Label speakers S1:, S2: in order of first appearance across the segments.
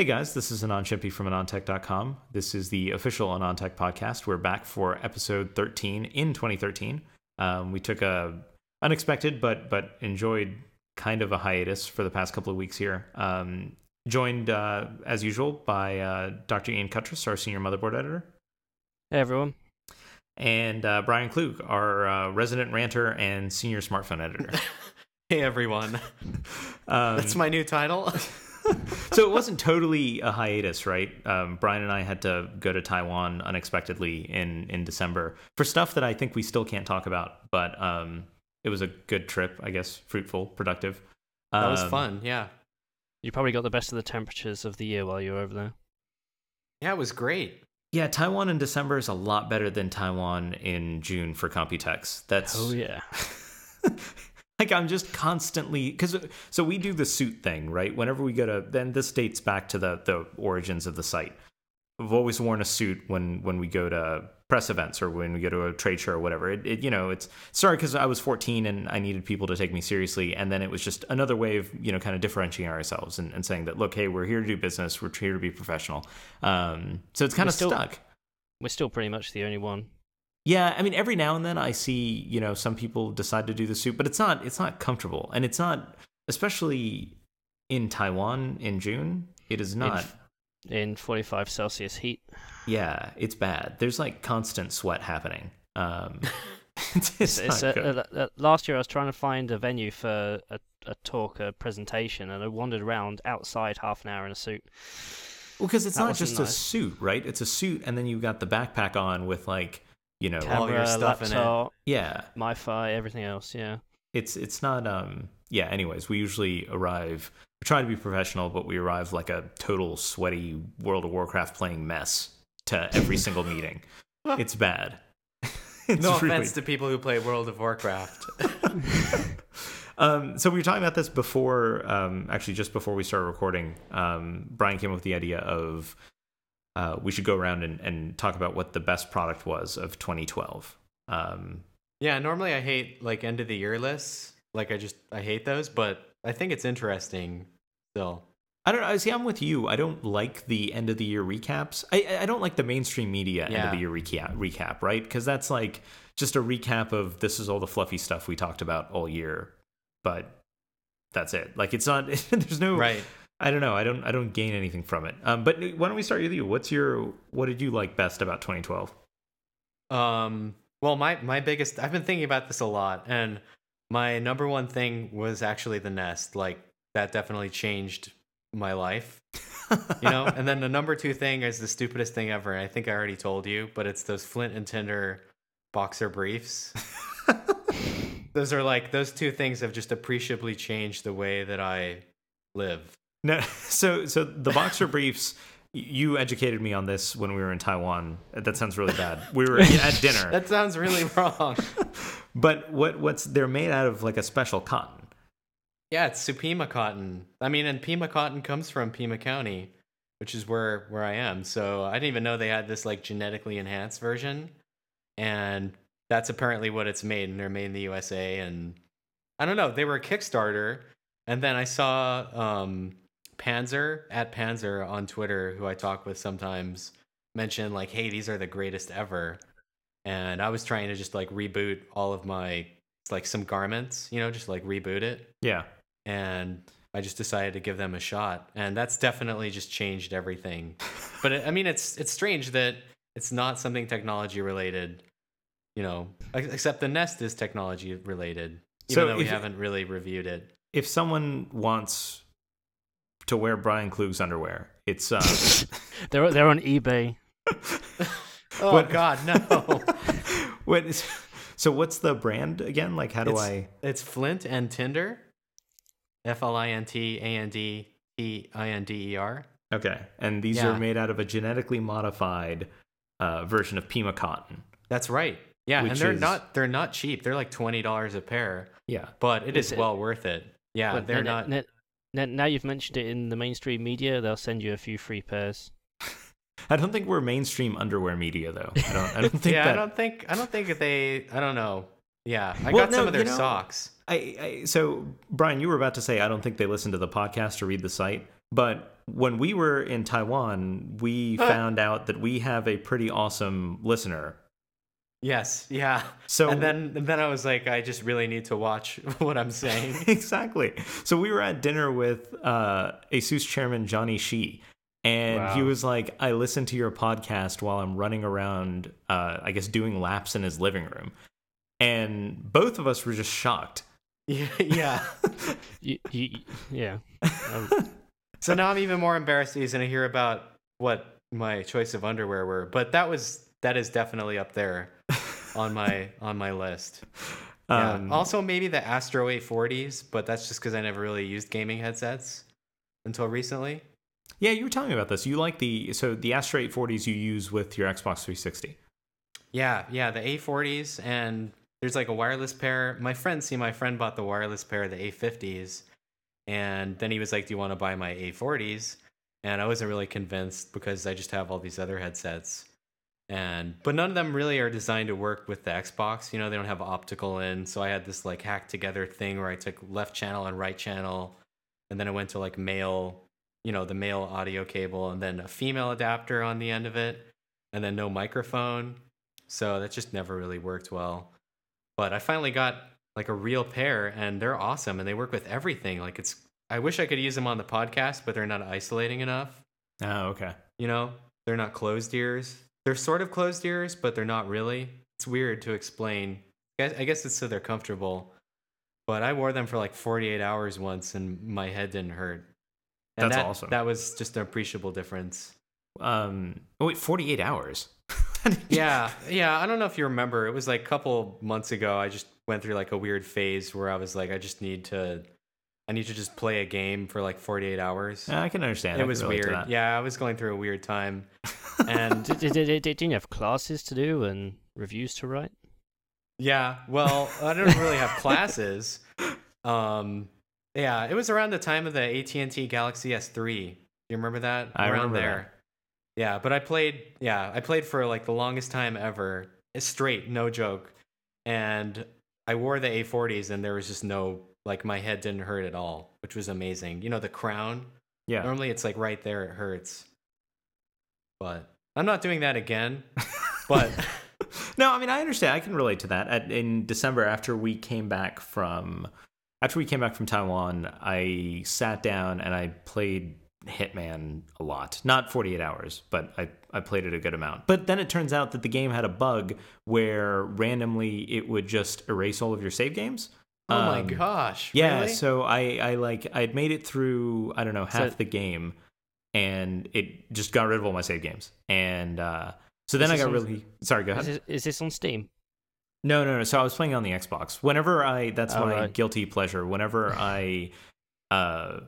S1: Hey guys, this is Anand Shimpi from AnandTech.com. This is the official AnonTech podcast. We're back for episode 13 in 2013. Um, we took a unexpected but but enjoyed kind of a hiatus for the past couple of weeks here. Um, joined uh, as usual by uh, Dr. Ian Cutress, our senior motherboard editor,
S2: Hey everyone.
S1: and uh, Brian Klug, our uh, resident ranter and senior smartphone editor.
S3: Hey everyone,
S1: Um,
S3: that's my new title.
S1: so it wasn't totally a hiatus, right? Um, Brian and I had to go to Taiwan unexpectedly in in December for stuff that I think we still can't talk about, but um, it was a good trip, I guess, fruitful, productive.
S3: That was
S1: Um,
S3: fun. Yeah,
S2: You probably got the best of the temperatures of the year while you were over there.
S3: yeah, it was great.
S1: Yeah, Taiwan in December is a lot better than Taiwan in June for Computex. That's
S2: Oh yeah.
S1: like I'm just constantly because so we do the suit thing, right? Whenever we go to then this dates back to the the origins of the site. We've always worn a suit when when we go to press events or when we go to a trade show or whatever. It, it you know it's sorry because I was 14 and I needed people to take me seriously, and then it was just another way of you know kind of differentiating ourselves and, and saying that look, hey, we're here to do business, we're here to be professional. Um, so it's kind
S2: We're
S1: of
S2: still-
S1: stuck.
S2: We're still pretty much the only one.
S1: Yeah, I mean, every now and then I see, you know, some people decide to do the suit, but it's not, it's not comfortable, and it's not, especially in Taiwan in June. It is not.
S2: In 45 Celsius heat.
S1: yeah, it's bad. There's like constant sweat happening. Um, it's, it's
S2: It's a- uh, uh, last year I was trying to find a venue for a, a talk, a presentation, and I wandered around outside half an hour in a suit.
S1: well, because it's
S2: that
S1: not just a suit, right? It's a suit, and then you've got the backpack on with like, you know,
S3: All your stuff in it.
S2: laptop,
S1: yeah.
S2: MiFi, everything else. Yeah.
S1: it's it's not um yeah anyways we usually arrive we try to be professional but we arrive like a total sweaty world of warcraft playing mess to every single meeting it's bad it's
S3: no
S1: really-
S3: offense to people who play World of Warcraft.
S1: um so we were talking about this before um actually just before we started recording um brian came up with the idea of uh we should go around and, and talk about what the best product was of 2012 um
S3: yeah, normally I hate like end of the year lists. Like I just I hate those, but I think it's interesting still.
S1: I don't know. See, I'm with you. I don't like the end of the year recaps. I I don't like the mainstream media end of the year recap, recap, right? Because that's like just a recap of this is all the fluffy stuff we talked about all year, but that's it. Like it's not. there's no.
S3: Right.
S1: I don't know. I don't. I don't gain anything from it. Um. But why don't we start with you? What's your What did you like best about 2012?
S3: Um. Well, my my biggest. I've been thinking about this a lot, and my number one thing was actually the Nest. Like that definitely changed my life. you know and then the number two thing is the stupidest thing ever i think i already told you but it's those flint and tinder boxer briefs those are like those two things have just appreciably changed the way that i live
S1: No. So so the boxer briefs. You educated me on this when we were in Taiwan. That sounds really bad. We were at dinner.
S3: that sounds really wrong
S1: But what what's they're made out of like a special cotton.
S3: yeah it's supima cotton i mean and pima cotton comes from pima county which is where where i am so i didn't even know they had this like genetically enhanced version and that's apparently what it's made and they're made in the usa and i don't know they were a kickstarter and then i saw um panzer at panzer on twitter who i talk with sometimes mentioned like hey these are the greatest ever and i was trying to just like reboot all of my like some garments you know just like reboot it
S1: Yeah.
S3: and I just decided to give them a shot, and that's definitely just changed everything. But it, I mean, it's it's strange that it's not something technology related, you know, except the Nest is technology related, even
S1: So
S3: though we haven't really reviewed it.
S1: If someone wants to wear Brian Klug's underwear, it's uh
S2: They're they're on eBay.
S3: Oh
S1: What-
S3: God, no!
S1: what is so what's the brand again? Like how do
S3: it's,
S1: I
S3: It's Flint and Tinder, F L I N T A N D T I N D E R.
S1: Okay. And these
S3: Yeah.
S1: are made out of a genetically modified uh, version of Pima cotton.
S3: That's right. Yeah, and they're
S1: is-
S3: not they're not cheap. They're like twenty dollars a pair,
S1: Yeah.
S3: but it
S2: Is
S3: is
S2: it-
S3: well worth it. Yeah,
S2: But
S3: they're
S2: n-
S3: not.
S2: n- n- now you've mentioned it in the mainstream media, they'll send you a few free pairs.
S1: I don't think we're mainstream underwear media though. I don't I don't think
S3: yeah,
S1: that
S3: I don't think I don't think they. I don't know. Yeah, I
S1: Well,
S3: got
S1: no,
S3: some of their
S1: you know-
S3: socks.
S1: I, I so Brian, you were about to say I don't think they listen to the podcast or read the site, but when we were in Taiwan, we found out that we have a pretty awesome listener.
S3: Yes, yeah.
S1: So
S3: and then and then I was like, I just really need to watch what I'm saying.
S1: exactly. So we were at dinner with uh, ASUS chairman Jonney Shih, and he was like, "I listen to your podcast while I'm running around, uh, I guess, doing laps in his living room," and both of us were just shocked.
S3: yeah, yeah.
S2: You, you, yeah. Um,
S3: So now I'm even more embarrassed to to hear about what my choice of underwear were. But that was that is definitely up there on my on my list. Yeah.
S1: Um,
S3: also, maybe the Astro A40s, but that's just because I never really used gaming headsets until recently.
S1: yeah, you were telling me about this. You like the so the Astro A40s you use with your Xbox 360.
S3: Yeah, yeah, the A40s, and there's like a wireless pair. My friend, see, my friend bought the wireless pair the A50s, and then he was like, "Do you want to buy my A40s?" And I wasn't really convinced because I just have all these other headsets, and but none of them really are designed to work with the Xbox. You know, they don't have optical in, so I had this like hacked together thing where I took left channel and right channel, and then I went to like male, you know, the male audio cable, and then a female adapter on the end of it, and then no microphone. So that just never really worked well. But I finally got like a real pair and they're awesome and they work with everything. Like it's I wish I could use them on the podcast, but they're not isolating enough.
S1: Oh, okay.
S3: You know, they're not closed ears. They're sort of closed ears, but they're not really. It's weird to explain. I guess- I guess it's so they're comfortable. But I wore them for like 48 hours once and my head didn't hurt. And
S1: That's
S3: that,
S1: awesome.
S3: That was just an appreciable difference.
S1: Um, oh wait, 48 hours.
S3: yeah, yeah. I don't know if you remember. It was like a couple months ago. I just went through like a weird phase where I was like, I just need to, I need to just play a game for like 48 hours.
S1: I can understand.
S3: It
S1: can
S3: was weird. Yeah, I was going through a weird time, and
S2: did, did, did, you have classes to do and reviews to write?
S3: yeah. Well, I don't really have classes. Um, yeah, it was around the time of the AT and T Galaxy S3. Do You remember that?
S1: I
S3: around
S1: remember
S3: there.
S1: that.
S3: Yeah, but I played. Yeah, I played for like the longest time ever, straight, no joke. And I wore the A40s, and there was just no like my head didn't hurt at all, which was amazing. You know the crown.
S1: Yeah.
S3: Normally it's like right there, it hurts. But I'm not doing that again. But
S1: no, I mean I understand. I can relate to that. At, in December, after we came back from after we came back from Taiwan, I sat down and I played Hitman a lot. Not 48 hours, but I I played it a good amount. But then it turns out that the game had a bug where randomly it would just erase all of your save games.
S3: oh my
S1: Um,
S3: gosh,
S1: Yeah,
S3: really?
S1: so I I like I'd made it through I don't know half
S2: So-
S1: the game, and it just got rid of all my save games, and uh, so then I
S2: this
S1: got
S2: on-
S1: really sorry. Go
S2: Is
S1: ahead.
S2: this, is this on Steam?
S1: No, no, no. So I was playing on the Xbox. Whenever I that's
S2: Oh,
S1: my
S2: right.
S1: guilty pleasure. Whenever I uh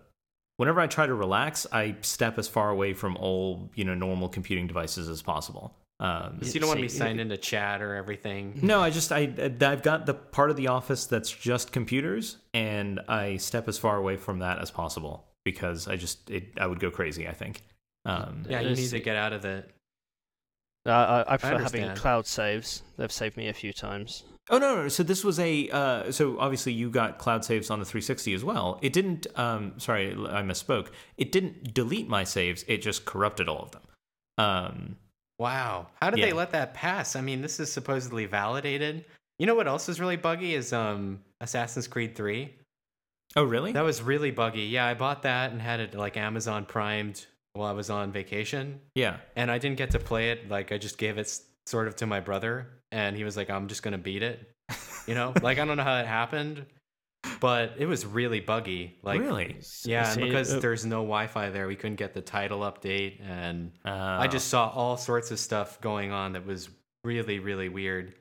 S1: whenever I try to relax, I step as far away from all, you know, normal computing devices as possible. Um
S3: So you don't want to be signed into chat or everything.
S1: no, I just I I've got the part of the office that's just computers and I step as far away from that as possible because I just it I would go crazy, I think. Um
S3: Yeah, you need to get out of it.
S2: Uh, I, I prefer having cloud saves. They've saved me a few times.
S1: Oh no, no. So this was a. Uh, so obviously you got cloud saves on the 360 as well. It didn't. Um, sorry, I misspoke. It didn't delete my saves. It just corrupted all of them. Um,
S3: Wow. How did
S1: Yeah.
S3: they let that pass? I mean, this is supposedly validated. You know what else is really buggy is um Assassin's Creed 3.
S1: Oh really?
S3: That was really buggy. Yeah, I bought that and had it like Amazon primed while I was on vacation,
S1: yeah.
S3: and I didn't get to play it. Like I just gave it sort of to my brother, and he was like, "I'm just gonna beat it." You know, like I don't know how that happened, but it was really buggy. Like
S1: really?
S3: Yeah, and
S2: See,
S3: because
S2: uh,
S3: there's no Wi-Fi there, we couldn't get the title update, and
S1: Uh,
S3: I just saw all sorts of stuff going on that was really, really weird.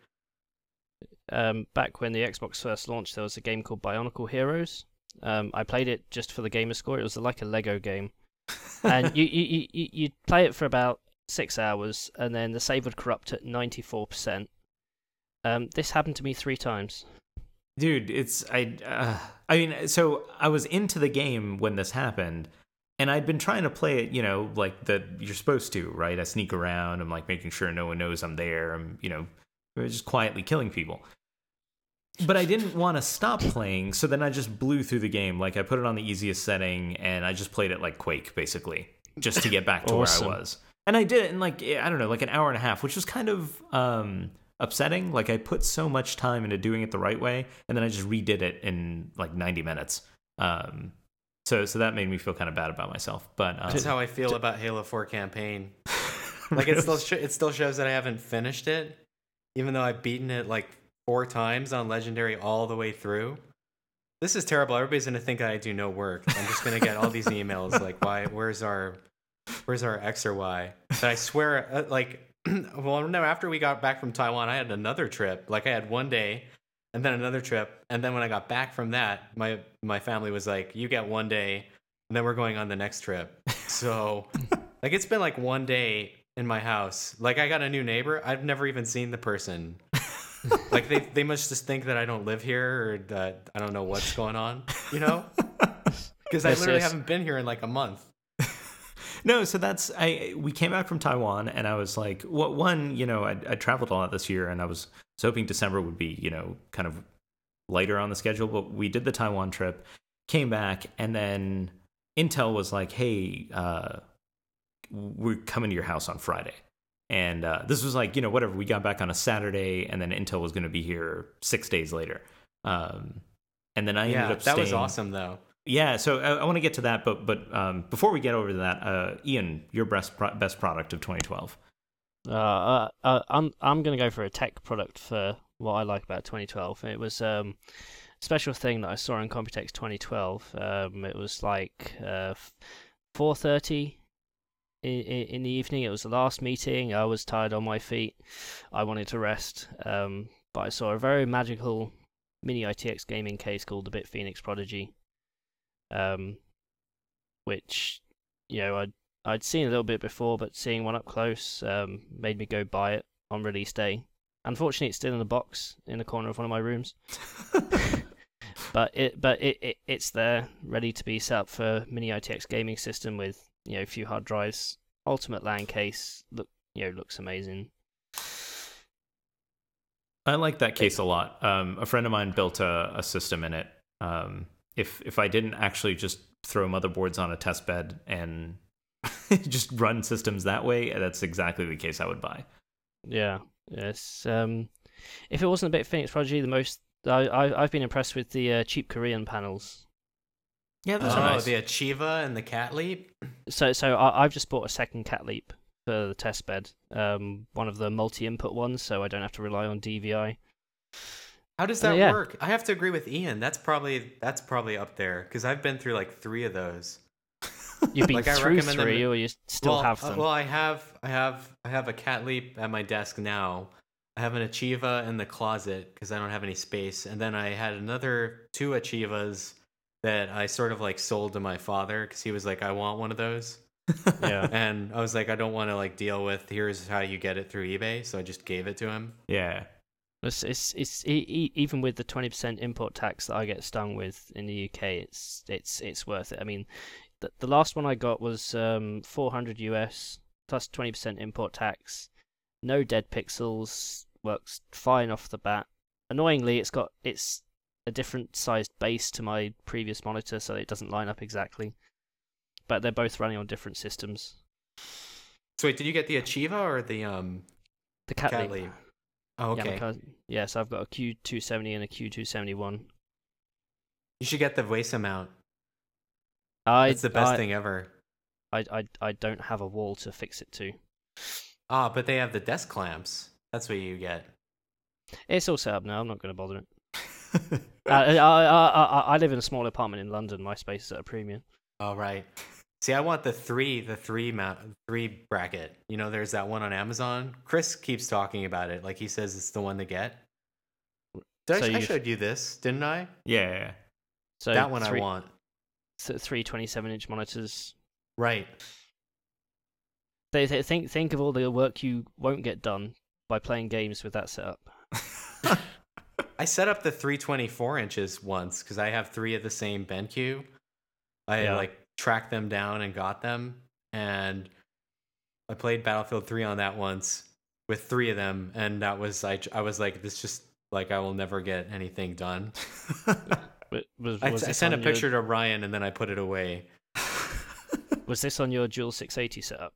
S2: um, back when the Xbox first launched, there was a game called Bionicle Heroes. Um, I played it just for the gamer score. It was like a Lego game, and you you you you play it for about six hours, and then the save would corrupt at ninety four percent. Um, this happened to me three times.
S1: dude it's i uh, i mean so i was into the game when this happened and i'd been trying to play it you know like that you're supposed to right i sneak around i'm like making sure no one knows i'm there i'm you know just quietly killing people but I didn't want to stop playing, so then I just blew through the game. Like I put it on the easiest setting, and I just played it like Quake, basically, just to get back to
S2: Awesome.
S1: where I was. And I did it in like I don't know, like an hour and a half, which was kind of um, upsetting. Like I put so much time into doing it the right way, and then I just redid it in like 90 minutes. Um, so so that made me feel kind of bad about myself. But um,
S3: That's how I feel about Halo 4 campaign. Like it still sh- it still shows that I haven't finished it, even though I've beaten it like four times on Legendary all the way through. This is terrible. Everybody's gonna think I do no work. I'm just gonna get all these emails like, "Why? Where's our, where's our X or Y?" But I swear, uh, like, well, no. After we got back from Taiwan, I had another trip. Like, I had one day, and then another trip, and then when I got back from that, my my family was like, "You get one day, and then we're going on the next trip." So, like, it's been like one day in my house. Like, I got a new neighbor. I've never even seen the person. like, they they must just think that I don't live here or that I don't know what's going on. You know? Because I literally
S2: yes.
S3: haven't been here in like a month.
S1: No, so that's I. We came back from Taiwan, and I was like, "What one? You know, I, I traveled a lot this year, and I was, was hoping December would be, you know, kind of lighter on the schedule. But we did the Taiwan trip, came back, and then Intel was like, "Hey, uh, we're coming to your house on Friday." And uh, this was like, you know, whatever. We got back on a Saturday, and then Intel was going to be here six days later. Um, and then I
S3: yeah,
S1: ended up Staying.
S3: that was
S1: staying-
S3: awesome though.
S1: yeah, so I, I want to get to that, but but um, before we get over to that, uh, Ian, your best pro- best product of 2012.
S2: Uh, uh, uh, I'm I'm gonna go for a tech product for what I like about 2012. It was um, a special thing that I saw in Computex 2012. Um, it was like uh, 4:30 in, in the evening. It was the last meeting. I was tired on my feet. I wanted to rest. Um, but I saw a very magical mini ITX gaming case called the BitFenix Prodigy. Um, which you know I'd I'd seen a little bit before, but seeing one up close um, made me go buy it on release day. Unfortunately, it's still in a box in the corner of one of my rooms. but it, but it, it, it's there, ready to be set up for mini ITX gaming system with you know a few hard drives, ultimate LAN case. Look, you know, looks amazing.
S1: I like that case a lot. Um, a friend of mine built a, a system in it. Um, if if I didn't actually just throw motherboards on a test bed and just run systems that way, that's exactly the case I would buy.
S2: Yeah, yes. Um, if it wasn't a BitFenix Prodigy, the most I, I I've been impressed with the uh, cheap Korean panels.
S1: Yeah, those
S3: oh,
S1: are nice.
S3: the Achieva and the Catleap.
S2: So so I, I've just bought a second Catleap for the test bed. Um, one of the multi-input ones, so I don't have to rely on DVI.
S3: How does
S2: Uh,
S3: that
S2: yeah.
S3: work? I have to agree with Ian. That's probably that's probably up there because I've been through like three of those.
S2: You've been
S3: Like, I
S2: through
S3: recommend them-
S2: three, or you still
S3: well,
S2: have
S3: uh,
S2: them.
S3: well, I have, I have, I have a Catleap at my desk now. I have an Achieva in the closet because I don't have any space, and then I had another two Achievas that I sort of like sold to my father because he was like, "I want one of those,"
S2: yeah.
S3: and I was like, "I don't want to like deal with here's how you get it through eBay," so I just gave it to him.
S1: yeah.
S2: It's, it's, it's e- e- even with the twenty percent import tax that I get stung with in the UK, it's it's it's worth it. I mean, the the last one I got was um, four hundred US plus plus twenty percent import tax, no dead pixels, works fine off the bat. Annoyingly, it's got it's a different sized base to my previous monitor, so it doesn't line up exactly. But they're both running on different systems.
S3: So wait, did you get the Achieva or the um
S2: The Cat,
S3: cat
S2: Leap.
S3: leap? Oh,
S2: Yeah,
S3: okay.
S2: cou- yeah, so I've got a Q270 and a Q271.
S3: You should get the VESA mount.
S2: I,
S3: It's the best
S2: I,
S3: thing ever.
S2: I, I, I don't have a wall to fix it to.
S3: Ah, but they have the desk clamps. That's what you get.
S2: It's all set up now. I'm not going to bother it. Uh, I, I, I, live in a small apartment in London. My space is at a premium.
S3: All right. See, I want the three, the three mount, three bracket. You know, there's that one on Amazon. Chris keeps talking about it, like he says it's the one to get. Did
S2: So
S3: I, I showed you this, didn't I?
S1: yeah.
S2: So
S3: that one
S2: three,
S3: I want.
S2: th- Three 27 inch monitors.
S3: Right.
S2: They, they think think of all the work you won't get done by playing games with that setup.
S3: I set up the 324 inches once because I have three of the same BenQ. I
S2: Yeah.
S3: like tracked them down and got them, and I played Battlefield 3 on that once with three of them, and that was I. I was like, this just like I will never get anything done.
S2: But Was,
S3: I,
S2: was
S3: I
S2: this
S3: sent a
S2: your-
S3: picture to Ryan and then I put it away.
S2: Was this on your dual 680 setup?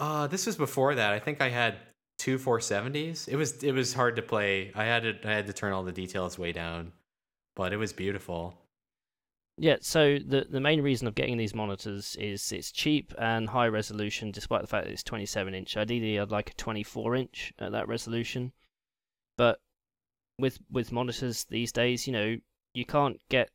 S3: Uh this was before that. I think I had two 470s. It was it was hard to play. I had to I had to turn all the details way down, but it was beautiful.
S2: Yeah, so the the main reason of getting these monitors is it's cheap and high resolution, despite the fact that it's 27 inch. Ideally, I'd like a 24 inch at that resolution, but with with monitors these days, you know, you can't get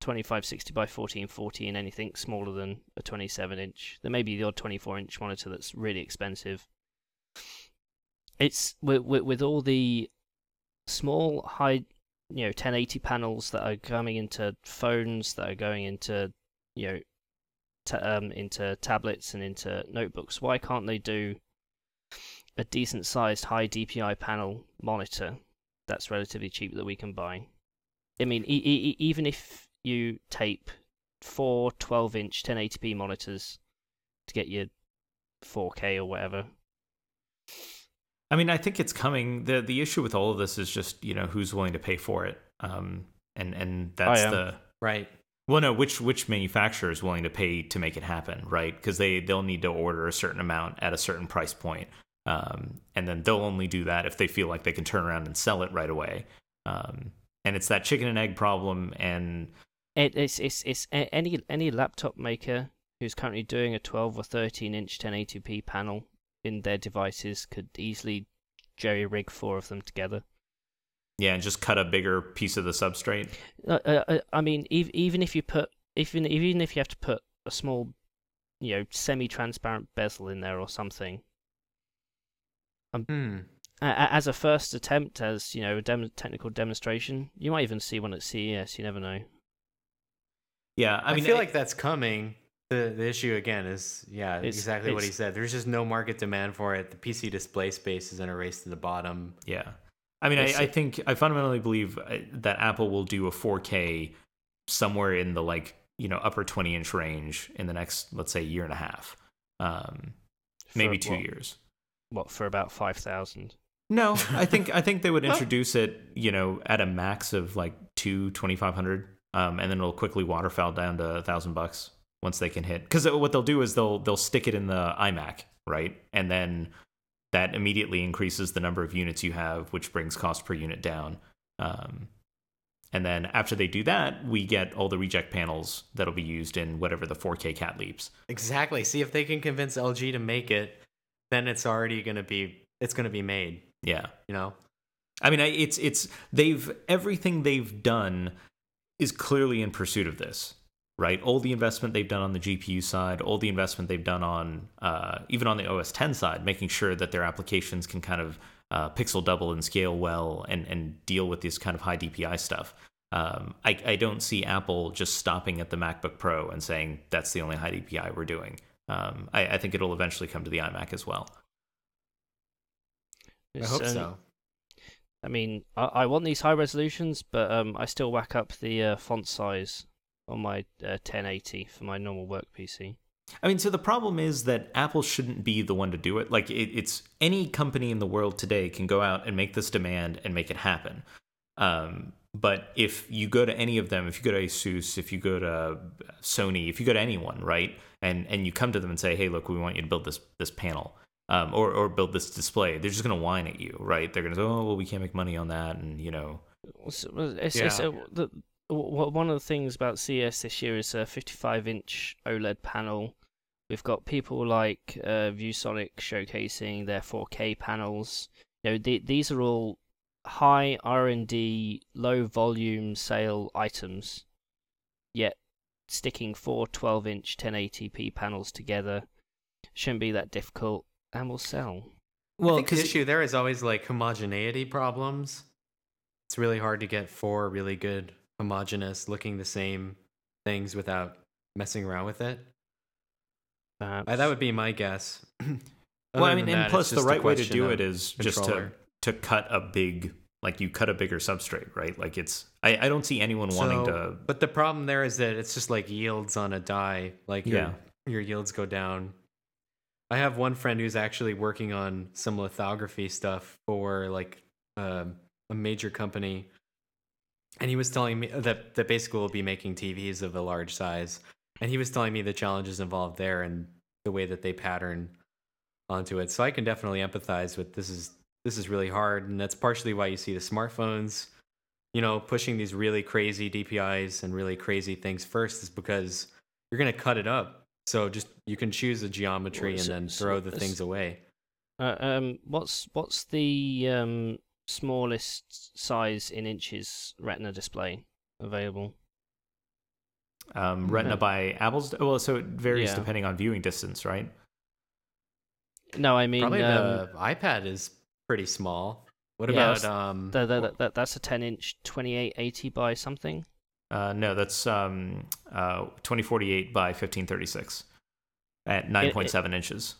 S2: 2560 by 1440 in anything smaller than a 27 inch. There may be the odd 24 inch monitor that's really expensive. It's with with, with all the small high you know 1080 panels that are coming into phones that are going into you know um, into tablets and into notebooks why can't they do a decent sized high dpi panel monitor that's relatively cheap that we can buy? I mean e- e- even if you tape four 12 inch 1080p monitors to get your 4k or whatever
S1: I mean, I think it's coming. the The issue with all of this is just you know who's willing to pay for it, um, and and that's the
S3: Right.
S1: well, no, which which manufacturer is willing to pay to make it happen, right? Because they they'll need to order a certain amount at a certain price point, um, and then they'll only do that if they feel like they can turn around and sell it right away. Um, and it's that chicken and egg problem, and
S2: It, it's it's it's any any laptop maker who's currently doing a 12 or 13 inch 1080p panel in their devices could easily jerry rig four of them together.
S1: yeah, and just cut a bigger piece of the substrate.
S2: Uh, uh, uh, I mean, ev- even if you put even even if you have to put a small, you know, semi-transparent bezel in there or something, a- a- as a first attempt, as you know, a dem- technical demonstration, you might even see one at CES. You never know.
S1: Yeah,
S3: I,
S1: mean, I
S3: feel
S1: it-
S3: like that's coming. The the issue again is yeah,
S2: It's-
S3: exactly what he said. There's just no market demand for it. The PC display space is in a race to the bottom.
S1: Yeah. I mean, I, I think I fundamentally believe uh, that Apple will do a 4K somewhere in the like you know upper 20 inch range in the next let's say year and a half, um,
S2: For
S1: maybe two
S2: what-
S1: years.
S2: What for about five thousand?
S1: No, I think I think they would introduce it you know at a max of like two 2500, um, and then it'll quickly waterfowl down to a thousand bucks once they can hit. Because what they'll do is they'll they'll stick it in the iMac, right, and then that immediately increases the number of units you have, which brings cost per unit down. Um, and then after they do that, we get all the reject panels that'll be used in whatever the 4K Catleaps.
S3: Exactly. See if they can convince LG to make it, then it's already gonna be it's gonna be made.
S1: Yeah.
S3: You know.
S1: I mean, it's it's they've everything they've done is clearly in pursuit of this, right? All the investment they've done on the GPU side, all the investment they've done on uh, even on the OS 10 side, making sure that their applications can kind of uh, pixel double and scale well and and deal with this kind of high DPI stuff. Um, I, I don't see Apple just stopping at the MacBook Pro and saying that's the only high DPI we're doing. Um, I, I think it'll eventually come to the iMac as well.
S3: I hope
S2: um,
S3: so.
S2: I mean, I, I want these high resolutions, but um, I still whack up the uh, font size on my uh, 1080 for my normal work PC.
S1: I mean, so the problem is that Apple shouldn't be the one to do it. Like, it, it's any company in the world today can go out and make this demand and make it happen. Um, but if you go to any of them, if you go to Asus, if you go to Sony, if you go to anyone, right, and and you come to them and say, "Hey, look, we want you to build this this panel." Um, or, or build this display. They're just going to whine at you, right? They're going to say, "Oh, well, we can't make money on that," and you know,
S2: It's, it's, it's,
S3: Yeah.
S2: uh, the, w- w- one of the things about CES this year is a 55 inch OLED panel. We've got people like uh, ViewSonic showcasing their 4K panels. You know, the, these are all high R&D, low volume sale items. Yet sticking four 12 inch 1080p panels together shouldn't be that difficult and will sell.
S3: Well, the issue there is always like homogeneity problems. It's really hard to get four really good homogeneous looking the same things without messing around with it. Uh, that would be my guess.
S1: well, I mean, and
S3: that,
S1: plus the right way to do it is just to to cut a big like you cut a bigger substrate, right? Like it's I, I don't see anyone wanting to
S3: But the problem there is that it's just like yields on a die. Like your,
S1: Yeah.
S3: your yields go down. I have one friend who's actually working on some lithography stuff for like uh, a major company, and he was telling me that that basically will be making TVs of a large size, and he was telling me the challenges involved there and the way that they pattern onto it. So I can definitely empathize with this is this is really hard, and that's partially why you see the smartphones, you know, pushing these really crazy DPIs and really crazy things first, is because you're gonna cut it up. So just you can choose a geometry
S2: Well,
S3: and
S2: so-
S3: then throw the things away.
S2: Uh, um, what's what's the um smallest size in inches Retina display available?
S1: Um, Retina
S2: Hmm.
S1: by Apple's. Well, so it varies
S2: Yeah.
S1: depending on viewing distance, right?
S2: No, I mean
S3: Probably
S2: um,
S3: the iPad is pretty small. What
S2: Yeah,
S3: about
S2: that's-
S3: um?
S2: the, the, the, that that's a 10 inch 2880 by something.
S1: Uh, no, that's um, uh, 2048 by 1536 at 9.7 inches.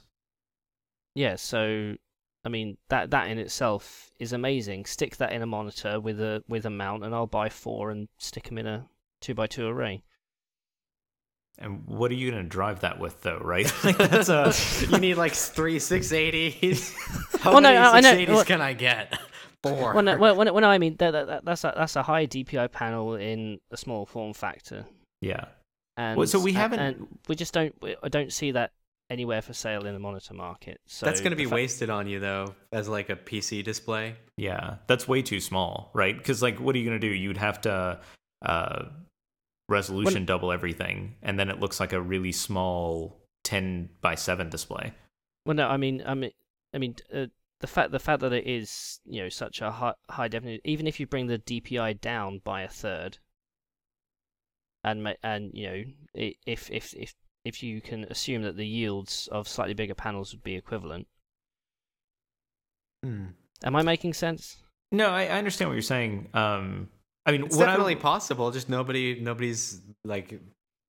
S2: Yeah, so I mean that that in itself is amazing. Stick that in a monitor with a with a mount, and I'll buy four and stick them in a two by two array.
S1: And what are you going to drive that with, though, right? like that's a.
S3: you need like three 680s. How
S2: Well, no,
S3: many
S2: I- I know-
S3: 680s
S2: well-
S3: can I get? Four.
S2: Well, no, well, when, when I mean that, that, that- that's a that's a high DPI panel in a small form factor,
S1: Yeah.
S2: and
S1: Well, so we haven't-
S2: and we just don't I don't see that anywhere for sale in the monitor market. So
S3: That's going to be
S2: fa-
S3: wasted on you though, as like a PC display.
S1: Yeah. That's way too small, right? Because, like, what are you going to do? You'd have to uh, resolution double everything, and then it looks like a really small 10 by 7 display.
S2: Well, no, I mean, I mean, I mean, uh, the fact the fact that it is you know such a high high definition, even if you bring the DPI down by a third, and and you know if if if if you can assume that the yields of slightly bigger panels would be equivalent,
S3: Hmm.
S2: am I making sense?
S1: No, I, I understand what you're saying. Um, I mean,
S3: It's
S1: what
S3: definitely
S1: I,
S3: possible. Just nobody, nobody's like,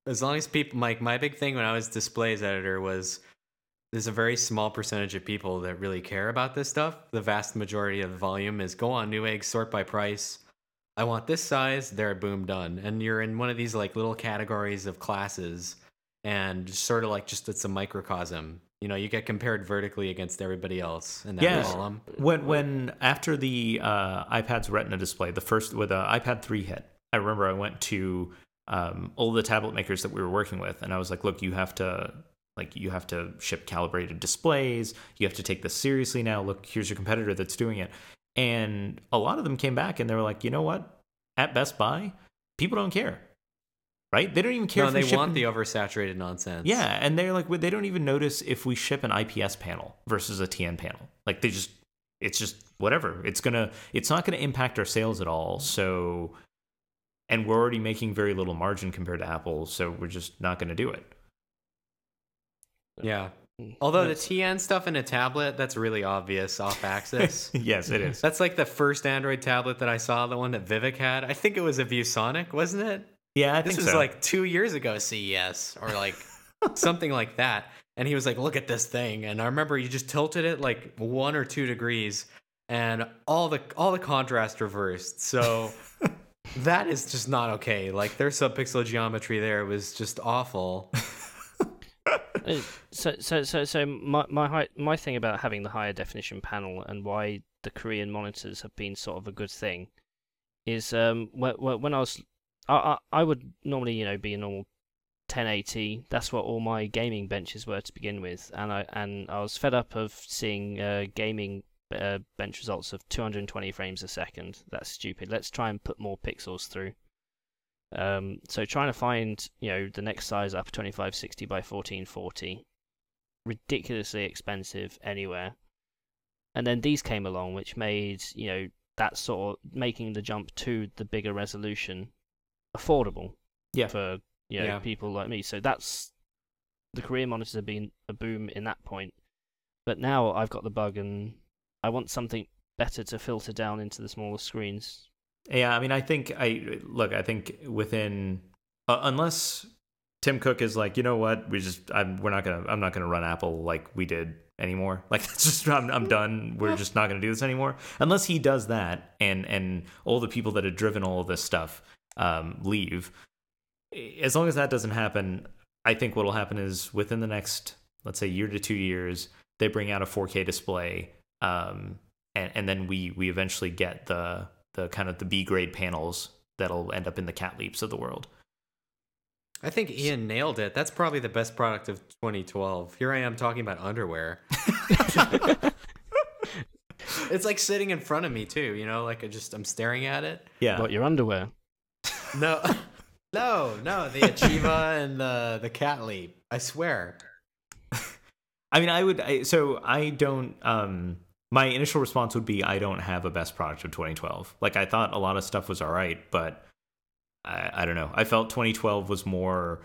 S3: as long as people, like my big thing when I was displays editor was there's a very small percentage of people that really care about this stuff. The vast majority of the volume is go on Newegg, sort by price. I want this size, there, boom, done. And you're in one of these like little categories of classes, and sort of like just it's a microcosm. You know, you get compared vertically against everybody else in that
S1: Yeah.
S3: column.
S1: when when after the uh, iPad's Retina display, the first with the iPad 3 hit, I remember I went to um, all the tablet makers that we were working with, and I was like, "Look, you have to like you have to ship calibrated displays. You have to take this seriously now. Look, here's your competitor that's doing it." And a lot of them came back and they were like, "You know what? At Best Buy, people don't care, right? They don't even care
S3: No,
S1: if we
S3: they
S1: ship
S3: want
S1: an-
S3: the oversaturated nonsense.
S1: yeah, and they're like they don't even notice if we ship an IPS panel versus a TN panel. Like they just it's just whatever. It's going to it's not going to impact our sales at all. So and we're already making very little margin compared to Apple, so we're just not going to do it.
S3: Yeah. Although the TN stuff in a tablet, that's really obvious off axis.
S1: yes, it is.
S3: that's like the first Android tablet that I saw, the one that Vivek had. I think it was a ViewSonic, wasn't it?
S1: Yeah, I
S3: This
S1: think
S3: was
S1: so.
S3: like two years ago, CES, or like something like that. And he was like, look at this thing. And I remember you just tilted it like one or two degrees and all the all the contrast reversed. So that is just not okay. Like their subpixel geometry there was just awful.
S2: Uh, so so so so my my high, my thing about having the higher definition panel and why the Korean monitors have been sort of a good thing is um when when I was I I, I would normally you know be a normal 1080 that's what all my gaming benches were to begin with. And I and I was fed up of seeing uh, gaming uh, bench results of 220 frames a second. That's stupid. Let's try and put more pixels through. Um, so trying to find, you know, the next size up 2560 by 1440, ridiculously expensive anywhere. And then these came along, which made, you know, that sort of making the jump to the bigger resolution affordable
S1: Yeah.
S2: for, you know,
S3: Yeah.
S2: people like me. So that's the Korean monitors have been a boom in that point. But now I've got the bug and I want something better to filter down into the smaller screens.
S1: Yeah, I mean, I think I look. I think within uh, unless Tim Cook is like, you know what, we just I'm, we're not gonna I'm not gonna run Apple like we did anymore. Like that's just I'm I'm done. We're just not gonna do this anymore. Unless he does that, and and all the people that had driven all of this stuff um, leave. As long as that doesn't happen, I think what'll happen is within the next let's say year to two years, they bring out a 4K display. Um, and and then we we eventually get the the kind of the B grade panels that'll end up in the Catleaps of the world.
S3: I think Ian nailed it. That's probably the best product of 2012. Here I am talking about underwear. it's like sitting in front of me too, you know, like I just I'm staring at it.
S1: Yeah.
S2: What your underwear?
S3: No. no, no, the Achieva and the the Catleap. I swear.
S1: I mean, I would. I, so I don't. Um, my initial response would be I don't have a best product of 2012. Like I thought a lot of stuff was all right, but I, I don't know. I felt 2012 was more.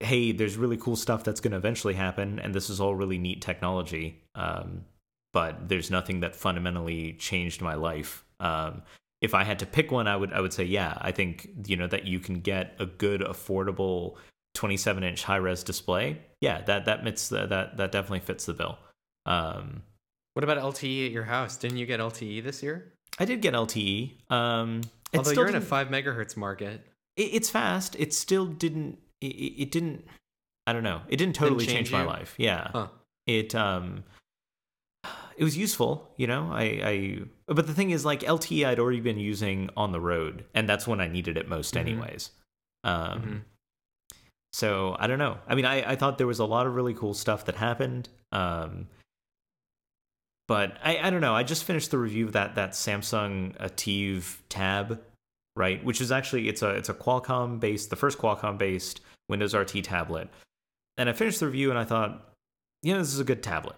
S1: Hey, there's really cool stuff that's going to eventually happen, and this is all really neat technology. Um, but there's nothing that fundamentally changed my life. Um, if I had to pick one, I would I would say yeah. I think you know that you can get a good, affordable 27 inch high res display. Yeah, that that fits the, that that definitely fits the bill. Um,
S3: What about LTE at your house? Didn't you get LTE this year?
S1: I did get LTE. Um,
S3: Although you're in a five megahertz market.
S1: it, it's fast. It still didn't. It, it didn't. I don't know. It didn't totally
S3: change
S1: change, my life. Yeah.
S3: Huh.
S1: It um. It was useful, you know. I, I but the thing is, like LTE, I'd already been using on the road, and that's when I needed it most,
S3: Mhm.
S1: anyways. Um,
S3: Mhm.
S1: so I don't know. I mean, I, I thought there was a lot of really cool stuff that happened. Um, but I, I don't know. I just finished the review of that that Samsung Ativ Tab, right? Which is actually it's a it's a Qualcomm based the first Qualcomm based Windows RT tablet. And I finished the review and I thought, you know, this is a good tablet.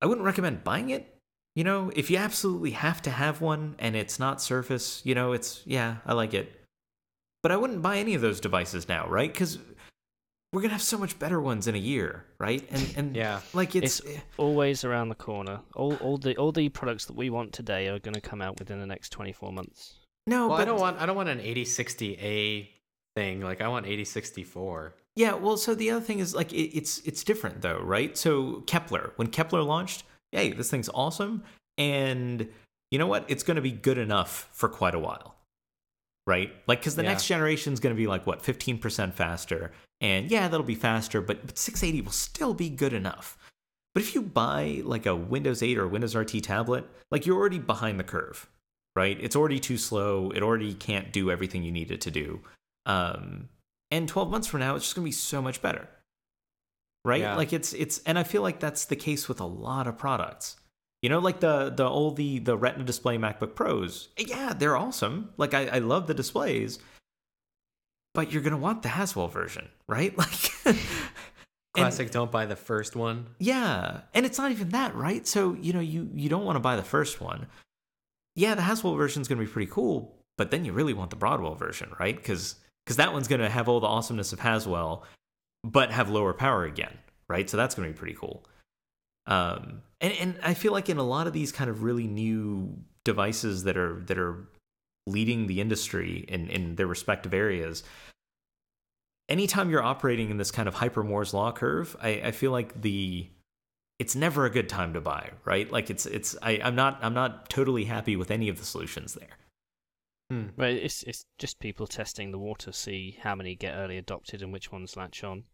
S1: I wouldn't recommend buying it. You know, if you absolutely have to have one and it's not Surface, you know, it's yeah, I like it. But I wouldn't buy any of those devices now, right? Because we're gonna have so much better ones in a year, right? And and
S3: Yeah.
S1: like it's,
S2: It's always around the corner. All all the all the products that we want today are going to come out within the next 24 months.
S1: no,
S3: Well,
S1: but
S3: I don't want I don't want an 8060A thing. Like I want 8064.
S1: Yeah, well, so the other thing is like it, it's it's different though, right? So Kepler, when Kepler launched, hey, this thing's awesome, and you know what? It's going to be good enough for quite a while, right? Like because the
S3: Yeah.
S1: next generation is going to be like what fifteen percent faster, and yeah, that'll be faster, but but 680 will still be good enough. But if you buy like a Windows 8 or Windows RT tablet, like you're already behind the curve, right? It's already too slow. It already can't do everything you need it to do. Um, and 12 months from now, it's just going to be so much better, right?
S3: Yeah.
S1: Like it's it's, and I feel like that's the case with a lot of products. You know, like the the old the the Retina display MacBook Pros. Yeah, they're awesome. Like I, I love the displays, but you're gonna want the Haswell version, right? Like. and-
S3: Classic. don't buy the first one.
S1: yeah, and it's not even that, right? So you know, you you don't want to buy the first one. Yeah, the Haswell version is going to be pretty cool, but then you really want the Broadwell version, right? Because because that one's going to have all the awesomeness of Haswell, but have lower power again, right? So that's going to be pretty cool. Um, and and I feel like in a lot of these kind of really new devices that are that are leading the industry in in their respective areas, anytime you're operating in this kind of hyper Moore's law curve, I, I feel like the it's never a good time to buy, right? Like it's it's I, I'm not I'm not totally happy with any of the solutions there.
S3: Hmm.
S2: But it's it's just people testing the water, see how many get early adopted and which ones latch on.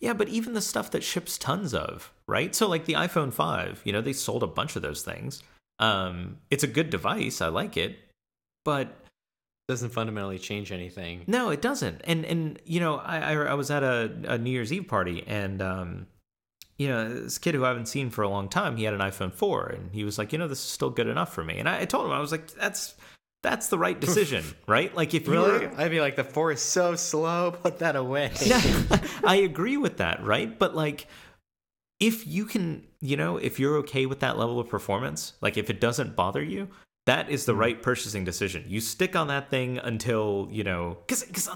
S1: Yeah, but even the stuff that ships tons of, right? So like the iPhone 5, you know, they sold a bunch of those things. Um, it's a good device, I like it, but
S3: Doesn't fundamentally change anything.
S1: No, it doesn't. And and you know, I I, I was at a, a New Year's Eve party, and um, you know, this kid who I haven't seen for a long time, he had an iPhone four, and he was like, you know, this is still good enough for me. And I, I told him, I was like, that's that's the right decision, right? Like if you
S3: Really?
S1: were,
S3: I'd be like, the four is so slow. Put that away.
S1: yeah, I agree with that, right? But like, if you can, you know, if you're okay with that level of performance, like if it doesn't bother you, that is the
S3: Mhm.
S1: right purchasing decision. You stick on that thing until you know, because because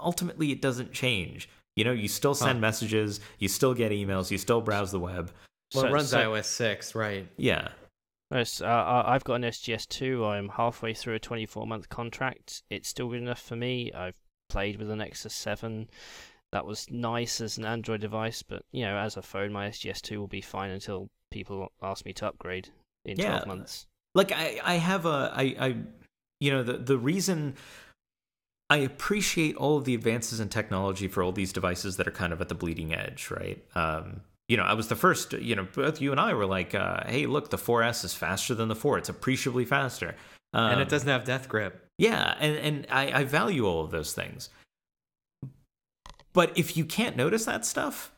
S1: ultimately it doesn't change. You know, you still send
S3: Huh.
S1: messages, you still get emails, you still browse the web.
S3: Well, it
S2: So-
S3: runs
S2: so-
S3: iOS six, right?
S1: Yeah,
S2: Yes, uh, I- I've got an SGS2. I'm halfway through a 24 month contract. It's still good enough for me. I've played with an Nexus 7. That was nice as an Android device, but you know, as a phone, my SGS2 will be fine until people ask me to upgrade in 12 months.
S1: like I, I have a I, I you know the the reason I appreciate all of the advances in technology for all these devices that are kind of at the bleeding edge, right? Um, you know, I was the first. You know, both you and I were like, uh, "Hey, look, the 4S is faster than the 4. It's appreciably faster." Um,
S3: and it doesn't have death grip.
S1: Yeah, and and I, I value all of those things. But if you can't notice that stuff,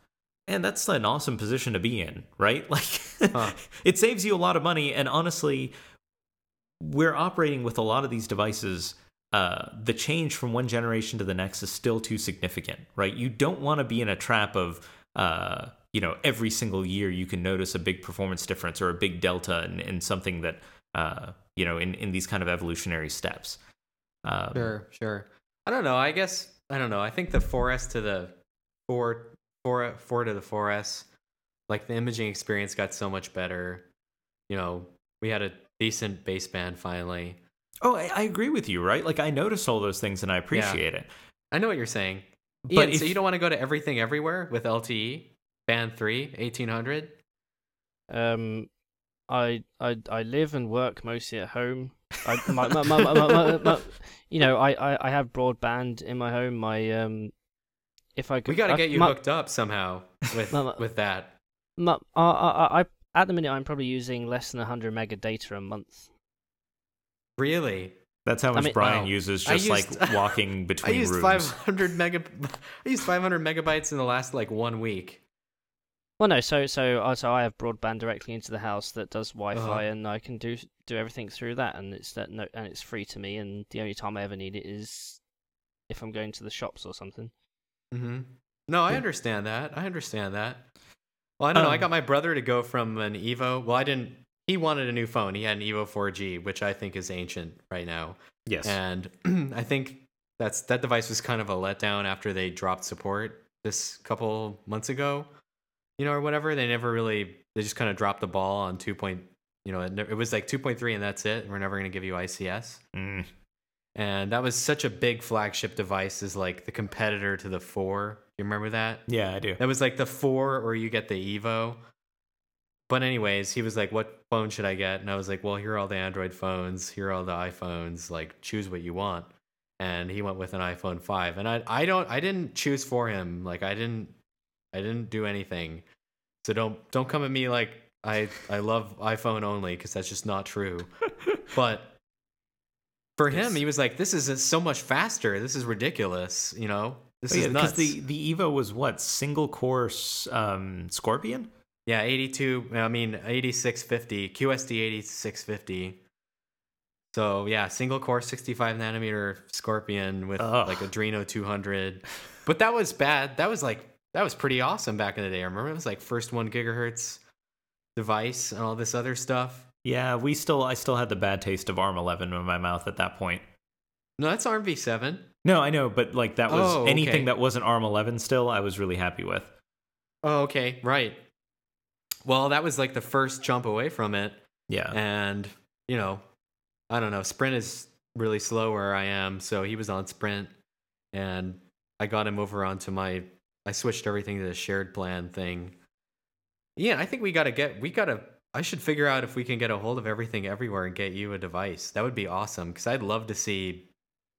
S1: and that's an awesome position to be in, right? Like,
S3: Huh.
S1: it saves you a lot of money. And honestly, we're operating with a lot of these devices. Uh, the change from one generation to the next is still too significant, right? You don't want to be in a trap of, uh, you know, every single year you can notice a big performance difference or a big delta in, in something that, uh, you know, in, in these kind of evolutionary steps. Um,
S3: Sure, sure. I don't know. I guess I don't know. I think the 4S to the 4 4 4 to the 4S, like the imaging experience got so much better. You know, we had a decent baseband finally.
S1: Oh, I, I agree with you, right? Like I noticed all those things and I appreciate it.
S3: I know what you're saying.
S1: But
S3: Ian,
S1: if-
S3: so you don't want to go to everything everywhere with LTE band 3 1800?
S2: Um, I I I live and work mostly at home. I, my, my, my, my, my, my, you know, I, I, I have broadband in my home. My um, if I could,
S3: We
S2: could,
S3: got to get you
S2: my,
S3: hooked up somehow with
S2: No, no.
S3: with that.
S2: My, I, I, I, at the minute, I'm probably using less than 100 mega data a month.
S3: Really?
S1: That's how much
S2: mean-
S1: Brian
S3: Wow.
S1: uses just
S3: used-
S1: like walking
S3: I
S1: between
S3: used
S1: rooms.
S3: 500 mega I used 500 megabytes in the last like 1 week.
S2: Well, no, so so uh, so I have broadband directly into the house that does Wi-Fi,
S3: Uh-huh.
S2: and I can do do everything through that, and it's that no, and it's free to me. And the only time I ever need it is if I'm going to the shops or something.
S3: hmm No, I understand that. I understand that. Well, I don't know. I
S1: Um,
S3: got my brother to go from an Evo. Well, I didn't. He wanted a new phone. He had an Evo 4G, which I think is ancient right now.
S1: yes.
S3: And I think that's that device was kind of a letdown after they dropped support this couple months ago, you know, or whatever. They never really. They just kind of dropped the ball on two point. You know, it, it was like 2.3 and that's it. We're never going to give you ICS.
S1: Mm.
S3: And that was such a big flagship device, as like the competitor to the four. You remember that?
S1: Yeah, I do.
S3: That was like the four, or you get the Evo. But anyways, he was like, "What phone should I get?" And I was like, "Well, here are all the Android phones. Here are all the iPhones. Like, choose what you want." And he went with an iPhone five. And I, I don't, I didn't choose for him. Like, I didn't, I didn't do anything. So don't, don't come at me like I, I love iPhone only because that's just not true. but for him,
S1: Yes.
S3: he was like, "This is so much faster. This is ridiculous." You know, this
S1: Oh,
S3: is
S1: yeah,
S3: nuts.
S1: the the Evo was what single core um, Scorpion.
S3: Yeah, 82, I mean 8650, QSD 8650. So, yeah, single core 65 nanometer Scorpion with
S1: Ugh.
S3: like Adreno 200. But that was bad. That was like that was pretty awesome back in the day. I remember it was like first 1 gigahertz device and all this other stuff.
S1: Yeah, we still I still had the bad taste of ARM 11 in my mouth at that point.
S3: No, that's ARM v7.
S1: No, I know, but like that was
S3: Oh, okay.
S1: anything that wasn't ARM 11 still, I was really happy with.
S3: Oh, okay, right. Well, that was like the first jump away from it.
S1: Yeah.
S3: and you know i don't know sprint is really slow where i am so he was on sprint and i got him over onto my i switched everything to the shared plan thing yeah i think we gotta get we gotta i should figure out if we can get a hold of everything everywhere and get you a device that would be awesome because i'd love to see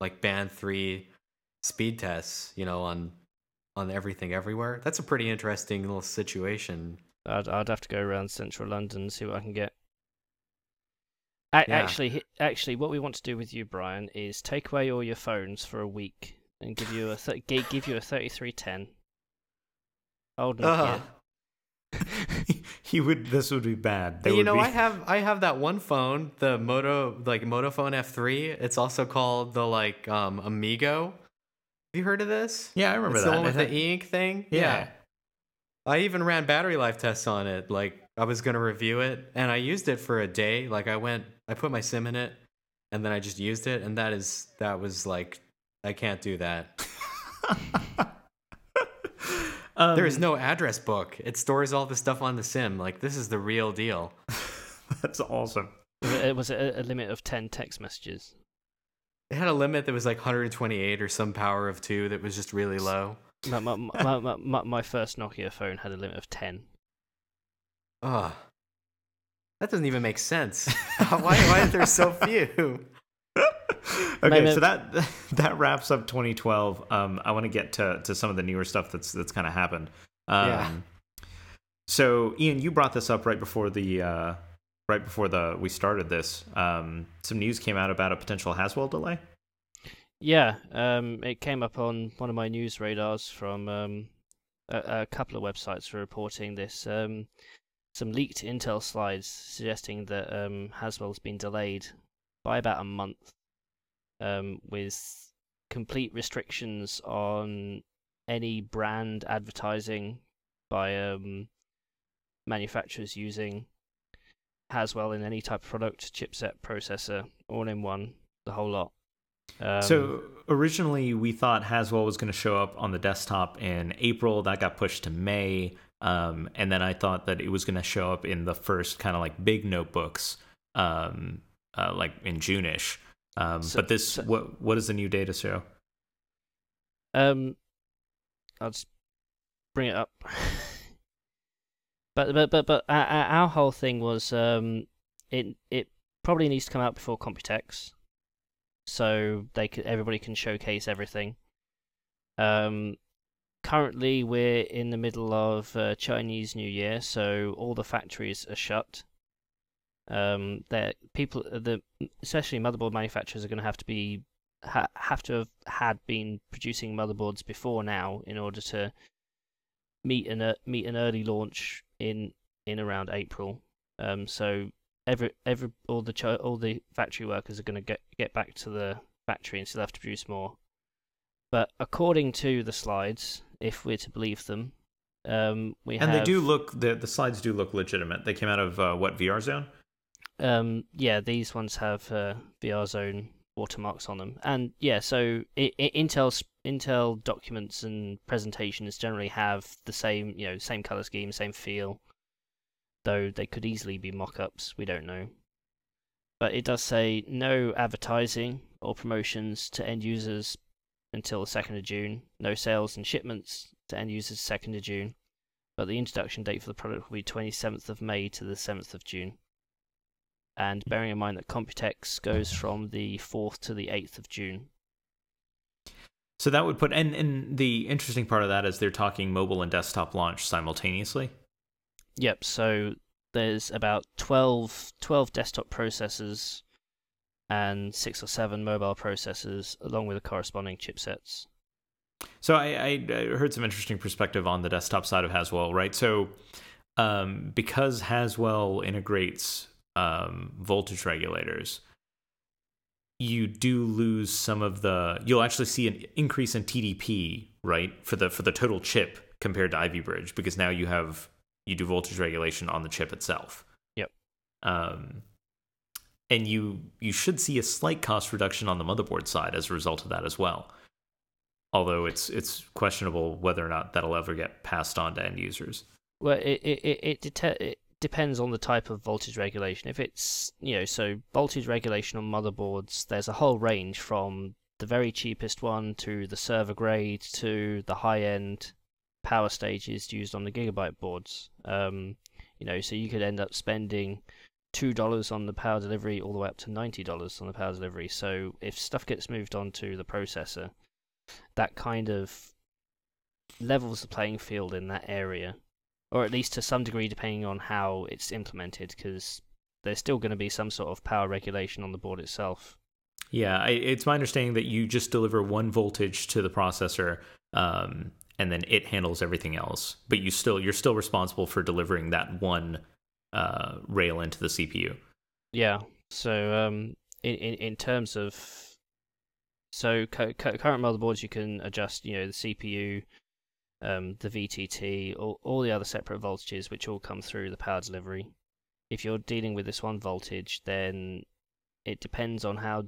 S3: like band 3 speed tests you know on on everything everywhere that's a pretty interesting little situation
S2: I'd I'd have to go around central London and see what I can get. A-
S3: Yeah.
S2: Actually, actually, what we want to do with you, Brian, is take away all your phones for a week and give you a th- give you a thirty three ten. Nokia.
S3: Ugh.
S1: he would this would be bad. There
S3: you know,
S1: be,
S3: I have I have that one phone, the Moto like Motofone F3. It's also called the like um Amigo. Have you heard of this?
S1: Yeah, I remember
S3: it's
S1: that.
S3: the one with
S1: It
S3: the
S1: had-
S3: e-ink thing.
S1: yeah.
S3: I even ran battery life tests on it. Like I was gonna review it, and I used it for a day. Like I went, I put my SIM in it, and then I just used it, and that is that was like I can't do that.
S1: um,
S3: There is no address book. It stores all the stuff on the SIM. Like this is the real deal.
S1: That's awesome.
S2: It, was a, a limit of ten text messages?
S3: It had a limit that was like 128 or some power of two that was just really low.
S2: My, my, my, my, my, my first Nokia phone had a limit of ten.
S3: Ugh. That doesn't even make sense. why, why are there so few?
S1: Okay,
S2: Maybe-
S1: so that that wraps up 2012. Um, I want to get to to some of the newer stuff that's that's kind of happened. Um,
S3: Yeah.
S1: so Ian, you brought this up right before the uh, right before the we started this. Um, some news came out about a potential Haswell delay.
S2: Yeah, um, it came up on one of my news radars from um, a, a, couple of websites were reporting this. Um, some leaked Intel slides suggesting that um, Haswell's been delayed by about a month, um, with complete restrictions on any brand advertising by um, manufacturers using Haswell in any type of product, chipset, processor, all in one, the whole lot.
S1: Um, so originally we thought Haswell was going to show up on the desktop in April. That got pushed to May. Um, and then I thought that it was going to show up in the first kind of like big notebooks, um, uh, like in June-ish. Um, so, but this, so, what what does the new data show?
S2: Um, I'll just bring it up. but but but but our, our whole thing was um, it it probably needs to come out before Computex so they could, everybody can showcase everything. Um, currently, we're in the middle of uh, Chinese New Year, so all the factories are shut. Um, that people, the especially motherboard manufacturers, are going to have to be ha- have to have had been producing motherboards before now in order to meet an uh, meet an early launch in in around April. Um, so every every all the cho- all the factory workers are going to get get back to the factory and still have to produce more. But according to the slides, if we're to believe them, um, we
S1: and
S2: have...
S1: they do look the the slides do look legitimate. They came out of uh, what VR Zone.
S2: Um, yeah, these ones have uh, VR Zone watermarks on them, and yeah, so Intel's Intel documents and presentations generally have the same you know same color scheme, same feel though they could easily be mock ups, we don't know. But it does say no advertising or promotions to end users until the 2nd of June, no sales and shipments to end users 2nd of June, but the introduction date for the product will be 27th of May to the 7th of June. And bearing in mind that Computex goes from the 4th to the 8th of June.
S1: So that would put, and, and the interesting part of that is they're talking mobile and desktop launch simultaneously.
S2: Yep, so there's about 12, 12 desktop processors and six or seven mobile processors, along with the corresponding chipsets.
S1: So I, I, heard some interesting perspective on the desktop side of Haswell, right? So um, because Haswell integrates um, voltage regulators, you do lose some of the. You'll actually see an increase in TDP, right, for the for the total chip compared to Ivy Bridge, because now you have you do voltage regulation on the chip itself.
S2: Yep.
S1: Um, and you you should see a slight cost reduction on the motherboard side as a result of that as well. Although it's it's questionable whether or not that'll ever get passed on to end users.
S2: Well, it it it, it, it depends on the type of voltage regulation. If it's you know so voltage regulation on motherboards, there's a whole range from the very cheapest one to the server grade to the high end power stages used on the gigabyte boards. Um, you know, so you could end up spending two dollars on the power delivery all the way up to ninety dollars on the power delivery. So if stuff gets moved onto the processor, that kind of levels the playing field in that area, or at least to some degree, depending on how it's implemented, because there's still going to be some sort of power regulation on the board itself.
S1: Yeah, I, it's my understanding that you just deliver one voltage to the processor, um, and then it handles everything else. But you still you're still responsible for delivering that one uh, rail into the CPU.
S2: Yeah. So um, in, in in terms of so cu- cu- current motherboards, you can adjust you know the CPU, um, the VTT, all all the other separate voltages which all come through the power delivery. If you're dealing with this one voltage, then it depends on how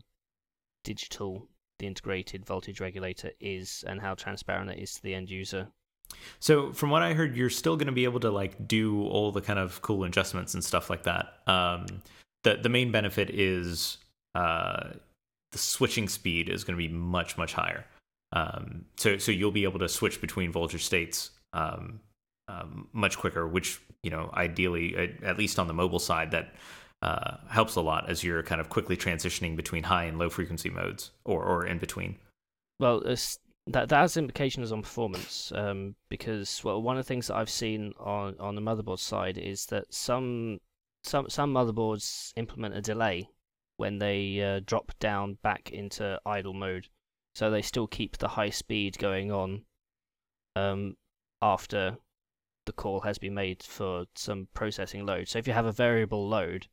S2: digital the integrated voltage regulator is and how transparent it is to the end user.
S1: So, from what I heard, you're still going to be able to like do all the kind of cool adjustments and stuff like that. Um, the the main benefit is uh, the switching speed is going to be much much higher. Um, so so you'll be able to switch between voltage states um, um, much quicker, which you know ideally, at least on the mobile side, that uh, helps a lot as you're kind of quickly transitioning between high and low frequency modes or, or in between.
S2: Well, that that has implications on performance um, because well one of the things that I've seen on on the motherboard side is that some some some motherboards implement a delay when they uh, drop down back into idle mode, so they still keep the high speed going on um, after the call has been made for some processing load. So if you have a variable load,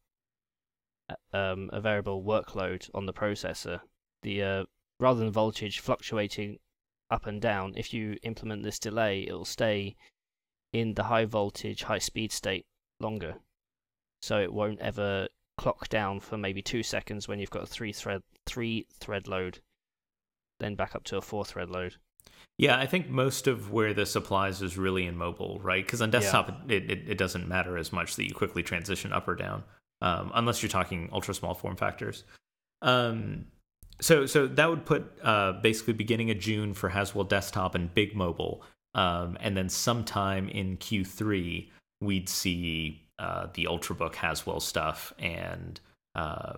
S2: uh, um, a variable workload on the processor, the uh, rather than voltage fluctuating up and down, if you implement this delay, it will stay in the high voltage, high speed state longer. So it won't ever clock down for maybe two seconds when you've got a three thread three thread load, then back up to a four thread load.
S1: Yeah, I think most of where this applies is really in mobile, right? Because on desktop, yeah. it, it, it, doesn't matter as much that you quickly transition up or down, um, unless you're talking ultra small form factors. Um, so so that would put uh, basically beginning of June for Haswell desktop and big mobile, um, and then sometime in Q3 we'd see uh, the ultrabook Haswell stuff and uh,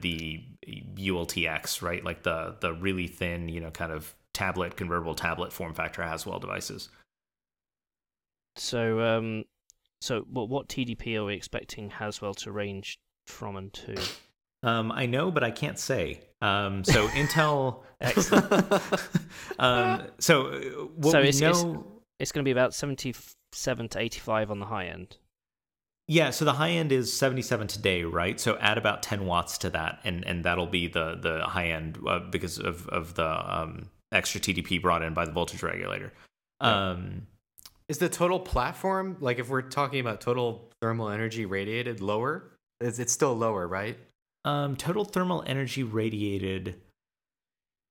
S1: the ULTX, right? Like the the really thin, you know, kind of tablet convertible tablet form factor Haswell devices.
S2: So um, so what what TDP are we expecting Haswell to range from and to?
S1: Um, I know, but I can't say. Um, so Intel, um, so uh, what
S2: so
S1: we
S2: it's,
S1: know,
S2: it's, it's going to be about seventy-seven to eighty-five on the high end.
S1: Yeah, so the high end is 77 today, right? So add about 10 watts to that, and and that'll be the the high end uh, because of of the um, extra TDP brought in by the voltage regulator.
S3: Right. Um, is the total platform like if we're talking about total thermal energy radiated lower? It's, it's still lower, right?
S1: Um, total thermal energy radiated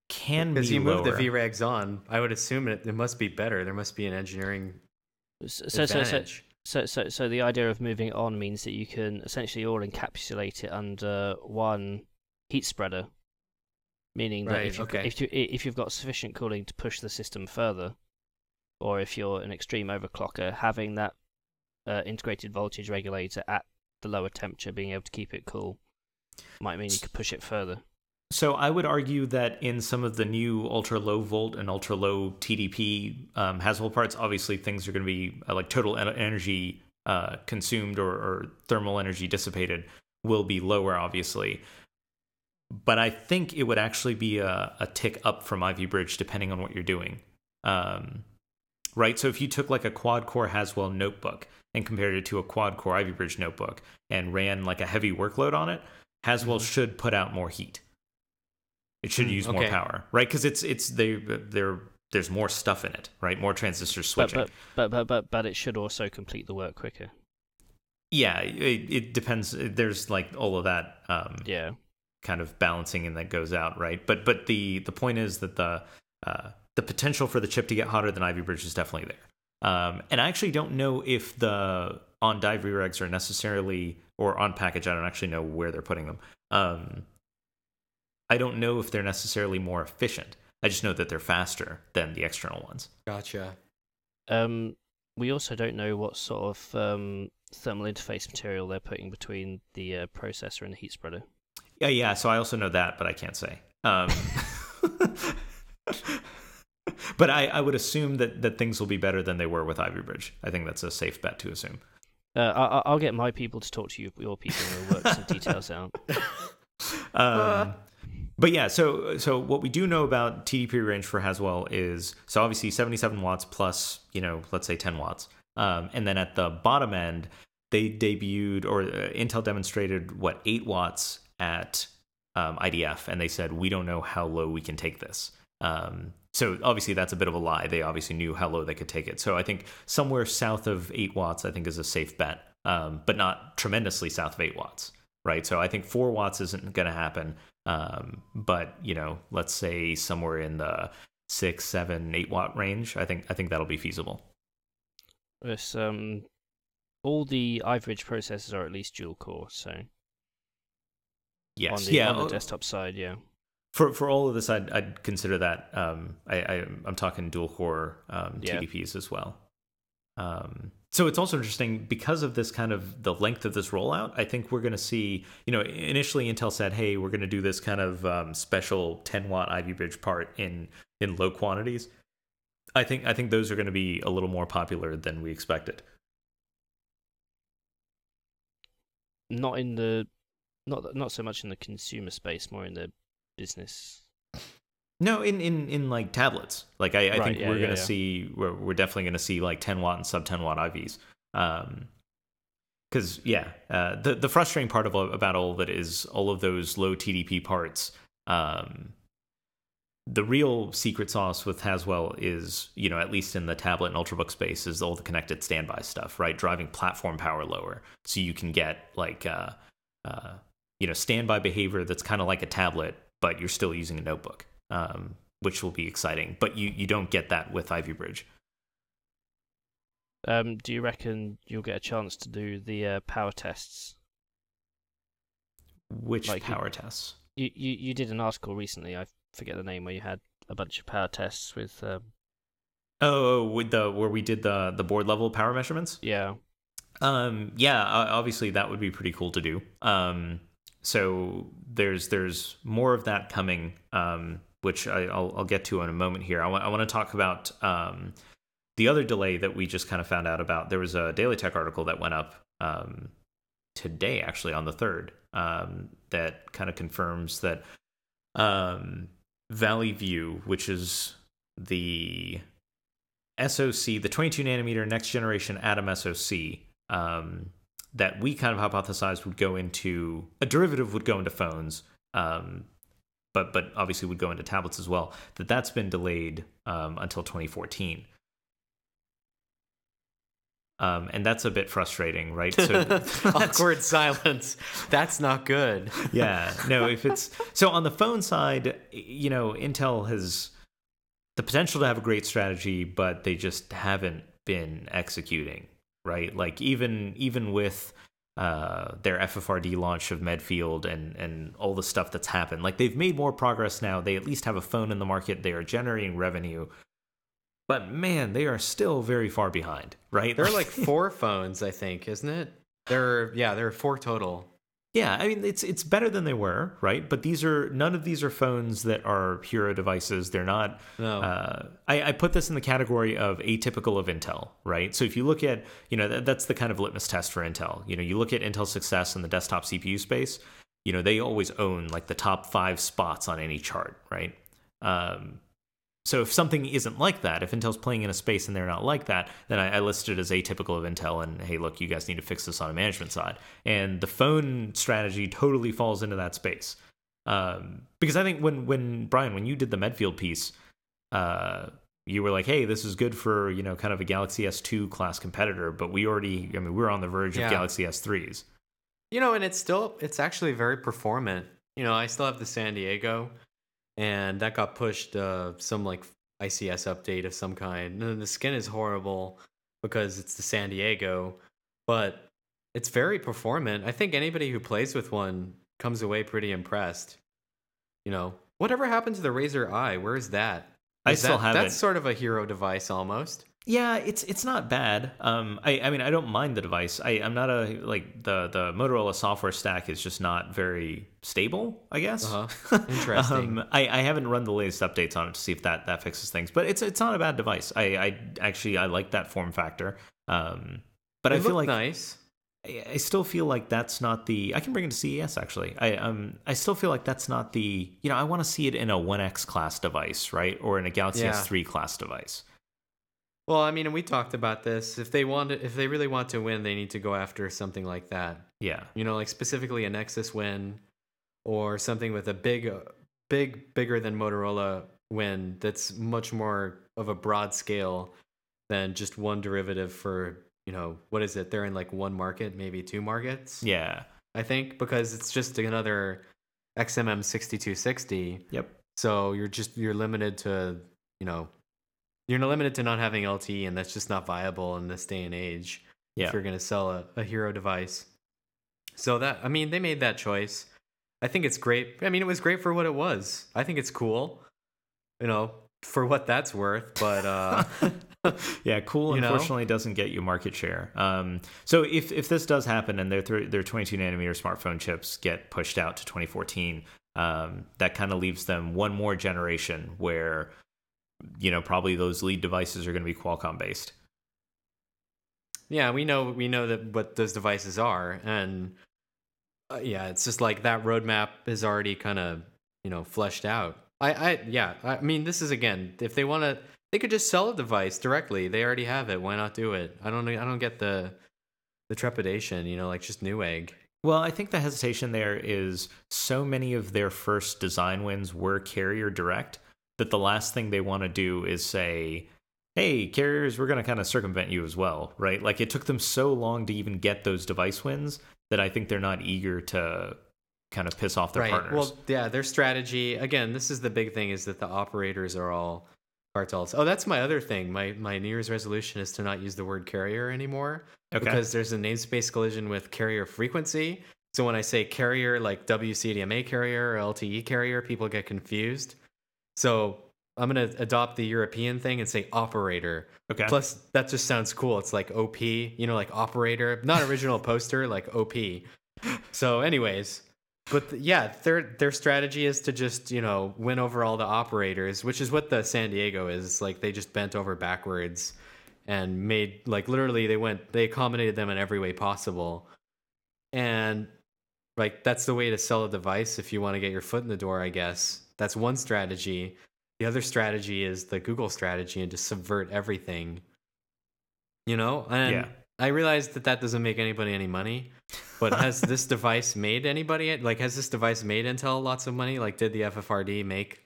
S1: can
S3: because
S1: be
S3: you move
S1: lower.
S3: the VREGs on. I would assume it, it must be better. There must be an engineering so, advantage.
S2: So, so, so, so so the idea of moving on means that you can essentially all encapsulate it under one heat spreader, meaning that
S3: Right,
S2: if you
S3: okay.
S2: if you if you've got sufficient cooling to push the system further, or if you're an extreme overclocker, having that uh, integrated voltage regulator at the lower temperature, being able to keep it cool, might mean you could push it further.
S1: So I would argue that in some of the new ultra low volt and ultra low TDP um, Haswell parts, obviously things are going to be uh, like total en- energy uh, consumed or, or thermal energy dissipated will be lower, obviously. But I think it would actually be a, a tick up from Ivy Bridge depending on what you're doing. Um, right? So if you took like a quad core Haswell notebook and compared it to a quad core Ivy Bridge notebook and ran like a heavy workload on it, Haswell
S3: Mhm.
S1: should put out more heat. It should
S3: Mm,
S1: use more power, right? Because it's it's they they're there's more stuff in it, right? More transistors switching.
S2: but but but but but it should also complete the work quicker.
S1: yeah, it, it depends. There's like all of that um,
S2: Yeah.
S1: kind of balancing and that goes out, right? But but the the point is that the uh, the potential for the chip to get hotter than Ivy Bridge is definitely there. Um, and I actually don't know if the on die regs are necessarily or on package. I don't actually know where they're putting them. Um, I don't know if they're necessarily more efficient. I just know that they're faster than the external ones.
S3: Gotcha.
S2: Um, we also don't know what sort of um, thermal interface material they're putting between the uh, processor and the heat spreader.
S1: Yeah, yeah. So I also know that, but I can't say. Um, but I, I would assume that, that things will be better than they were with Ivy Bridge. I think that's a safe bet to assume.
S2: Uh, I, I'll get my people to talk to you, your people, and we'll work some details out.
S1: Um, but yeah, so so what we do know about TDP range for Haswell is so obviously 77 watts plus you know let's say 10 watts, um, and then at the bottom end they debuted or uh, Intel demonstrated what eight watts at um, IDF, and they said we don't know how low we can take this. Um, so obviously that's a bit of a lie. They obviously knew how low they could take it. So I think somewhere south of eight watts, I think is a safe bet, um, but not tremendously south of eight watts, right? So I think four watts isn't going to happen. Um, but you know, let's say somewhere in the six, seven, eight watt range. I think I think that'll be feasible.
S2: Yes, um, all the Ivy processors are at least dual core, so
S1: Yes,
S2: on the,
S1: yeah.
S2: on the
S1: uh,
S2: desktop side, yeah.
S1: For for all of this, I'd I'd consider that. Um, I, I I'm talking dual core um,
S2: Yeah.
S1: TDPs as well. Um, so it's also interesting because of this kind of the length of this rollout. I think we're going to see. You know, initially Intel said, "Hey, we're going to do this kind of um, special 10 watt Ivy Bridge part in in low quantities. I think I think those are going to be a little more popular than we expected.
S2: Not in the, not not so much in the consumer space, more in the business.
S1: No, in in in like tablets. Like I, I
S2: Right,
S1: think
S2: yeah,
S1: we're
S2: yeah,
S1: gonna
S2: yeah.
S1: see we're we're definitely gonna see like 10 watt and sub 10 watt IVs. Um, because yeah, uh, the the frustrating part of about all of it is all of those low TDP parts. Um, the real secret sauce with Haswell is, you know, at least in the tablet and ultrabook space, is all the connected standby stuff, right? Driving platform power lower, so you can get like, uh, uh, you know, standby behavior that's kind of like a tablet, but you're still using a notebook, um, which will be exciting. But you you don't get that with Ivy Bridge.
S2: Um, do you reckon you'll get a chance to do the uh, power tests?
S1: Which
S2: Like you-
S1: power tests?
S2: You, you you did an article recently. I forget the name where you had a bunch of power tests with um,
S1: Oh, with the where we did the the board level power measurements.
S2: yeah
S1: Um, yeah, obviously that would be pretty cool to do. Um, so there's there's more of that coming, um, which I, I'll I'll get to in a moment here. I want to talk about um, the other delay that we just kind of found out about. There was a DailyTech article that went up um, today, actually on the third, um, that kind of confirms that um, Valley View, which is the SoC, the 22 nanometer next generation Atom SoC, um, that we kind of hypothesized would go into a derivative would go into phones, um, but but obviously would go into tablets as well. That that's been delayed um, until 2014. Um, and that's a bit frustrating, right? So
S3: Awkward silence. That's not good.
S1: yeah no if it's so on the phone side you know intel has the potential to have a great strategy but they just haven't been executing right like even even with uh their ffrd launch of medfield and and all the stuff that's happened. Like they've made more progress now. They at least have a phone in the market. They are generating revenue. But man they are still very far behind right?
S3: There are like four phones, I think, isn't it? There are yeah, there are four total.
S1: Yeah, I mean it's it's better than they were, right? But these are none of these are phones that are hero devices. They're not.
S3: No.
S1: Uh, I, I put this in the category of atypical of Intel, right? So if you look at, you know, that, that's the kind of litmus test for Intel. You know, you look at Intel's success in the desktop CPU space. You know, they always own like the top five spots on any chart, right? Um, so if something isn't like that, if Intel's playing in a space and they're not like that, then I, I list it as atypical of Intel. And hey, look, you guys need to fix this on a management side. And the phone strategy totally falls into that space. Um, because I think when when Brian, when you did the Medfield piece, uh, you were like, hey, this is good for you know kind of a Galaxy S2 class competitor, but we already, I mean, we're on the verge
S3: Yeah.
S1: of Galaxy S3s.
S3: You know, and it's still it's actually very performant. You know, I still have the San Diego, and that got pushed uh, some like ICS update of some kind. And the skin is horrible because it's the San Diego, but it's very performant. I think anybody who plays with one comes away pretty impressed. You know, whatever happened to the RAZR i? Where is that?
S1: I still
S3: that,
S1: have
S3: That's
S1: it.
S3: sort of a hero device almost.
S1: Yeah, it's it's not bad. Um, I I mean I don't mind the device. I I'm not a like the the Motorola software stack is just not very stable. I guess.
S3: Uh-huh. Interesting.
S1: um, I I haven't run the latest updates on it to see if that that fixes things, but it's it's not a bad device. I I actually I like that form factor. Um, but
S3: it
S1: I feel like
S3: nice.
S1: I, I still feel like that's not the. I can bring it to CES actually. I um I still feel like that's not the. You know I want to see it in a One X class device, right, or in a Galaxy
S3: Yeah.
S1: S3 class device.
S3: Well, I mean, and we talked about this. If they want, to, if they really want to win, they need to go after something like that.
S1: Yeah.
S3: You know, like specifically a Nexus win, or something with a big, big, bigger than Motorola win. That's much more of a broad scale than just one derivative for you know what is it? They're in like one market, maybe two markets.
S1: Yeah.
S3: I think because it's just another XMM sixty two sixty.
S1: Yep.
S3: So you're just you're limited to you know you're limited to not having LTE, and that's just not viable in this day and age.
S1: Yeah.
S3: If you're going to sell a, a hero device, so that I mean they made that choice. I think it's great. I mean it was great for what it was. I think it's cool, you know, for what that's worth. But uh,
S1: yeah, cool.
S3: You know?
S1: Unfortunately, doesn't get you market share. Um, so if if this does happen and their th- their 22 nanometer smartphone chips get pushed out to 2014, um, that kind of leaves them one more generation where you know, probably those lead devices are going to be Qualcomm based.
S3: Yeah, we know we know that what those devices are, and uh, yeah, it's just like that roadmap is already kind of you know fleshed out. I, I yeah, I mean this is again, if they want to, they could just sell a device directly. They already have it. Why not do it? I don't I don't get the the trepidation. You know, like just Newegg.
S1: Well, I think the hesitation there is so many of their first design wins were carrier direct that the last thing they want to do is say, hey, carriers, we're going to kind of circumvent you as well, right? Like it took them so long to even get those device wins that I think they're not eager to kind of piss off their
S3: right.
S1: partners.
S3: Well, yeah, their strategy again. This is the big thing: is that the operators are all cartels. Oh, that's my other thing. My my New Year's resolution is to not use the word carrier anymore
S1: okay.
S3: because there's a namespace collision with carrier frequency. So when I say carrier, like WCDMA carrier or LTE carrier, people get confused. So I'm gonna adopt the European thing and say operator.
S1: okay.
S3: Plus, that just sounds cool. It's like OP, you know, like operator, not original poster, like OP. So, anyways, but th- yeah, their their strategy is to just you know win over all the operators, which is what the San Diego is. Like they just bent over backwards and made like literally they went they accommodated them in every way possible, and like that's the way to sell a device if you want to get your foot in the door. I guess that's one strategy. The other strategy is the Google strategy and to subvert everything. You know, and
S1: Yeah.
S3: I realize that that doesn't make anybody any money. But has this device made anybody like has this device made Intel lots of money? Like did the FFRD make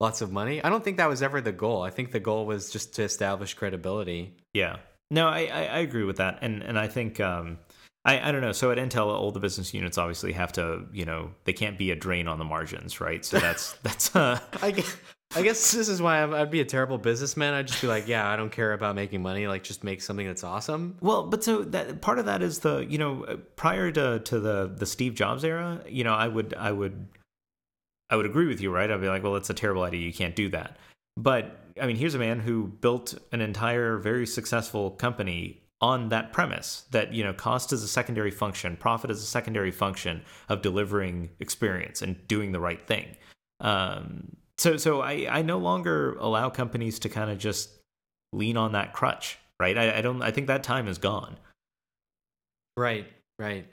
S3: lots of money? I don't think that was ever the goal. I think the goal was just to establish credibility.
S1: Yeah. No, I, I, I agree with that. And and I think um I, I don't know. So at Intel, all the business units obviously have to, you know, they can't be a drain on the margins, right? So that's that's uh
S3: I guess, I guess this is why I'd be a terrible businessman. I'd just be like, yeah, I don't care about making money. Like, just make something that's awesome.
S1: Well, but so that part of that is the you know uh, prior to to the the Steve Jobs era, you know, I would I would I would agree with you, right? I'd be like, well, it's a terrible idea. You can't do that. But I mean, here's a man who built an entire very successful company on that premise that you know cost is a secondary function, profit is a secondary function of delivering experience and doing the right thing. Um, so so I I no longer allow companies to kind of just lean on that crutch, right? I, I don't. I think that time is gone.
S3: Right, right.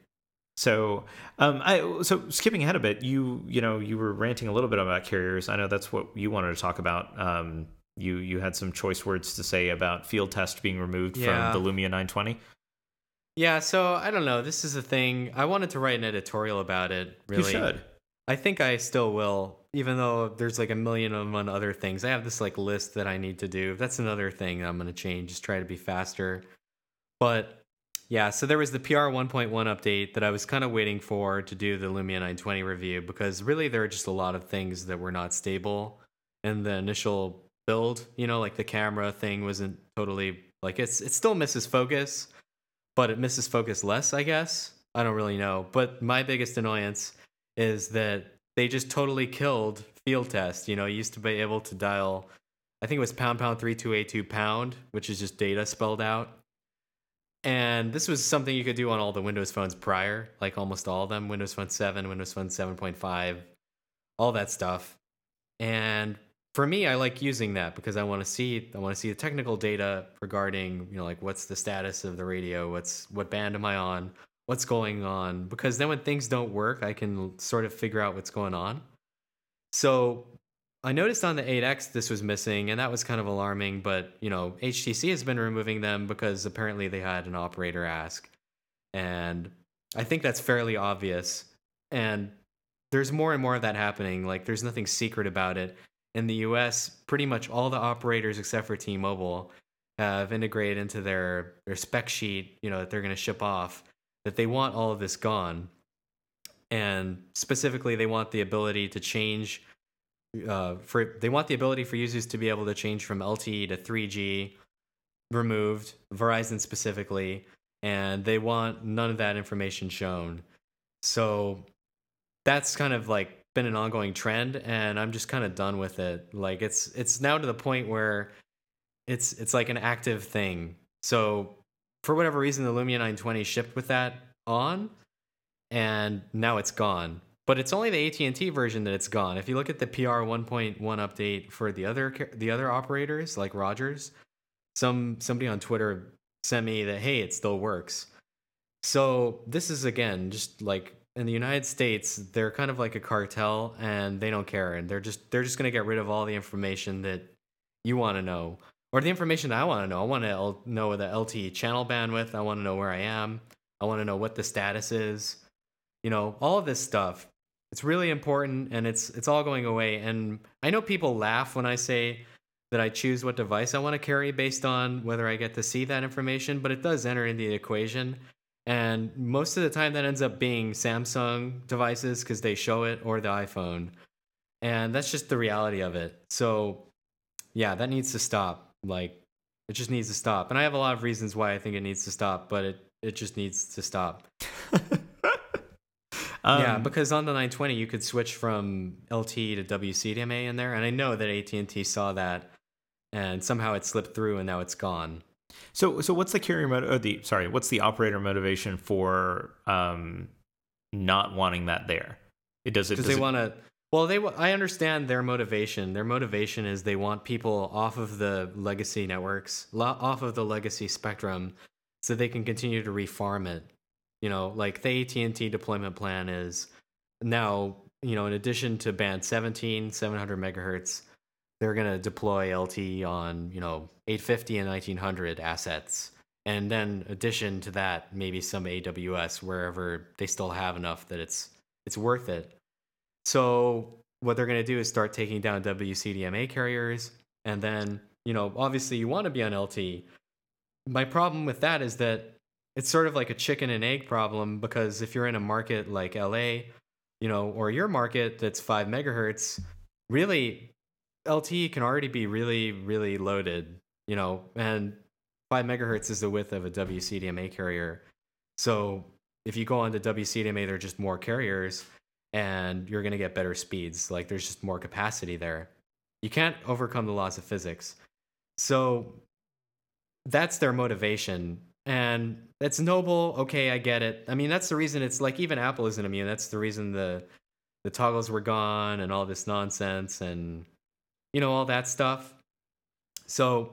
S1: So, um, I so skipping ahead a bit, you you know you were ranting a little bit about carriers. I know that's what you wanted to talk about. Um, you you had some choice words to say about field test being removed
S3: Yeah.
S1: from the Lumia 920.
S3: Yeah, so I don't know. This is a thing. I wanted to write an editorial about it. Really,
S1: You should.
S3: I think I still will, even though there's like a million and one other things. I have this like list that I need to do. That's another thing I'm going to change. Just try to be faster. But yeah, so there was the PR 1.1 update that I was kind of waiting for to do the Lumia 920 review because really there are just a lot of things that were not stable in the initial build. You know, like the camera thing wasn't totally like it's it still misses focus, but it misses focus less, I guess. I don't really know. But my biggest annoyance is that they just totally killed field test. You know, you used to be able to dial, I think it was pound pound three two eight two pound, which is just data spelled out. And this was something you could do on all the Windows phones prior, like almost all of them Windows Phone 7, Windows Phone 7.5, all that stuff. And for me, I like using that because I want to see I want to see the technical data regarding, you know, like what's the status of the radio, what's what band am I on, what's going on because then when things don't work, I can sort of figure out what's going on. So I noticed on the 8X this was missing, and that was kind of alarming. But you know, HTC has been removing them because apparently they had an operator ask, and I think that's fairly obvious. And there's more and more of that happening. Like there's nothing secret about it. In the US, pretty much all the operators except for T-Mobile have integrated into their their spec sheet, you know, that they're going to ship off that they want all of this gone. And specifically they want the ability to change uh, for they want the ability for users to be able to change from LTE to 3G removed, Verizon specifically, and they want none of that information shown. So that's kind of like been an ongoing trend and I'm just kind of done with it. Like it's it's now to the point where it's it's like an active thing. So for whatever reason the Lumia 920 shipped with that on and now it's gone. but it's only the AT&T version that it's gone. If you look at the PR 1.1 update for the other the other operators like Rogers, some somebody on Twitter sent me that hey, it still works. So this is again just like in the United States, they're kind of like a cartel and they don't care and they're just they're just going to get rid of all the information that you want to know or the information that I want to know. I want to L- know the LTE channel bandwidth, I want to know where I am, I want to know what the status is. You know, all of this stuff. It's really important and it's it's all going away and I know people laugh when I say that I choose what device I want to carry based on whether I get to see that information, but it does enter into the equation. And most of the time, that ends up being Samsung devices because they show it or the iPhone. And that's just the reality of it. So, yeah, that needs to stop. Like, it just needs to stop. And I have a lot of reasons why I think it needs to stop, but it, it just needs to stop.
S1: Um,
S3: yeah, because on the 920 you could switch from LTE to WCDMA in there, and I know that AT&T saw that, and somehow it slipped through, and now it's gone.
S1: So, so what's the carrier mode? Or the sorry, what's the operator motivation for um, not wanting that there? It does it
S3: because
S1: does
S3: they
S1: it-
S3: want to. Well, they. I understand their motivation. Their motivation is they want people off of the legacy networks, off of the legacy spectrum, so they can continue to refarm it. You know, like the AT and T deployment plan is now. You know, in addition to band 17, 700 megahertz, they're going to deploy LT on you know 850 and 1900 assets, and then addition to that, maybe some AWS wherever they still have enough that it's it's worth it. So what they're going to do is start taking down WCDMA carriers, and then you know obviously you want to be on LT. My problem with that is that it's sort of like a chicken and egg problem because if you're in a market like LA, you know, or your market that's five megahertz, really LTE can already be really really loaded, you know, and five megahertz is the width of a WCDMA carrier. So if you go on to WCDMA, there are just more carriers and you're going to get better speeds. Like there's just more capacity there. You can't overcome the laws of physics. So that's their motivation. And that's noble. Okay, I get it. I mean, that's the reason it's like even Apple isn't immune. That's the reason the the toggles were gone and all this nonsense and you know all that stuff. So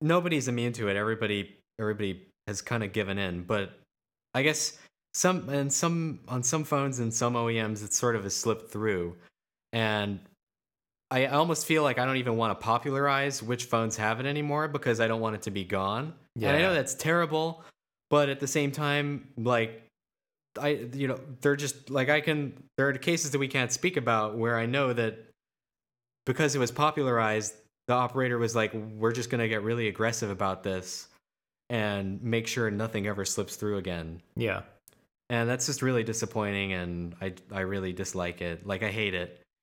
S3: nobody's immune to it. Everybody everybody has kind of given in, but I guess some and some on some phones and some OEMs it's sort of a slip through. And I almost feel like I don't even want to popularize which phones have it anymore because I don't want it to be gone. Yeah. And I know that's terrible, but at the same time, like I you know, they're just like I can there are cases that we can't speak about where I know that because it was popularized, the operator was like, We're just gonna get really aggressive about this and make sure nothing ever slips through again.
S1: yeah.
S3: And that's just really disappointing and I I really dislike it. Like I hate it.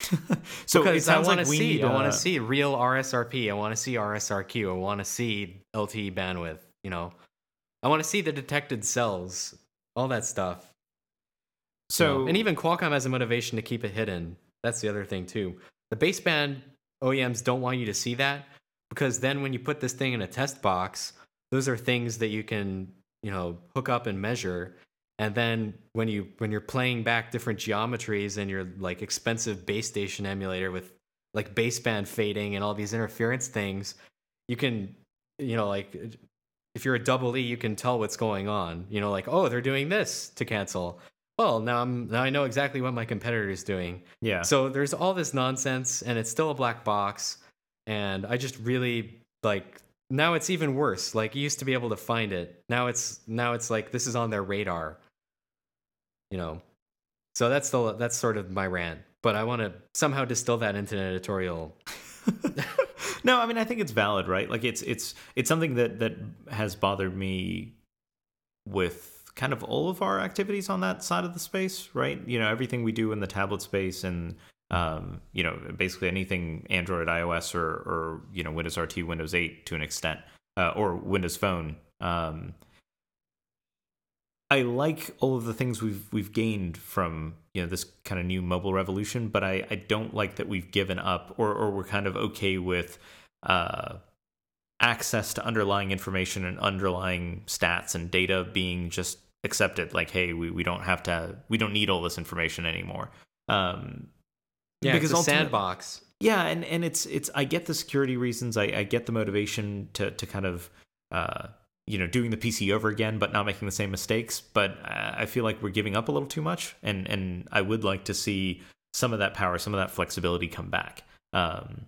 S1: so it
S3: because I
S1: sounds
S3: want
S1: like
S3: to
S1: we
S3: see
S1: need.
S3: I want
S1: uh,
S3: to see real RSRP. I want to see RSRQ. I want to see LTE bandwidth, you know. I want to see the detected cells, all that stuff. you
S1: So
S3: know. and even Qualcomm has a motivation to keep it hidden. That's the other thing too. The baseband OEMs don't want you to see that because then when you put this thing in a test box, those are things that you can, you know, hook up and measure. And then when you when you're playing back different geometries and your like expensive base station emulator with like baseband fading and all these interference things, you can, you know, like if you're a double E, you can tell what's going on. You know, like oh, they're doing this to cancel. Well, now I'm now I know exactly what my competitor is doing.
S1: yeah.
S3: So there's all this nonsense, and it's still a black box. And I just really like now it's even worse. Like you used to be able to find it. Now it's now it's like this is on their radar. You know. So that's the that's sort of my rant. But I want to somehow distill that into an editorial.
S1: no, I mean I think it's valid, right? Like it's it's it's something that that has bothered me with kind of all of our activities on that side of the space, right? You know, everything we do in the tablet space and um, you know, basically anything Android, iOS, or or you know Windows RT, Windows 8 to an extent, uh, or Windows Phone. Um, I like all of the things we've we've gained from you know this kind of new mobile revolution, but I, I don't like that we've given up or or we're kind of okay with uh, access to underlying information and underlying stats and data being just accepted. Like, hey, we, we don't have to, we don't need all this information anymore. Um,
S3: Yeah,
S1: Because
S3: it's a sandbox.
S1: yeah, and and it's it's I get the security reasons. I, I get the motivation to to kind of uh you know doing the PC over again, but not making the same mistakes. But I I feel like we're giving up a little too much, and and I would like to see some of that power, some of that flexibility come back. Um,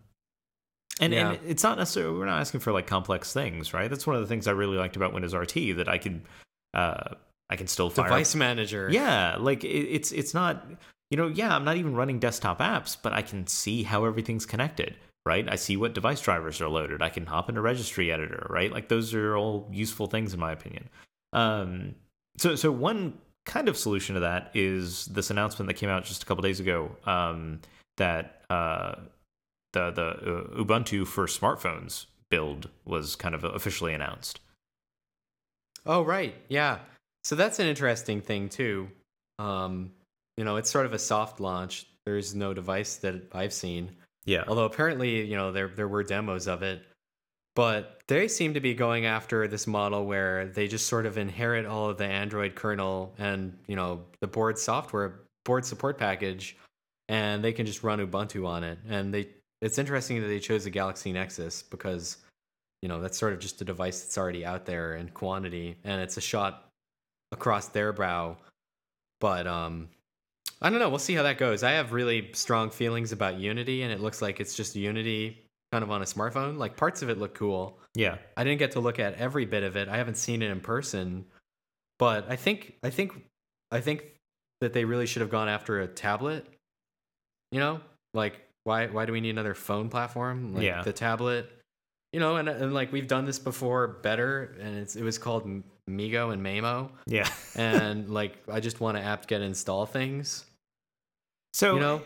S1: and
S3: Yeah.
S1: and it's not necessarily we're not asking for like complex things, right? That's one of the things I really liked about Windows RT that I could uh I can still fire up
S3: Device manager.
S1: yeah, like it, it's it's not you know yeah I'm not even running desktop apps, but I can see how everything's connected, right? I see what device drivers are loaded. I can hop into registry editor, right? Like those are all useful things in my opinion. Um, so so one kind of solution to that is this announcement that came out just a couple days ago um, that uh, the the uh, Ubuntu for smartphones build was kind of officially announced.
S3: Oh right, yeah. So that's an interesting thing too. Um, you know, it's sort of a soft launch. There's no device that I've seen.
S1: Yeah.
S3: Although apparently, you know, there there were demos of it. But they seem to be going after this model where they just sort of inherit all of the Android kernel and, you know, the board software, board support package, and they can just run Ubuntu on it. And they it's interesting that they chose the Galaxy Nexus because, you know, that's sort of just a device that's already out there in quantity and it's a shot across their brow. But um I don't know. We'll see how that goes. I have really strong feelings about Unity, and it looks like it's just Unity kind of on a smartphone. Like parts of it look cool.
S1: Yeah.
S3: I didn't get to look at every bit of it. I haven't seen it in person, but I think I think I think that they really should have gone after a tablet. You know, like why why do we need another phone platform? Like
S1: Yeah.
S3: the tablet. You know, and, and like we've done this before better, and it's it was called MeeGo and Maemo,
S1: Yeah.
S3: and like I just want to apt get install things.
S1: So
S3: You know,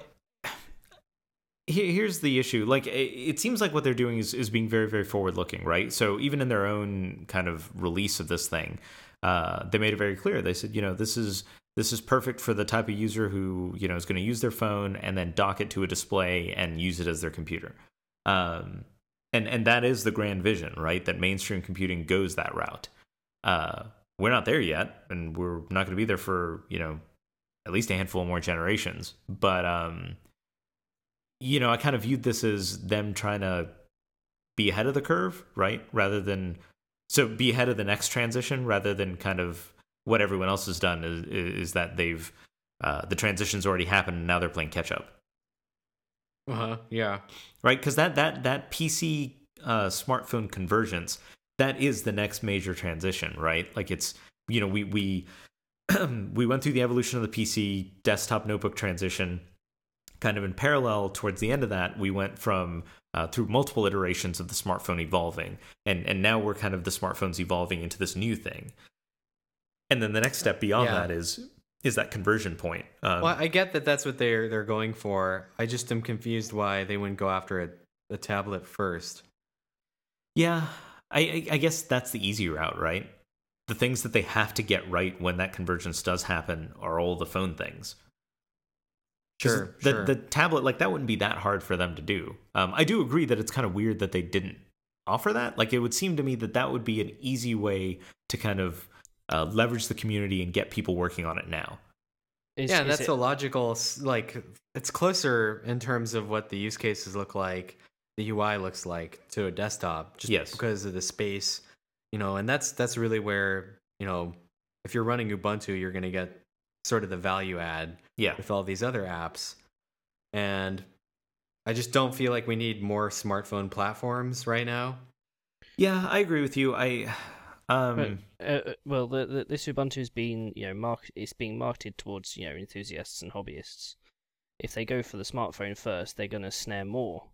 S1: here's the issue. Like it, it seems like what they're doing is, is being very very forward looking right? So even in their own kind of release of this thing uh, they made it very clear. They said you know this is this is perfect for the type of user who you know is going to use their phone and then dock it to a display and use it as their computer. Um, and and that is the grand vision right? That mainstream computing goes that route uh, we're not there yet and we're not going to be there for you know at least a handful more generations but um you know, I kind of viewed this as them trying to be ahead of the curve, right? Rather than so be ahead of the next transition, rather than kind of what everyone else has done is, is that they've uh, the transition's already happened and now they're playing catch up,
S3: uh huh, yeah.
S1: right? Because that that that PC uh, smartphone convergence that is the next major transition, right? Like it's you know we we we went through the evolution of the PC desktop notebook transition kind of in parallel towards the end of that we went from uh, through multiple iterations of the smartphone evolving and and now we're kind of the smartphones evolving into this new thing and then the next step beyond
S3: Yeah.
S1: that is is that conversion point um,
S3: Well, I get that that's what they're they're going for. I just am confused why they wouldn't go after a, a tablet first.
S1: yeah I, I i guess that's the easy route right? The things that they have to get right when that convergence does happen are all the phone things. 'Cause
S3: Sure,
S1: the,
S3: sure.
S1: the tablet like that wouldn't be that hard for them to do. Um, i do agree that it's kind of weird that they didn't offer that. Like it would seem to me that that would be an easy way to kind of uh, leverage the community and get people working on it now.
S2: Is,
S3: yeah,
S2: is
S3: that's
S2: it-
S3: a logical like it's closer in terms of what the use cases look like, the UI looks like to a desktop just
S1: Yes.
S3: because of the space, you know, and that's that's really where, you know, if you're running Ubuntu, you're going to get sort of the value add
S1: yeah
S3: with all these other apps. And I just don't feel like we need more smartphone platforms right now.
S1: yeah i agree with you i um
S2: Uh, uh, well, the, the, this Ubuntu's been, you know, mark it's being marketed towards, you know, enthusiasts and hobbyists. If they go for the smartphone first, they're going to snare more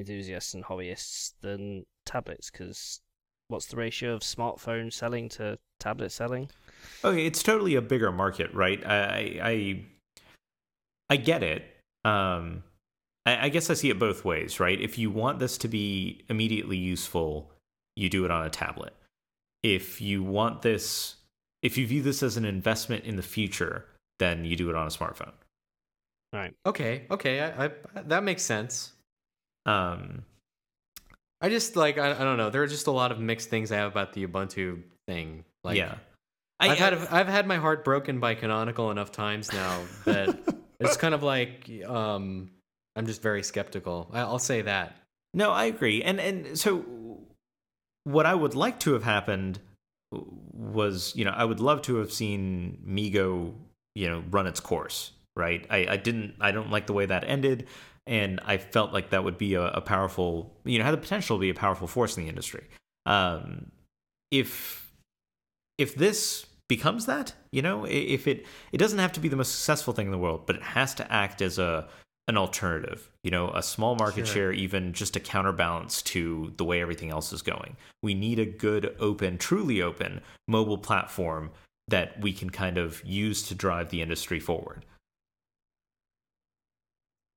S2: enthusiasts and hobbyists than tablets. Because what's the ratio of smartphone selling to tablet selling?
S1: Okay, it's totally a bigger market, right? I I I, I get it. Um, I, I guess I see it both ways, right? If you want this to be immediately useful, you do it on a tablet. If you want this, if you view this as an investment in the future, then you do it on a smartphone.
S2: Right.
S3: Okay, okay, I, I, that makes sense.
S1: Um,
S3: I just like I, I don't know. There are just a lot of mixed things I have about the Ubuntu thing. Like,
S1: yeah, I,
S3: I've had I've had my heart broken by Canonical enough times now that it's kind of like um, I'm just very skeptical. I, I'll say that.
S1: No, I agree. And and so what I would like to have happened was, you know, I would love to have seen MeeGo, you know, run its course, right? I, I didn't I don't like the way that ended, and I felt like that would be a, a powerful, you know, had the potential to be a powerful force in the industry. Um, if if this becomes that, you know, if it it doesn't have to be the most successful thing in the world, but it has to act as a an alternative, you know, a small market
S3: Sure.
S1: share, even just a counterbalance to the way everything else is going. We need a good, open, truly open mobile platform that we can kind of use to drive the industry forward.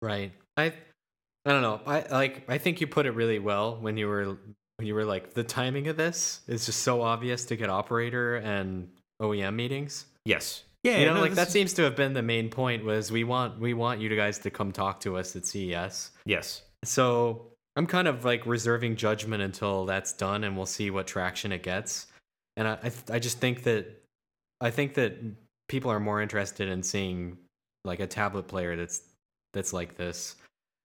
S3: Right. I I don't know. I like I think you put it really well when you were when you were like the timing of this is just so obvious to get operator and OEM meetings.
S1: Yes. Yeah.
S3: you know,
S1: no,
S3: like that seems to have been the main point was we want we want you guys to come talk to us at CES.
S1: Yes.
S3: So I'm kind of like reserving judgment until that's done, and we'll see what traction it gets. And I, I, I just think that I think that people are more interested in seeing like a tablet player that's that's like this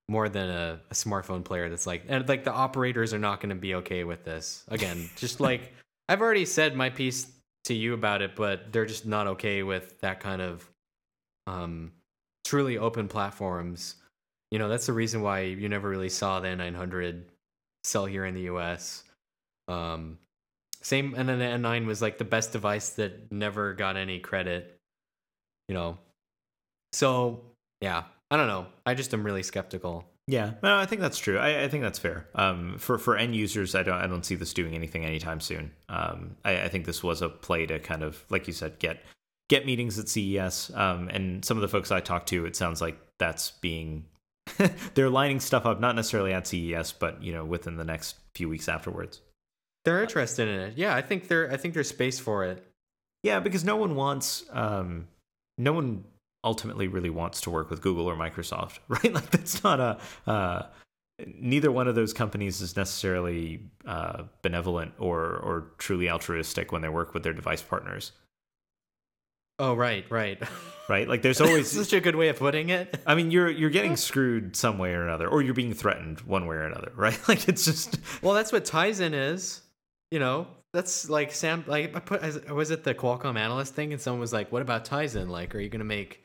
S3: more than a, a smartphone player that's like and like the operators are not going to be okay with this again. just like I've already said my piece to you about it, but they're just not okay with that kind of um truly open platforms you know that's the reason why you never really saw the N900 sell here in the US. Um, same, and then the N9 was like the best device that never got any credit. You know, so yeah, I don't know. I just am really skeptical.
S1: Yeah, no, I think that's true. I, I think that's fair. Um, for for end users, I don't I don't see this doing anything anytime soon. Um, I, I think this was a play to kind of, like you said, get get meetings at CES. Um, and some of the folks I talked to, it sounds like that's being they're lining stuff up, not necessarily at CES, but you know, within the next few weeks afterwards.
S3: They're interested in it. Yeah, I think there. I think there's space for it.
S1: Yeah, because no one wants, um, no one ultimately really wants to work with Google or Microsoft, right? Like that's not a. Uh, neither one of those companies is necessarily uh, benevolent or or truly altruistic when they work with their device partners,
S3: Oh right, right.
S1: right? Like there's always.
S3: such a good way of putting it.
S1: I mean, you're you're getting screwed some way or another, or you're being threatened one way or another, right? Like it's just
S3: Well, that's what Tizen is. You know, that's like Sam. Like I put, I was it the Qualcomm analyst thing, and someone was like, "What about Tizen? Like, are you gonna make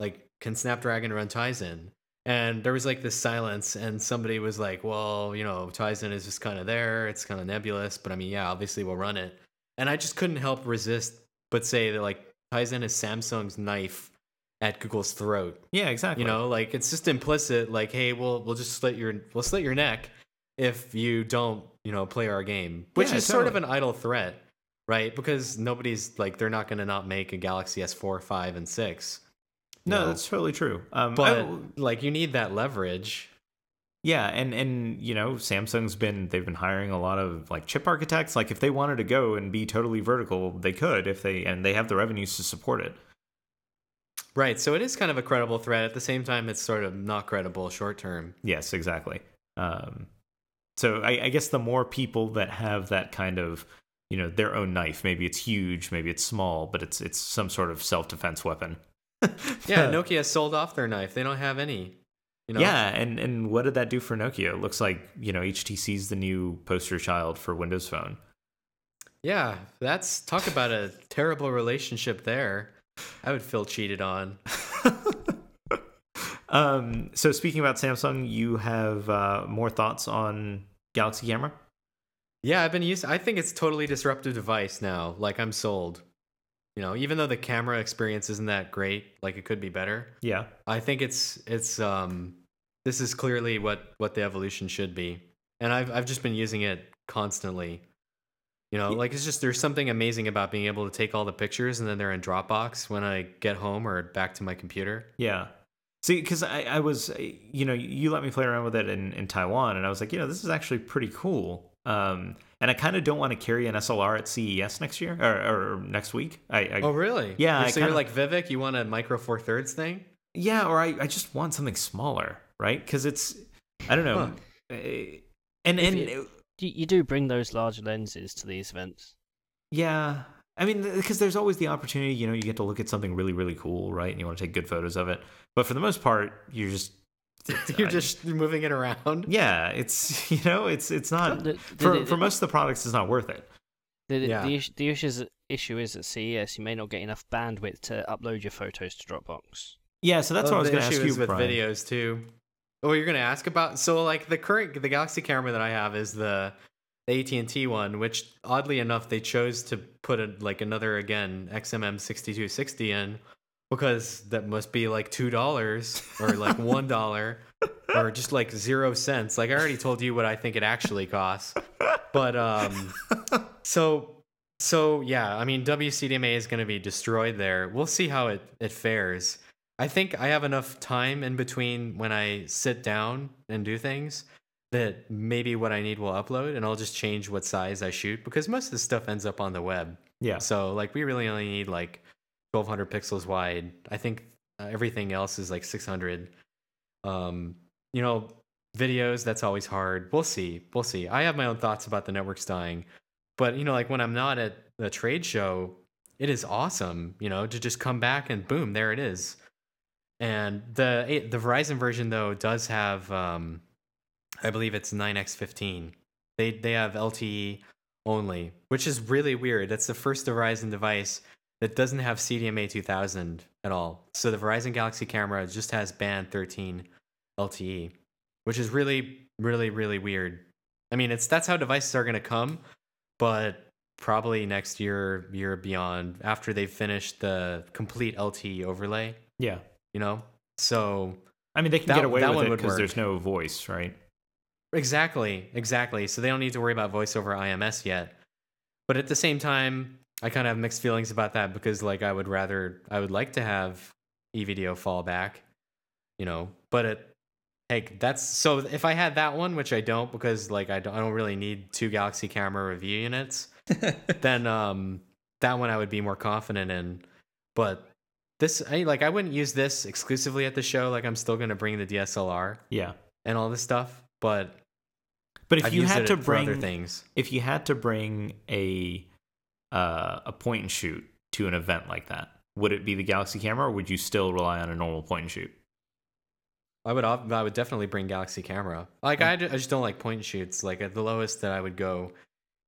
S3: like can Snapdragon run Tizen? And there was like this silence, and somebody was like, well, you know, Tizen is just kind of there. It's kind of nebulous, but I mean, yeah, obviously we'll run it. And I just couldn't help resist but say that like Tizen is Samsung's knife at Google's throat.
S1: Yeah, exactly.
S3: You know, like it's just implicit, like, hey, we'll we'll just slit your we'll slit your neck if you don't, you know, play our game. Which
S1: yeah,
S3: is totally. sort of an idle threat, right? Because nobody's like they're not gonna not make a Galaxy S4, 5, and 6
S1: no,
S3: know?
S1: that's totally true. Um,
S3: but
S1: I-
S3: like you need that leverage.
S1: Yeah, and and you know, Samsung's been they've been hiring a lot of like chip architects. Like if they wanted to go and be totally vertical, they could if they and they have the revenues to support it.
S3: Right. So it is kind of a credible threat. At the same time, it's sort of not credible short term.
S1: Yes, exactly. Um, so I, I guess the more people that have that kind of you know their own knife, maybe it's huge, maybe it's small, but it's it's some sort of self defense weapon.
S3: Yeah, Nokia sold off their knife. They don't have any. You know?
S1: Yeah, and and what did that do for Nokia? It looks like you know HTC's the new poster child for Windows Phone.
S3: Yeah, that's talk about a terrible relationship there. I would feel cheated on.
S1: um, so speaking about Samsung, you have uh, more thoughts on Galaxy Camera?
S3: Yeah, I've been used. I think it's totally disruptive device now. Like I'm sold. You know, even though the camera experience isn't that great, like it could be better.
S1: Yeah,
S3: I think it's it's um this is clearly what what the evolution should be. And I've I've just been using it constantly. You know, like it's just there's something amazing about being able to take all the pictures and then they're in Dropbox when I get home or back to my computer.
S1: yeah. See, because I, I was, you know, you let me play around with it in, in Taiwan, and I was like, you know, this is actually pretty cool. Um, and I kind of don't want to carry an SLR at CES next year or, or next week. I, I
S3: Oh, really?
S1: Yeah,
S3: You're-
S1: I
S3: So you're like Vivek. You want a micro four thirds thing?
S1: yeah, or I, I just want something smaller, right? Because it's, I don't know, Eh, and and
S2: you- You, you do bring those large lenses to these events.
S1: Yeah, I mean, because there's always the opportunity, you know, you get to look at something really, really cool, right? And you want to take good photos of it. But for the most part, you're just
S3: You're just moving it around.
S1: yeah, it's you know, it's it's not
S2: The- the-
S1: for
S2: the-
S1: for most of the products, it's not worth it.
S2: The,
S3: Yeah.
S2: the, issue, the issue, is, issue is at CES you may not get enough bandwidth to upload your photos to Dropbox.
S1: Yeah, so that's
S3: Oh,
S1: what I was going to ask
S3: issue
S1: you
S3: is with
S1: Brian.
S3: videos too. Oh, you're gonna ask about so like the current the Galaxy camera that I have is the the AT and T one, which oddly enough they chose to put a, like another again XMM sixty two sixty in because that must be like two dollars or like one dollar or just like zero cents. Like I already told you what I think it actually costs, but um, so so yeah, I mean WCDMA is going to be destroyed there. We'll see how it it fares. I think I have enough time in between when I sit down and do things that maybe what I need will upload and I'll just change what size I shoot because most of the stuff ends up on the web.
S1: Yeah,
S3: So like we really only need like 1200 pixels wide. I think uh, everything else is like 600. Um, you know, videos that's always hard. We'll see. We'll see. I have my own thoughts about the networks dying, but you know, like when I'm not at the trade show, it is awesome. You know, to just come back and boom, there it is. And the eh, the Verizon version though does have, um, I believe it's 9x15. They they have LTE only, which is really weird. That's the first Verizon device that doesn't have CDMA 2000 at all. So the Verizon Galaxy camera just has band 13 LTE, which is really, really, really weird. I mean, it's that's how devices are going to come, but probably next year, year beyond, after they've finished the complete LTE overlay.
S1: yeah.
S3: You know, so
S1: I mean, they can
S3: That-
S1: get away
S3: that
S1: with
S3: one
S1: it because there's no voice, right?
S3: Exactly, exactly. So they don't need to worry about voice over IMS yet. But at the same time, I kind of have mixed feelings about that because like I would rather I would like to have EV-DO fall back, you know. But it hey, that's so if I had that one, which I don't because like I don't, I don't really need two Galaxy camera review units, then um that one I would be more confident in. But this I like I wouldn't use this exclusively at the show. Like I'm still going to bring the DSLR
S1: Yeah.
S3: and all this stuff, but
S1: But if
S3: I've
S1: you had to bring
S3: things.
S1: if you had to bring a uh, a point and shoot to an event like that, would it be the Galaxy camera, or would you still rely on a normal point and shoot?
S3: I would I would definitely bring Galaxy camera. Like I, I just don't like point and shoots. Like at the lowest that I would go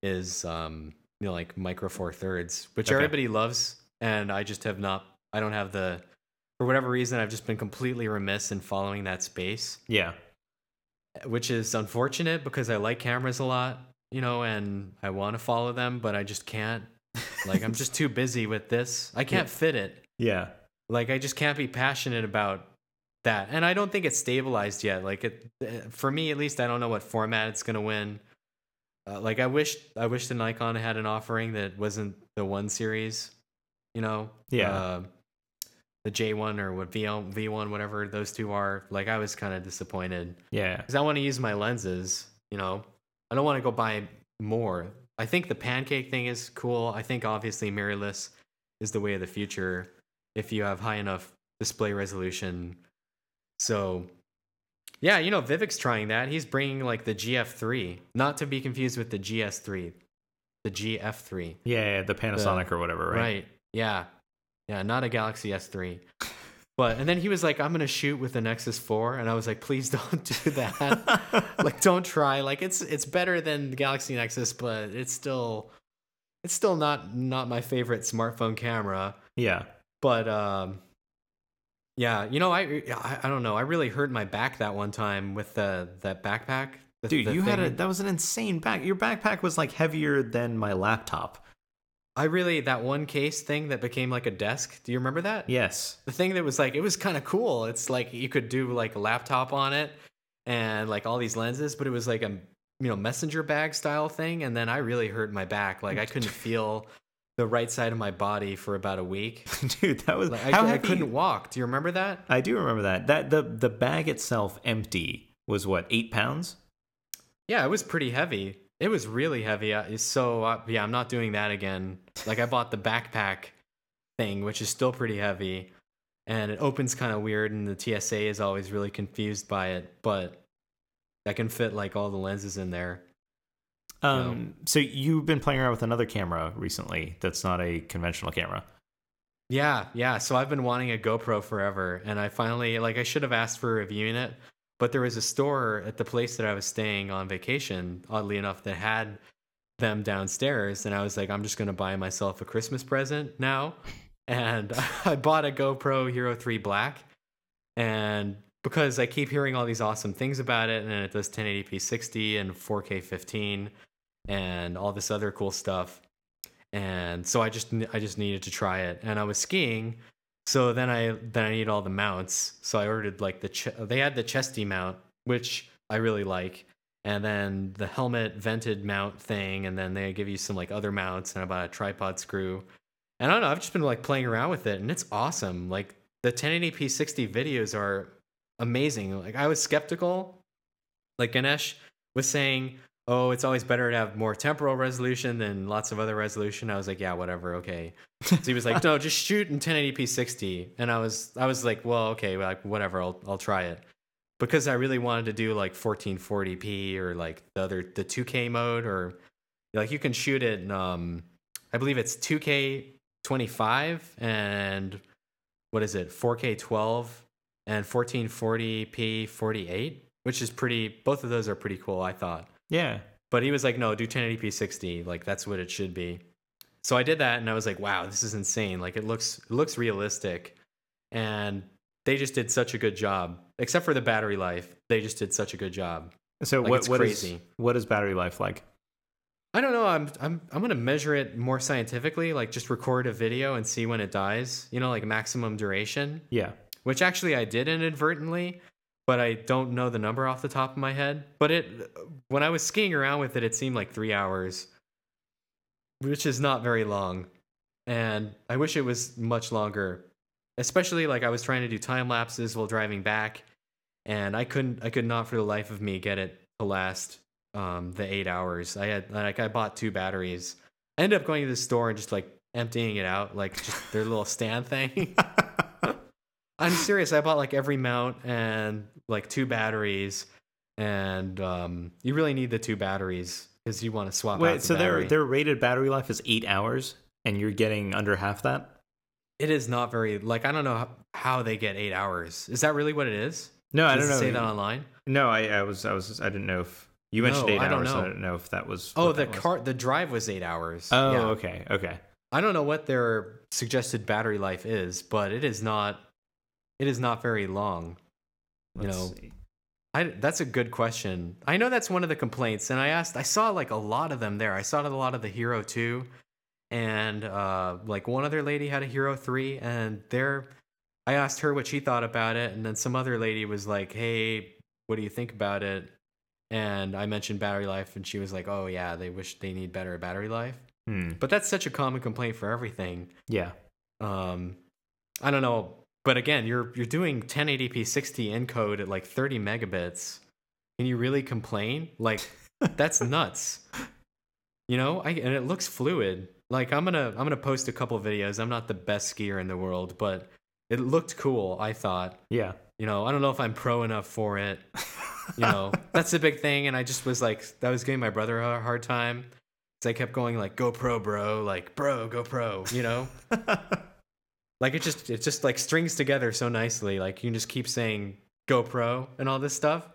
S3: is um you know like micro four thirds, which
S1: Okay.
S3: everybody loves, and I just have not. I don't have the for whatever reason I've just been completely remiss in following that space,
S1: Yeah.
S3: which is unfortunate because I like cameras a lot, you know, and I want to follow them, but I just can't. Like I'm just too busy with this. I can't fit it.
S1: Yeah.
S3: like i just can't be passionate about that and i don't think it's stabilized yet like it uh, for me at least i don't know what format it's going to win uh, like i wish i wish the nikon had an offering that wasn't the one series you know
S1: Yeah.
S3: uh, the j1 or what v v1 whatever those two are like i was kind of disappointed
S1: Yeah.
S3: because i want to use my lenses you know i don't want to go buy more i think the pancake thing is cool i think obviously mirrorless is the way of the future if you have high enough display resolution so yeah you know vivek's trying that he's bringing like the gf3 not to be confused with the gs3 the gf3
S1: Yeah. yeah, The Panasonic or whatever, right?
S3: Right. Yeah. Yeah, not a Galaxy S3. But and then he was like, I'm gonna shoot with the Nexus 4, and I was like, please don't do that. like, don't try. Like, it's it's better than the Galaxy Nexus, but it's still it's still not not my favorite smartphone camera.
S1: yeah.
S3: But um, yeah, you know, I, I I don't know. I really hurt my back that one time with the that backpack. The,
S1: Dude,
S3: the
S1: you had a that was an insane back. Your backpack was like heavier than my laptop.
S3: I really that one case thing that became like a desk. Do you remember that?
S1: Yes.
S3: the thing that was like it was kind of cool it's like you could do like a laptop on it and like all these lenses but it was like a you know messenger bag style thing and then i really hurt my back like i couldn't feel the right side of my body for about a week
S1: Dude, that was
S3: like i,
S1: how
S3: I couldn't walk do you remember that
S1: I do remember that. That the the bag itself empty was what eight pounds.
S3: yeah it was pretty heavy it was really heavy I- so uh, yeah i'm not doing that again like i bought the backpack thing which is still pretty heavy and it opens kind of weird and the tsa is always really confused by it but i can fit like all the lenses in there
S1: Um, so you've been playing around with another camera recently that's not a conventional camera.
S3: Yeah, yeah. So I've been wanting a GoPro forever, and I finally like I should have asked for reviewing it, but there was a store at the place that I was staying on vacation, oddly enough, that had them downstairs, and I was like, I'm just gonna buy myself a Christmas present now, and I bought a GoPro Hero 3 Black, and because I keep hearing all these awesome things about it, and it does 1080p 60 and 4K 15, and all this other cool stuff. And so I just I just needed to try it, and I was skiing, so then I then I need all the mounts, so I ordered like the ch- they had the chesty mount, which I really like, and then the helmet vented mount thing, and then they give you some like other mounts, and I bought a tripod screw, and I don't know, I've just been like playing around with it, and it's awesome. Like the 1080p 60 videos are amazing. Like I was skeptical, like Ganesh was saying, oh, it's always better to have more temporal resolution than lots of other resolution. I was like, yeah, whatever, okay. So he was like, no, just shoot in 1080p 60, and I was I was like, well, okay, like whatever, I'll I'll try it because I really wanted to do like 1440p or like the other the 2K mode or like you can shoot it. In, um, I believe it's 2K 25 and what is it 4K 12 and 1440p 48, which is pretty. Both of those are pretty cool. I thought.
S1: Yeah.
S3: But he was like, no, do 1080p 60. Like that's what it should be. So I did that and I was like, wow, this is insane. Like it looks it looks realistic. And they just did such a good job. Except for the battery life. They just did such a good job.
S1: So
S3: Like,
S1: what what is
S3: crazy.
S1: what is battery life like?
S3: I don't know. I'm I'm I'm gonna measure it more scientifically, like just record a video and see when it dies. You know, like maximum duration.
S1: Yeah.
S3: Which actually I did inadvertently, but I don't know the number off the top of my head. But it when I was skiing around with it, it seemed like three hours, which is not very long. And I wish it was much longer. Especially like I was trying to do time lapses while driving back, and I couldn't I could not for the life of me get it to last um the eight hours. I had like I bought two batteries. I ended up going to the store and just like emptying it out, like just their little stand thing. I'm serious. I bought like every mount and like two batteries, and um, you really need the two batteries because you want to swap out
S1: Wait,
S3: the
S1: so their
S3: battery.
S1: their rated battery life is eight hours, and you're getting under half that.
S3: It is not very like I don't know how, they get eight hours. Is that really what it is?
S1: No, I
S3: Does
S1: don't
S3: it
S1: know.
S3: Say that online.
S1: No, I, I was I was I didn't know if you mentioned
S3: No,
S1: eight
S3: I don't
S1: hours.
S3: know.
S1: I don't know if that was.
S3: Oh, the
S1: that was.
S3: the drive was eight hours.
S1: Oh,
S3: Yeah.
S1: okay, okay.
S3: I don't know what their suggested battery life is, but it is not. It is not very long. You
S1: Let's
S3: know,
S1: see.
S3: I, that's a good question. I know that's one of the complaints, and I asked. I saw like a lot of them there. I saw a lot of the Hero Two, and uh, like one other lady had a Hero Three, and there, I asked her what she thought about it, and then some other lady was like, "Hey, what do you think about it?" And I mentioned battery life, and she was like, "Oh yeah, they wish they need better battery life."
S1: Hmm.
S3: But that's such a common complaint for everything.
S1: Yeah.
S3: Um, I don't know, but again, you're you're doing 1080p 60 encode at like 30 megabits. Can you really complain? Like that's nuts. You know, I and it looks fluid. Like I'm gonna I'm gonna post a couple videos. I'm not the best skier in the world, but it looked cool. I thought.
S1: Yeah.
S3: You know, I don't know if I'm pro enough for it. You know, that's the big thing. And I just was like, that was giving my brother a hard time. So I kept going like, go pro, bro. Like, bro, go pro. You know. like it just it just like strings together so nicely like you can just keep saying gopro and all this stuff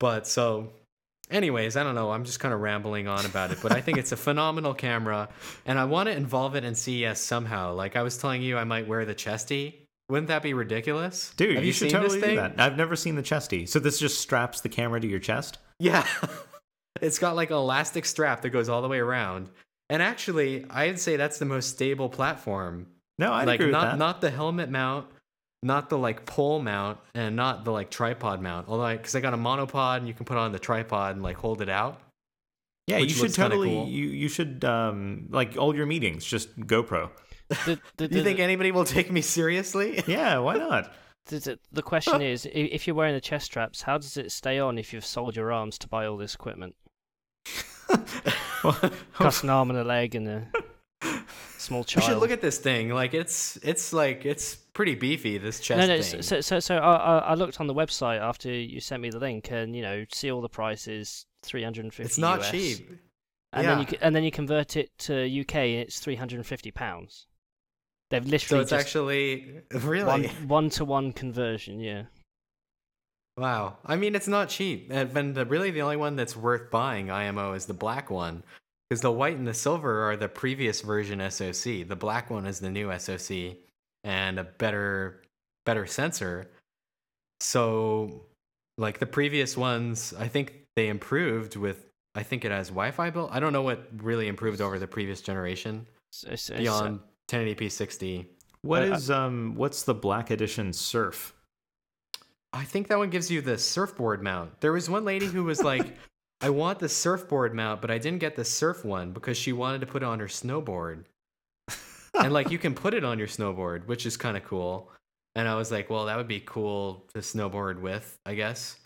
S3: but so anyways i don't know i'm just kind of rambling on about it but i think it's a phenomenal camera and i want to involve it in ces somehow like i was telling you i might wear the chesty wouldn't that be ridiculous
S1: Dude,
S3: Have
S1: you, should totally do that. I've never seen the chesty. So this just straps the camera to your chest?
S3: Yeah. it's got like an elastic strap that goes all the way around. And actually, I'd say that's the most stable platform.
S1: No, I
S3: like
S1: agree with
S3: not
S1: that.
S3: not the helmet mount, not the like pole mount, and not the like tripod mount. Although, because I got a monopod and you can put on the tripod and like hold it out.
S1: yeah, you should totally
S3: cool.
S1: you you should um like all your meetings just GoPro.
S2: The, the,
S3: Do you think anybody will take me seriously?
S1: Yeah, why not?
S2: the, the, the question is, if you're wearing the chest straps, how does it stay on if you've sold your arms to buy all this equipment?
S1: Well,
S2: Cost an arm and a leg and a small
S3: You
S2: child.
S3: should look at this thing. Like it's it's like it's pretty beefy. This chest
S2: no, no.
S3: thing.
S2: So, so, so I, I I looked on the website after you sent me the link, and you know, see all the prices, three hundred and fifty.
S3: it's not
S2: US.
S3: cheap.
S2: and
S3: yeah.
S2: then you and then you convert it to UK, and it's three hundred and fifty pounds. They've literally.
S3: so
S2: it's
S3: actually really
S2: one one to one conversion. Yeah.
S3: wow. I mean, it's not cheap. And then the, really the only one that's worth buying IMO is the black one, because the white and the silver are the previous version SoC. The black one is the new SoC and a better better sensor. So, like the previous ones, I think they improved with. I think it has Wi-Fi built. I don't know what really improved over the previous generation
S2: So, so, so-
S3: beyond 1080p 60.
S1: What
S2: Uh,
S1: is um what's the black edition surf?
S3: I think that one gives you the surfboard mount. There was one lady who was like, I want the surfboard mount, but I didn't get the surf one because she wanted to put it on her snowboard. and like you can put it on your snowboard, which is kind of cool. And I was like, well, that would be cool to snowboard with, I guess.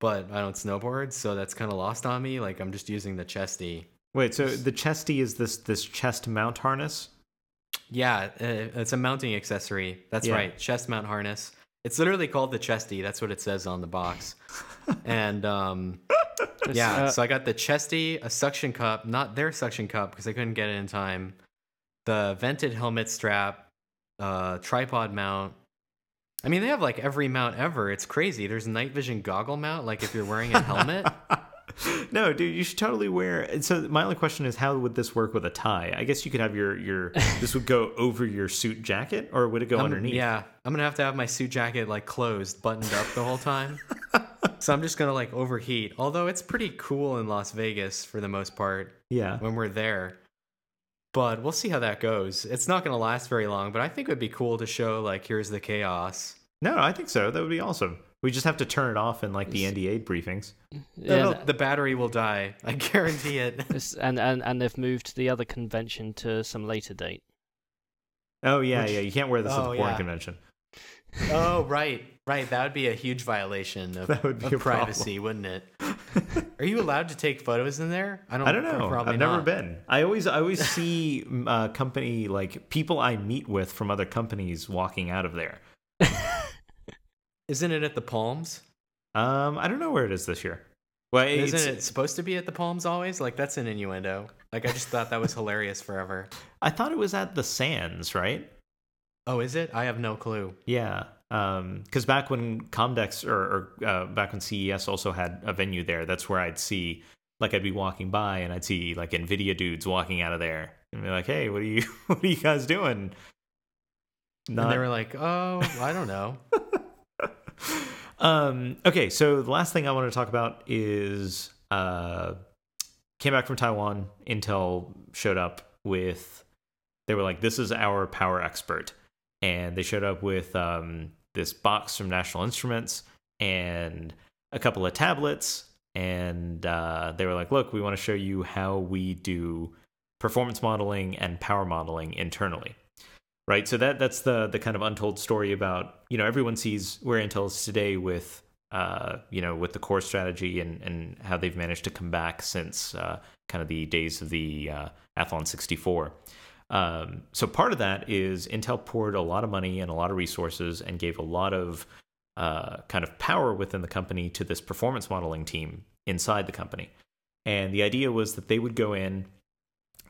S3: But I don't snowboard, so that's kind of lost on me. Like I'm just using the chesty.
S1: Wait, so the chesty is this this chest mount harness?
S3: Yeah, uh, it's a mounting accessory. That's
S1: Yeah.
S3: right, chest mount harness. It's literally called the chesty. That's what it says on the box. and um, Yeah,
S2: uh,
S3: so I got the chesty, a suction cup, not their suction cup because I couldn't get it in time. The vented helmet strap, uh, tripod mount. I mean, they have like every mount ever. It's crazy. There's night vision goggle mount, like if you're wearing a helmet.
S1: no, dude, you should totally wear. and So my only question is, how would this work with a tie? I guess you could have your your this would go over your suit jacket, or would it go
S3: I'm-
S1: underneath?
S3: Yeah, I'm gonna have to have my suit jacket like closed, buttoned up the whole time. so I'm just gonna like overheat. Although it's pretty cool in Las Vegas for the most part.
S1: yeah.
S3: when we're there. But we'll see how that goes. It's not going to last very long, but I think it would be cool to show like here's the chaos.
S1: No, I think so. That would be awesome. We just have to turn it off in like the NDA briefings.
S2: Yeah,
S3: no, the battery will die. I guarantee it.
S2: and, and and they've moved the other convention to some later date.
S1: Oh yeah,
S3: Which-
S1: yeah. You can't wear this at
S3: Oh,
S1: the porn
S3: yeah.
S1: convention.
S3: Oh, right. Right. That would be a huge violation of,
S1: That would be
S3: of
S1: a problem.
S3: privacy, wouldn't it? Are you allowed to take photos in there? I don't,
S1: I don't know.
S3: Probably
S1: I've never
S3: not.
S1: been. I always I always see uh, company like people I meet with from other companies walking out of there.
S3: Isn't it at the Palms?
S1: Um, I don't know where it is this year. Well,
S3: Isn't it supposed to be at the Palms always? Like that's an innuendo. Like I just thought that was hilarious forever.
S1: I thought it was at the Sands, right?
S3: Oh, is it? I have no clue.
S1: Yeah. Um, because back when Comdex or, or uh, back when CES also had a venue there, that's where I'd see like I'd be walking by and I'd see like Nvidia dudes walking out of there and be like, "Hey, what are you what are you guys doing?"
S3: And
S1: Not
S3: they were like, "Oh, I don't know."
S1: um, okay, so the last thing I want to talk about is uh, came back from Taiwan. Intel showed up with they were like, "This is our power expert," and they showed up with um, this box from National Instruments and a couple of tablets, and uh, they were like, "Look, we want to show you how we do performance modeling and power modeling internally." right so that that's the the kind of untold story about you know everyone sees where intel is today with uh you know with the core strategy and and how they've managed to come back since uh kind of the days of the uh athlon 64 um so part of that is intel poured a lot of money and a lot of resources and gave a lot of uh kind of power within the company to this performance modeling team inside the company. And the idea was that they would go in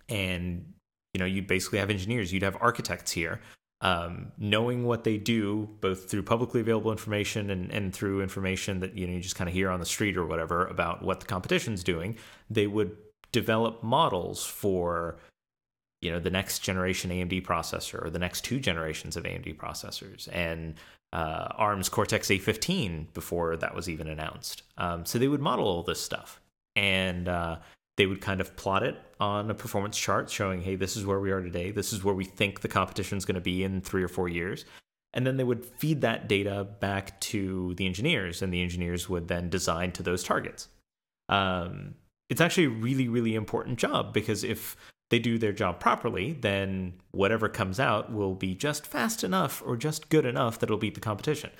S1: and you know you'd basically have engineers you'd have architects here um, knowing what they do both through publicly available information and, and through information that you know you just kind of hear on the street or whatever about what the competition's doing. They would develop models for you know the next generation amd processor or the next two generations of amd processors and uh, arm's cortex a15 before that was even announced um, so they would model all this stuff and uh, they would kind of plot it on a performance chart showing, hey, this is where we are today. This is where we think the competition is going to be in three or four years. And then they would feed that data back to the engineers, and the engineers would then design to those targets. Um, it's actually a really, really important job because if they do their job properly, then whatever comes out will be just fast enough or just good enough that it'll beat the competition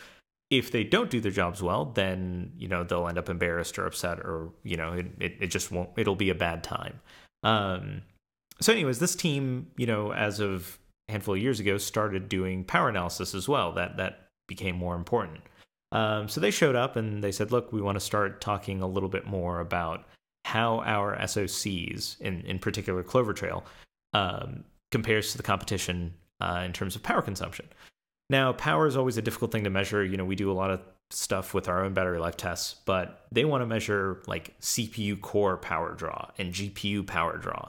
S1: if they don't do their jobs well, then you know they'll end up embarrassed or upset, or you know it, it, it just won't. It'll be a bad time. Um, so, anyways, this team, you know, as of a handful of years ago, started doing power analysis as well. That that became more important. Um, so they showed up and they said, "Look, we want to start talking a little bit more about how our SOCs, in, in particular Clover Trail, um, compares to the competition uh, in terms of power consumption. Now, power is always a difficult thing to measure. You know, we do a lot of stuff with our own battery life tests, but they want to measure like CPU core power draw and GPU power draw.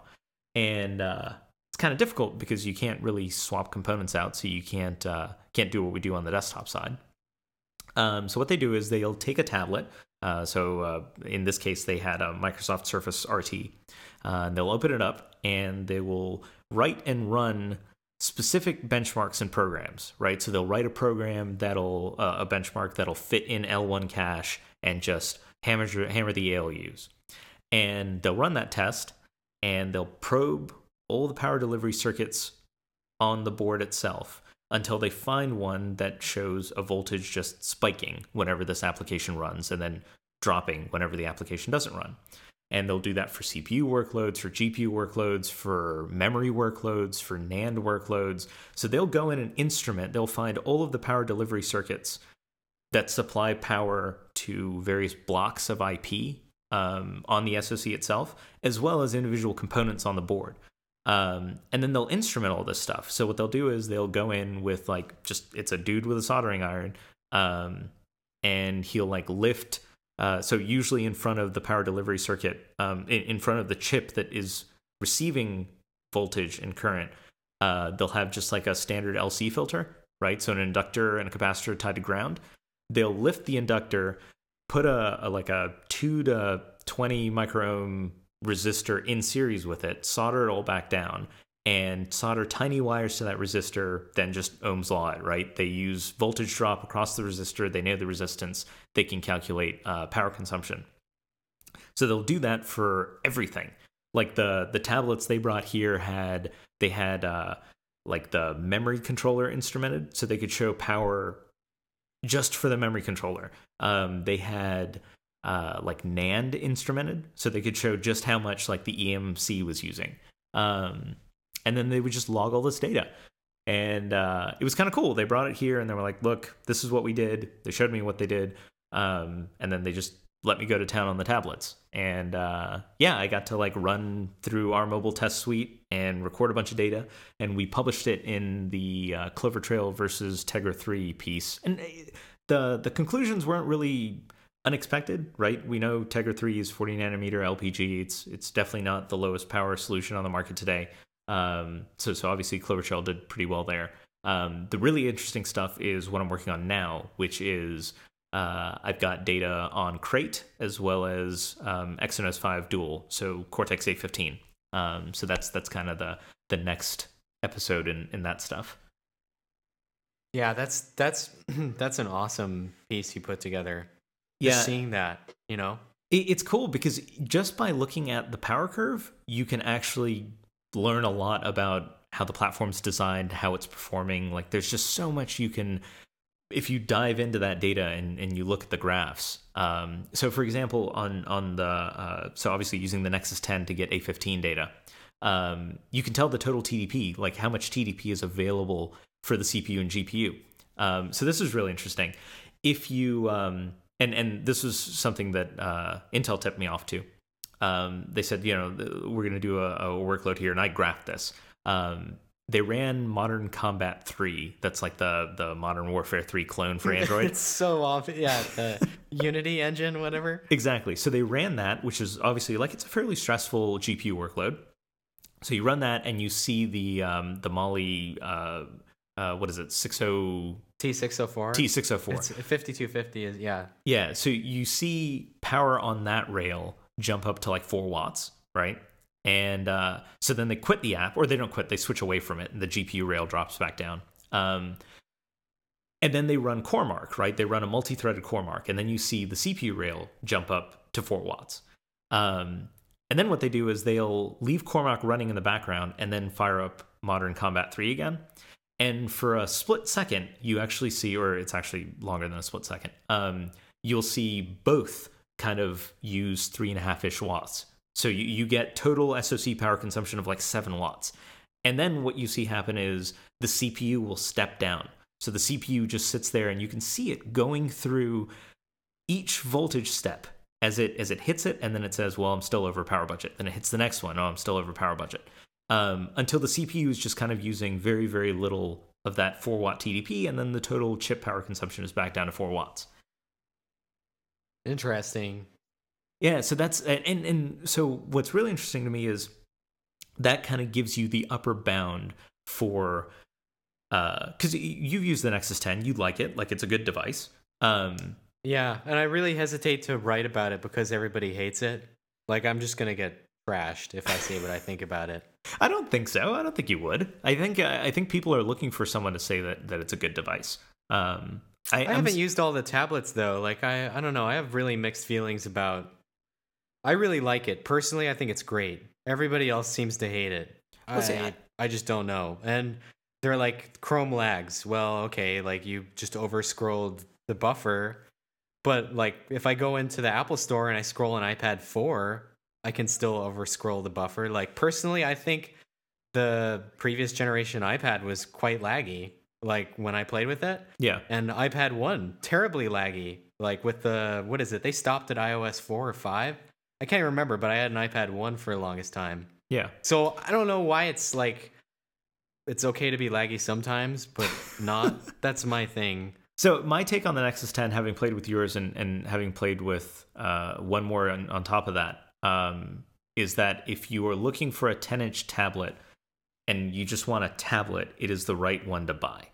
S1: And uh, it's kind of difficult because you can't really swap components out, so you can't uh, can't do what we do on the desktop side. Um, so what they do is they'll take a tablet. Uh, so uh, in this case, they had a Microsoft Surface RT. Uh, and they'll open it up and they will write and run specific benchmarks and programs, right? So they'll write a program that'll uh, a benchmark that'll fit in L1 cache and just hammer hammer the ALUs, and they'll run that test and they'll probe all the power delivery circuits on the board itself until they find one that shows a voltage just spiking whenever this application runs and then dropping whenever the application doesn't run and they'll do that for CPU workloads, for GPU workloads, for memory workloads, for NAND workloads. So they'll go in and instrument, they'll find all of the power delivery circuits that supply power to various blocks of IP um, on the SoC itself, as well as individual components on the board. Um, and then they'll instrument all this stuff. So what they'll do is they'll go in with like just it's a dude with a soldering iron, um, and he'll like lift uh, so usually in front of the power delivery circuit, um, in, in, front of the chip that is receiving voltage and current, uh, they'll have just like a standard LC filter, right? So an inductor and a capacitor tied to ground. They'll lift the inductor, put a, a like a two to twenty microohm resistor in series with it, solder it all back down, and solder tiny wires to that resistor, then just Ohm's law it, right? They use voltage drop across the resistor, they know the resistance, they can calculate uh, power consumption. So they'll do that for everything. Like the the tablets they brought here had they had uh, like the memory controller instrumented, so they could show power just for the memory controller. Um, they had uh, like NAND instrumented, so they could show just how much like the EMC was using. Um, and then they would just log all this data. And uh, it was kind of cool. They brought it here and they were like look this is what we did. They showed me what they did um, and then they just let me go to town on the tablets. And uh, yeah i got to like run through our mobile test suite and record a bunch of data and we published it in the uh, clover trail versus tegra 3 piece. And uh, the the conclusions weren't really unexpected, right? We know Tegra 3 is 40 nanometer LPG. It's it's definitely not the lowest power solution on the market today. Um, so, so obviously Clover Trail did pretty well there. Um, the really interesting stuff is what I'm working on now, which is uh, I've got data on Krait as well as um, Exynos 5 Dual, so Cortex A15. Um, so that's that's kind of the the next episode in in that stuff.
S3: Yeah, that's that's that's an awesome piece you put together.
S1: Just
S3: yeah, seeing that, you know,
S1: it's cool because just by looking at the power curve, you can actually learn a lot about how the platform's designed, how it's performing. Like there's just so much you can if you dive into that data and, and you look at the graphs. Um, so for example, on on the uh, so obviously using the Nexus 10 to get A15 data, um, you can tell the total TDP, like how much TDP is available for the CPU and GPU. Um, so this is really interesting. If you um, and and this was something that uh, Intel tipped me off to um, they said, you know, we're going to do a, a, workload here, and I graphed this. Um, they ran Modern Combat 3. That's like the the Modern Warfare 3 clone for Android.
S3: it's so off. Yeah, the Unity engine, whatever.
S1: Exactly. So they ran that, which is obviously like it's a fairly stressful GPU workload. So you run that, and you see the um, the Mali. Uh, uh, what is it? 60
S3: T604.
S1: T604.
S3: It's 5250 is yeah.
S1: Yeah, so you see power on that rail jump up to like four watts, right? And uh, so then they quit the app, or they don't quit, they switch away from it, and the GPU rail drops back down. Um, and then they run CoreMark, right? They run a multi threaded CoreMark, and then you see the CPU rail jump up to four watts. Um, and then what they do is they'll leave CoreMark running in the background and then fire up Modern Combat 3 again. And for a split second, you actually see, or it's actually longer than a split second, um, you'll see both kind of use three and a half ish watts. So you, you get total SoC power consumption of like seven watts. And then what you see happen is the CPU will step down. So the CPU just sits there and you can see it going through each voltage step as it as it hits it, and then it says, "Well, I'm still over power budget." Then it hits the next one. Oh, I'm still over power budget. Um, until the CPU is just kind of using very very little of that four watt TDP, and then the total chip power consumption is back down to four watts.
S3: Interesting.
S1: Yeah, so that's and and so what's really interesting to me is that kind of gives you the upper bound for because uh, you've used the Nexus 10, you like it, like it's a good device. Um,
S3: yeah, and I really hesitate to write about it because everybody hates it. Like I'm just gonna get trashed if I say what I think about it.
S1: I don't think so. I don't think you would. I think I think people are looking for someone to say that that it's a good device. Um,
S3: I, I haven't used all the tablets though. Like I, I don't know. I have really mixed feelings about. I really like it personally. I think it's great. Everybody else seems to hate it. I, I, I just don't know. And they're like Chrome lags. Well, okay, like you just over scrolled the buffer, but like if I go into the Apple Store and I scroll an iPad 4, I can still over scroll the buffer. Like personally, I think the previous generation iPad was quite laggy like when I played with it.
S1: Yeah.
S3: And iPad 1 terribly laggy. Like with the what is it? They stopped at iOS 4 or 5. I can't remember, but I had an iPad 1 for the longest time.
S1: Yeah.
S3: So I don't know why it's like it's okay to be laggy sometimes, but not. That's my thing.
S1: So my take on the Nexus 10, having played with yours and, and having played with uh, one more on, on top of that, um, is that if you are looking for a 10 inch tablet and you just want a tablet, it is the right one to buy.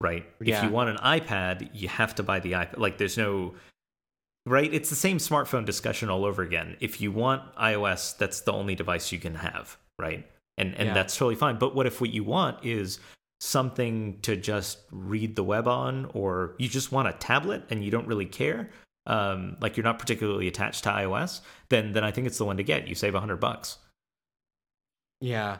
S1: Right? Yeah. If you want an iPad, you have to buy the iPad. Like there's no right? It's the same smartphone discussion all over again. If you want iOS, that's the only device you can have, right? And and yeah. that's totally fine. But what if what you want is something to just read the web on, or you just want a tablet and you don't really care? Um, like you're not particularly attached to iOS, then then I think it's the one to get. You save a hundred bucks.
S3: Yeah,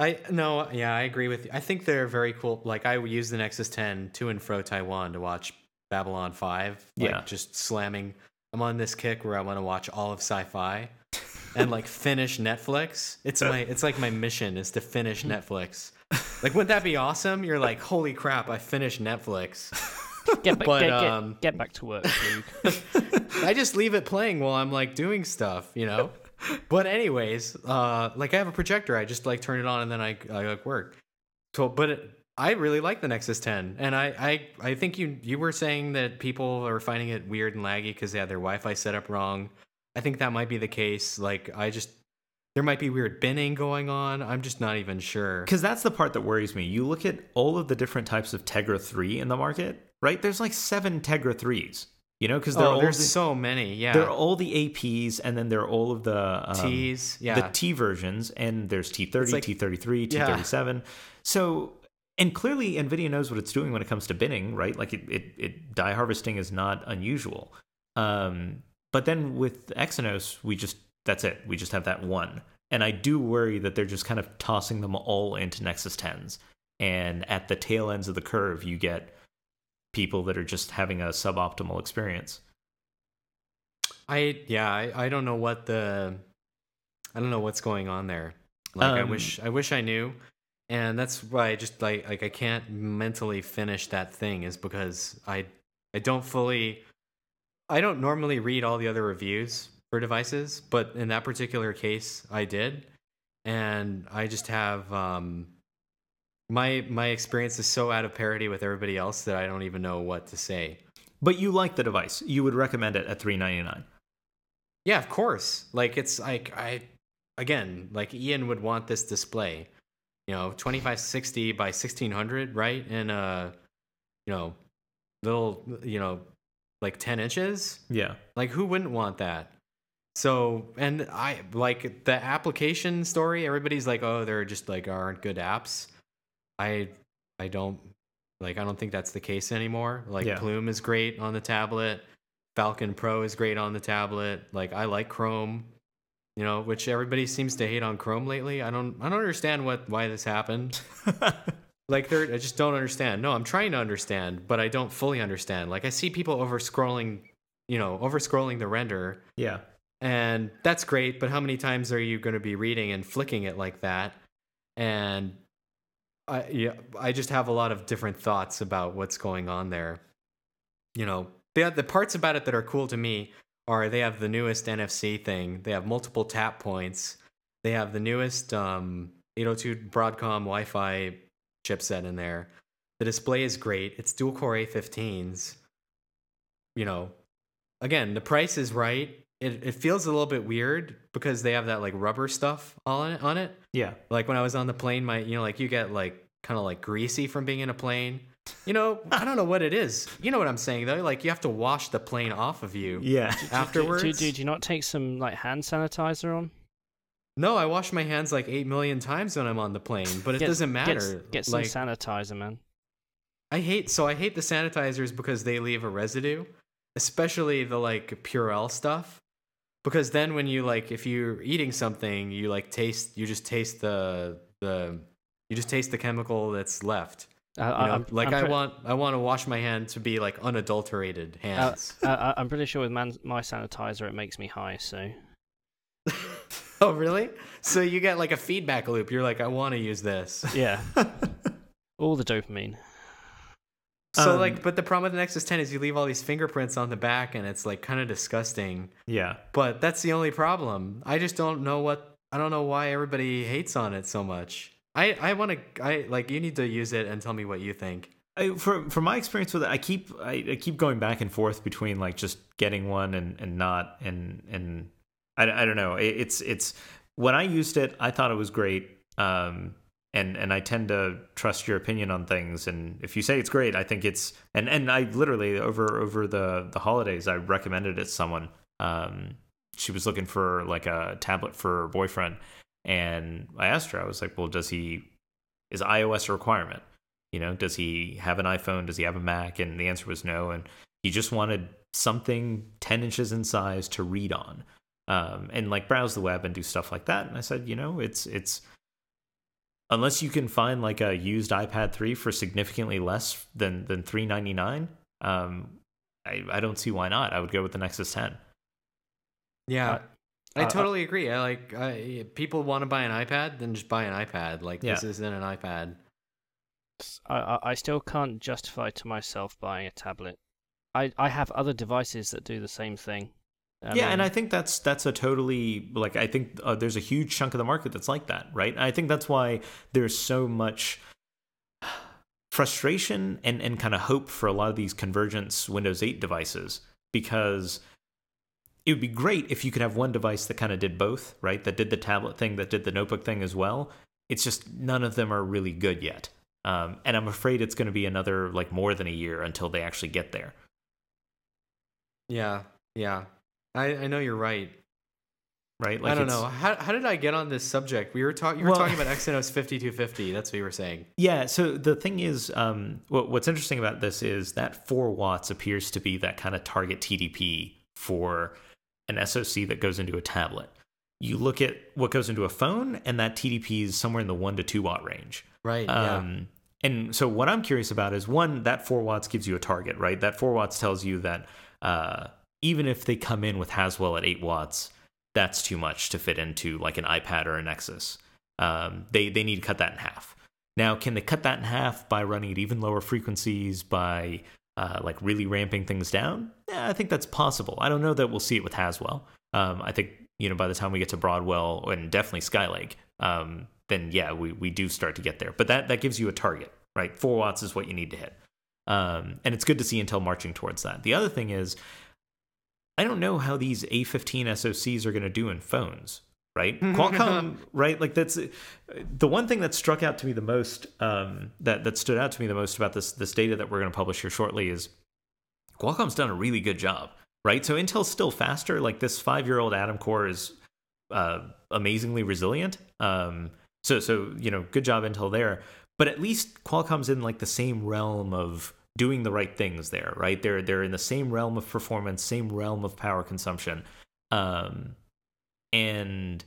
S3: I no, yeah, I agree with you. I think they're very cool. Like I use the Nexus 10 to and fro Taiwan to watch Babylon 5. Like,
S1: yeah.
S3: Just slamming. I'm on this kick where I want to watch all of sci fi and like finish Netflix. It's my it's like my mission is to finish Netflix. Like wouldn't that be awesome? You're like, holy crap, I finished Netflix.
S2: Get, back, but, get, um, get, get back to work,
S3: I just leave it playing while I'm like doing stuff, you know? But anyways, uh like I have a projector, I just like turn it on and then I I like work. So but it, I really like the Nexus 10, and I, I, I think you you were saying that people are finding it weird and laggy because they had their Wi-Fi set up wrong. I think that might be the case. Like, I just there might be weird binning going on. I'm just not even sure.
S1: Because that's the part that worries me. You look at all of the different types of Tegra 3 in the market, right? There's like seven Tegra 3s. You know, because
S3: oh, there's the, so many. Yeah,
S1: there are all the APs, and then there are all of the
S3: um, T's. Yeah,
S1: the T versions, and there's T30, like, T33, T37. Yeah. So and clearly nvidia knows what it's doing when it comes to binning right like it, it, it die harvesting is not unusual um, but then with exynos we just that's it we just have that one and i do worry that they're just kind of tossing them all into nexus 10s and at the tail ends of the curve you get people that are just having a suboptimal experience.
S3: I yeah i, I don't know what the i don't know what's going on there. Like um, i wish i wish i knew. And that's why I just like like I can't mentally finish that thing is because I I don't fully I don't normally read all the other reviews for devices, but in that particular case I did. And I just have um my my experience is so out of parity with everybody else that I don't even know what to say.
S1: But you like the device. You would recommend it at 399.
S3: Yeah, of course. Like it's like I again, like Ian would want this display you know 2560 by 1600 right in a you know little you know like 10 inches
S1: yeah
S3: like who wouldn't want that so and i like the application story everybody's like oh there just like aren't good apps i i don't like i don't think that's the case anymore like yeah. plume is great on the tablet falcon pro is great on the tablet like i like chrome you know, which everybody seems to hate on Chrome lately. I don't I don't understand what why this happened. like they're I just don't understand. No, I'm trying to understand, but I don't fully understand. Like I see people over scrolling, you know, over scrolling the render.
S1: Yeah.
S3: And that's great, but how many times are you going to be reading and flicking it like that? And I yeah, I just have a lot of different thoughts about what's going on there. You know, the the parts about it that are cool to me are they have the newest NFC thing. They have multiple tap points. They have the newest um, 802 Broadcom Wi-Fi chipset in there. The display is great. It's dual core A15s. You know, again, the price is right. It it feels a little bit weird because they have that like rubber stuff on it on it.
S1: Yeah.
S3: Like when I was on the plane, my you know, like you get like kind of like greasy from being in a plane. You know, I don't know what it is. You know what I'm saying though? Like you have to wash the plane off of you
S1: Yeah.
S3: afterwards.
S2: Do, do, do you not take some like hand sanitizer on?
S3: No, I wash my hands like eight million times when I'm on the plane, but it
S2: Get-
S3: doesn't
S2: get-
S3: matter.
S2: Get, some
S3: like
S2: sanitizer, man.
S3: I hate so I hate the sanitizers because they leave a residue, especially the like Purell stuff. Because then when you like if you're eating something, you like taste you just taste the the you just taste the chemical that's left.
S2: Uh,
S3: You know,
S2: I'm,
S3: like
S2: I'm
S3: I
S2: pre-
S3: want I want to wash my hand to be like unadulterated hands.
S2: uh, uh, I'm pretty sure with man, my sanitizer it makes me high. So
S3: oh really? So you get like a feedback loop. You're like I want to use this.
S2: yeah, all the dopamine.
S3: So
S1: Um,
S3: like, but the problem with the Nexus 10 is you leave all these fingerprints on the back, and it's like kind of disgusting.
S1: Yeah.
S3: But that's the only problem. I just don't know what I don't know why everybody hates on it so much. I I want to I like you need to use it and tell me what you think.
S1: I, for from my experience with it, I keep I, I keep going back and forth between like just getting one and, and not and and I, I don't know. It, it's it's when I used it, I thought it was great. Um, and and I tend to trust your opinion on things. And if you say it's great, I think it's and and I literally over over the the holidays, I recommended it to someone. Um, she was looking for like a tablet for her boyfriend, and I asked her, I was like, well, does he is iOS a requirement? You know, does he have an iPhone? Does he have a Mac? And the answer was no. And he just wanted something 10 inches in size to read on um, and like browse the web and do stuff like that. And I said, you know, it's, it's, unless you can find like a used iPad 3 for significantly less than, than 399 um, I, I don't see why not. I would go with the Nexus 10.
S3: Yeah.
S2: Uh,
S3: I
S2: uh,
S3: totally agree. I like I, people want to buy an iPad, then just buy an iPad. Like this isn't an iPad.
S2: I, I I still can't justify to myself buying a tablet. I I have other devices that do the same thing. I
S1: yeah, and I think that's that's a totally like I think uh, there's a huge chunk of the market that's like that, right? I think that's why there's so much frustration and and kind of hope for a lot of these convergence Windows 8 devices because it would be great if you could have one device that kind of did both, right? That did the tablet thing, that did the notebook thing as well. It's just none of them are really good yet. Um, and I'm afraid it's going to be another like more than a year until they actually get there.
S3: Yeah, yeah. I I know you're right.
S1: Right?
S3: Like I don't know. How how did I get on this subject? We were talking. You were
S1: Well-
S3: talking about Exynos 5250. That's what you were saying.
S1: Yeah. So the thing is, um, what, what's interesting about this is that four watts appears to be that kind of target TDP for an SoC that goes into a tablet. You look at what goes into a phone, and that TDP is somewhere in the one to two watt range.
S3: Right. yeah.
S1: Um, and so what I'm curious about is one, that four watts gives you a target, right? That four watts tells you that uh, even if they come in with Haswell at eight watts, that's too much to fit into like an iPad or a Nexus. Um, they they need to cut that in half. Now, can they cut that in half by running at even lower frequencies by uh, like really ramping things down? Yeah, I think that's possible. I don't know that we'll see it with Haswell. Um, I think you know by the time we get to Broadwell and definitely Skylake, um, then yeah, we we do start to get there. But that that gives you a target, right? Four watts is what you need to hit, um, and it's good to see Intel marching towards that. The other thing is, I don't know how these A15 SoCs are going to do in phones, right? Qualcomm, right? Like that's the one thing that struck out to me the most, um, that that stood out to me the most about this this data that we're going to publish here shortly is Qualcomm's done a really good job, right? So Intel's still faster. Like this five year old Atom core is uh, amazingly resilient. Um, so so you know, good job Intel there. But at least Qualcomm's in like the same realm of doing the right things there, right? They're they're in the same realm of performance, same realm of power consumption. Um, and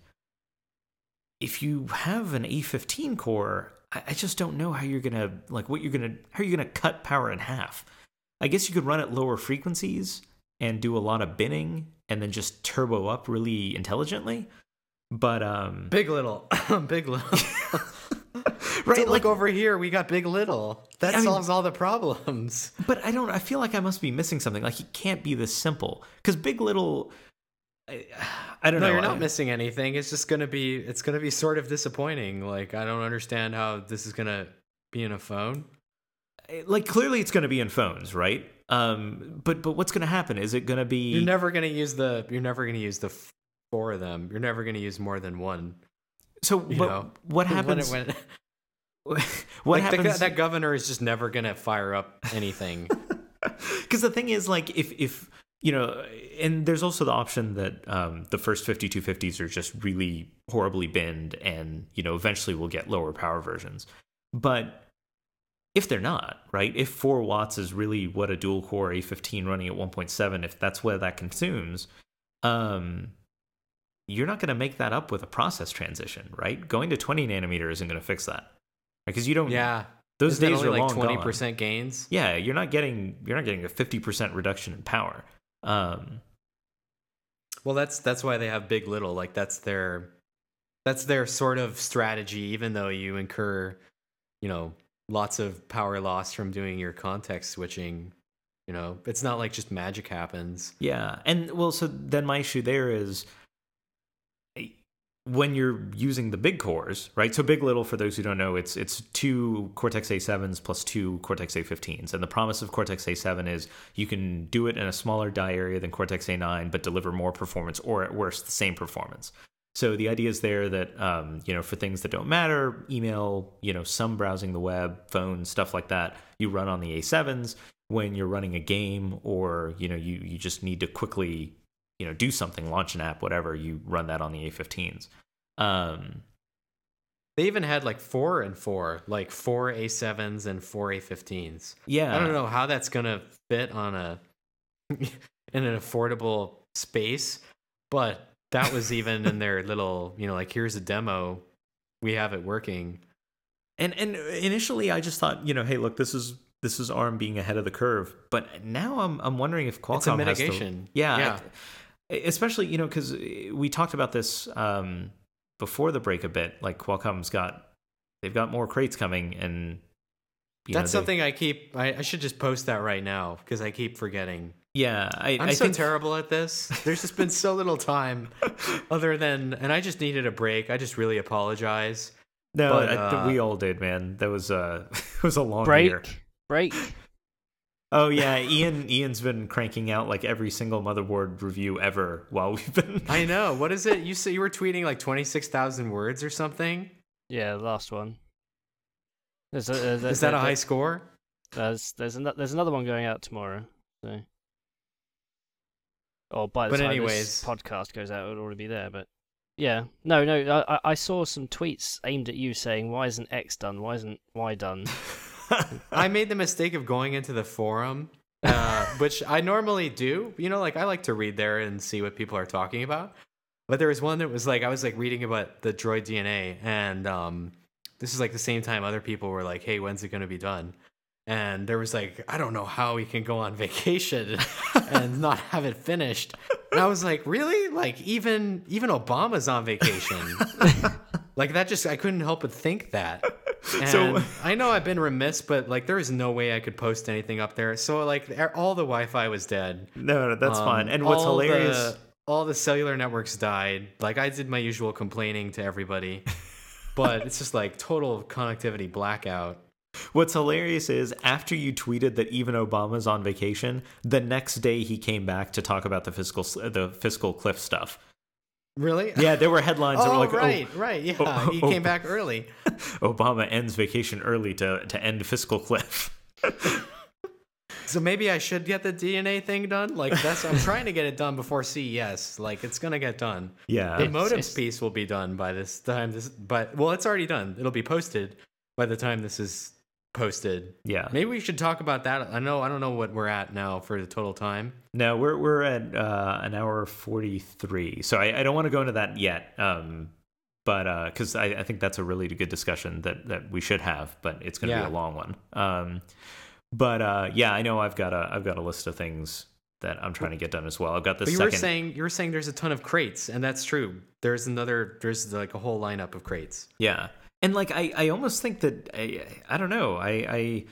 S1: if you have an A15 core, I, I just don't know how you're gonna like what you're gonna how you're gonna cut power in half. I guess you could run at lower frequencies and do a lot of binning and then just turbo up really intelligently. But um
S3: Big little, big little.
S1: right?
S3: So
S1: like,
S3: look over here, we got Big Little. That
S1: I mean-
S3: solves all the problems.
S1: but I don't. I feel like I must be missing something. Like it can't be this simple because Big Little. I, I don't
S3: No,
S1: know.
S3: you're not
S1: I-
S3: missing anything. It's just gonna be it's gonna be sort of disappointing. Like I don't understand how this is gonna be in a phone.
S1: like clearly it's going to be in phones, right? Um, but but what's going to happen? Is it going to be?
S3: You're never gonna use the you're never gonna use the four of them. You're never gonna use more than one.
S1: so
S3: you
S1: but
S3: know,
S1: what
S3: When it-
S1: happens?
S3: when it-
S1: what
S3: like the go- that governor is just never gonna fire up anything.
S1: Because the thing is, like, if if you know, and there's also the option that um, the first 5250s are just really horribly binned, and you know, eventually we'll get lower power versions. But if they're not, right? If four watts is really what a dual core A15 running at 1.7, if that's what that consumes, um, you're not going to make that up with a process transition, right? Going to 20 nanometer isn't going to fix that because you don't.
S3: yeah,
S1: those
S3: Isn't
S1: days
S3: only
S1: are
S3: like
S1: long
S3: twenty percent gains.
S1: Yeah, you're not getting you're not getting a 50% reduction in power. Um,
S3: Well, that's that's why they have Big Little. Like that's their that's their sort of strategy. Even though you incur, you know, lots of power loss from doing your context switching. You know, it's not like just magic happens.
S1: yeah, and well, so then my issue there is when you're using the big cores, right? So big little, for those who don't know, it's it's two Cortex A7s plus two Cortex A15s, and the promise of Cortex A7 is you can do it in a smaller die area than Cortex A9, but deliver more performance, or at worst, the same performance. So the idea is there that um, you know for things that don't matter, email, you know, some browsing the web, phone, stuff like that, you run on the A7s. When you're running a game, or you know, you you just need to quickly you know do something, launch an app, whatever, you run that on the A15s. Um,
S3: They even had like four and four, like four A7s and four A15s.
S1: yeah,
S3: I don't know how that's gonna fit on a in an affordable space, but that was even in their little, you know, like here's a demo, we have it working.
S1: And and initially I just thought, you know, hey, look, this is this is ARM being ahead of the curve. But now I'm I'm wondering if Qualcomm
S3: It's a
S1: has
S3: mitigation.
S1: to, yeah,
S3: Yeah.
S1: I- especially you know because we talked about this um, before the break a bit. Like Qualcomm's got they've got more Kraits coming, and you
S3: That's
S1: know, they-
S3: something I keep. I, I should just post that right now because I keep forgetting.
S1: Yeah, I,
S3: I'm
S1: I
S3: so
S1: think
S3: terrible at this. There's just been so little time, other than, and I just needed a break. I just really apologize.
S1: no,
S3: but,
S1: I
S3: uh,
S1: we all did, man. That was uh, it was a long
S2: break,
S1: year.
S2: break.
S1: Oh yeah, Ian Ian's been cranking out like every single motherboard review ever while we've been.
S3: I know. What is it? You said you were tweeting like 26,000 words or something.
S2: Yeah, last one. There's a, uh, there's
S3: Is that a high score?
S2: There's there's an, there's another one going out tomorrow. So, or by the
S3: But
S2: time
S3: anyways.
S2: this podcast goes out, it'll already be there. But yeah, no, no, I I- I saw some tweets aimed at you saying, "Why isn't X done? Why isn't Y done?"
S3: I made the mistake of going into the forum, uh, which I normally do. You know, like I like to read there and see what people are talking about. But there was one that was like I was like reading about the Droid DNA, and um, this is like the same time other people were like, "Hey, when's it going to be done?" And there was like, I don't know how we can go on vacation and not have it finished. And I was like, really? Like even even Obama's on vacation. like that just I couldn't help but think that. And
S1: So-
S3: I know I've been remiss, but like there is no way I could post anything up there. So like all the Wi-Fi was dead.
S1: no, no, that's
S3: Um,
S1: fine. And what's hilarious?
S3: the- all the cellular networks died. Like I did my usual complaining to everybody, but it's just like total connectivity blackout.
S1: What's hilarious is after you tweeted that even Obama's on vacation, the next day he came back to talk about the fiscal the fiscal cliff stuff.
S3: Really?
S1: Yeah, there were headlines that were
S3: Oh,
S1: like, oh,
S3: right, right. Yeah,
S1: oh,
S3: he
S1: oh,
S3: came
S1: oh.
S3: back early.
S1: "Oh, Obama ends vacation early to to end fiscal cliff."
S3: So maybe I should get the DNA thing done. Like that's I'm trying to get it done before CES. Like it's gonna get done.
S1: Yeah,
S3: The
S2: It's-
S3: modems
S2: it's-
S3: piece will be done by this time. This, but well, it's already done. It'll be posted by the time this is posted.
S1: yeah.
S3: Maybe we should talk about that. I know I don't know what we're at now for the total time.
S1: No, we're we're at uh, an hour forty three, so I, I don't want to go into that yet. Um, but because I, I think that's a really good discussion that that we should have, but it's going to
S3: Yeah.
S1: be a long one. Um, but uh, yeah, I know I've got a I've got a list of things that I'm trying to get done as well. I've got the
S3: But you
S1: second.
S3: were saying you were saying there's a ton of Kraits, and that's true. There's another. There's like a whole lineup of Kraits.
S1: Yeah. And like I, I almost think that I, I don't know. I, I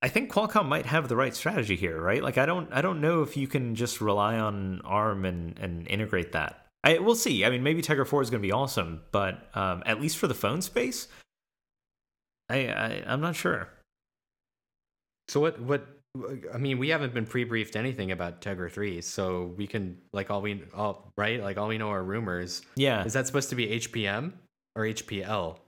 S1: I think Qualcomm might have the right strategy here, right? Like I don't I don't know if you can just rely on ARM and and integrate that. I we'll see. I mean, maybe Tegra 4 is going to be awesome, but um, at least for the phone space, I, I I'm not sure.
S3: So what what I mean, we haven't been pre-briefed anything about Tegra 3, so we can like all we all right, like all we know are rumors.
S1: Yeah.
S3: Is that supposed to be HPM or HPL?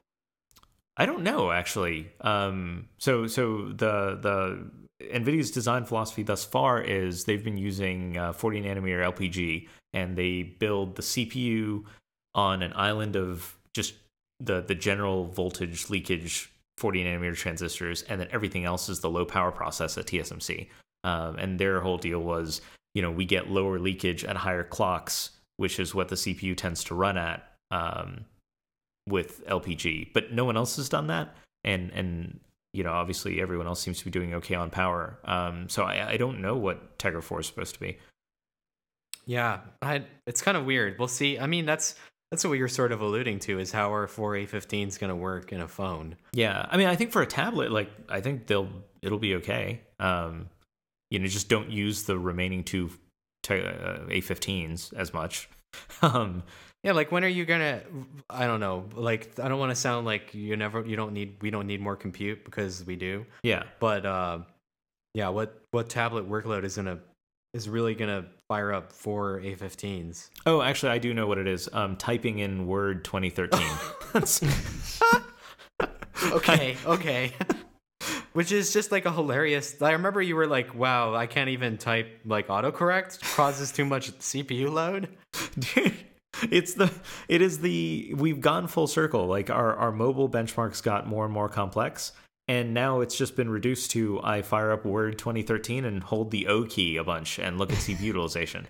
S1: I don't know actually. Um, so so the the NVIDIA's design philosophy thus far is they've been using uh, 40 nanometer LPG, and they build the CPU on an island of just the the general voltage leakage 40 nanometer transistors, and then everything else is the low power process at TSMC. Um, and their whole deal was, you know, we get lower leakage at higher clocks, which is what the CPU tends to run at. Um, with LPG, but no one else has done that. And and you know, obviously everyone else seems to be doing okay on power. Um, so I, I don't know what Tegra 4 is supposed to be.
S3: Yeah, I, it's kind of weird. We'll see. I mean, that's that's what you're sort of alluding to is how our 4A15 is going to work in a phone.
S1: Yeah, I mean, I think for a tablet, like I think they'll it'll be okay. Um, you know, just don't use the remaining two uh, A15s as much. um,
S3: yeah, like when are you gonna? I don't know. Like I don't want to sound like you never. You don't need. We don't need more compute because we do.
S1: Yeah.
S3: But uh, yeah, what what tablet workload is gonna is really gonna fire up four A15s?
S1: Oh, actually, I do know what it is. Um, typing in Word 2013.
S3: okay. Okay. Which is just like a hilarious. I remember you were like, "Wow, I can't even type like autocorrect. Causes too much CPU load."
S1: Dude it's the it is the we've gone full circle. Like our our mobile benchmarks got more and more complex and now it's just been reduced to i fire up word 2013 and hold the o key a bunch and look at cpu utilization.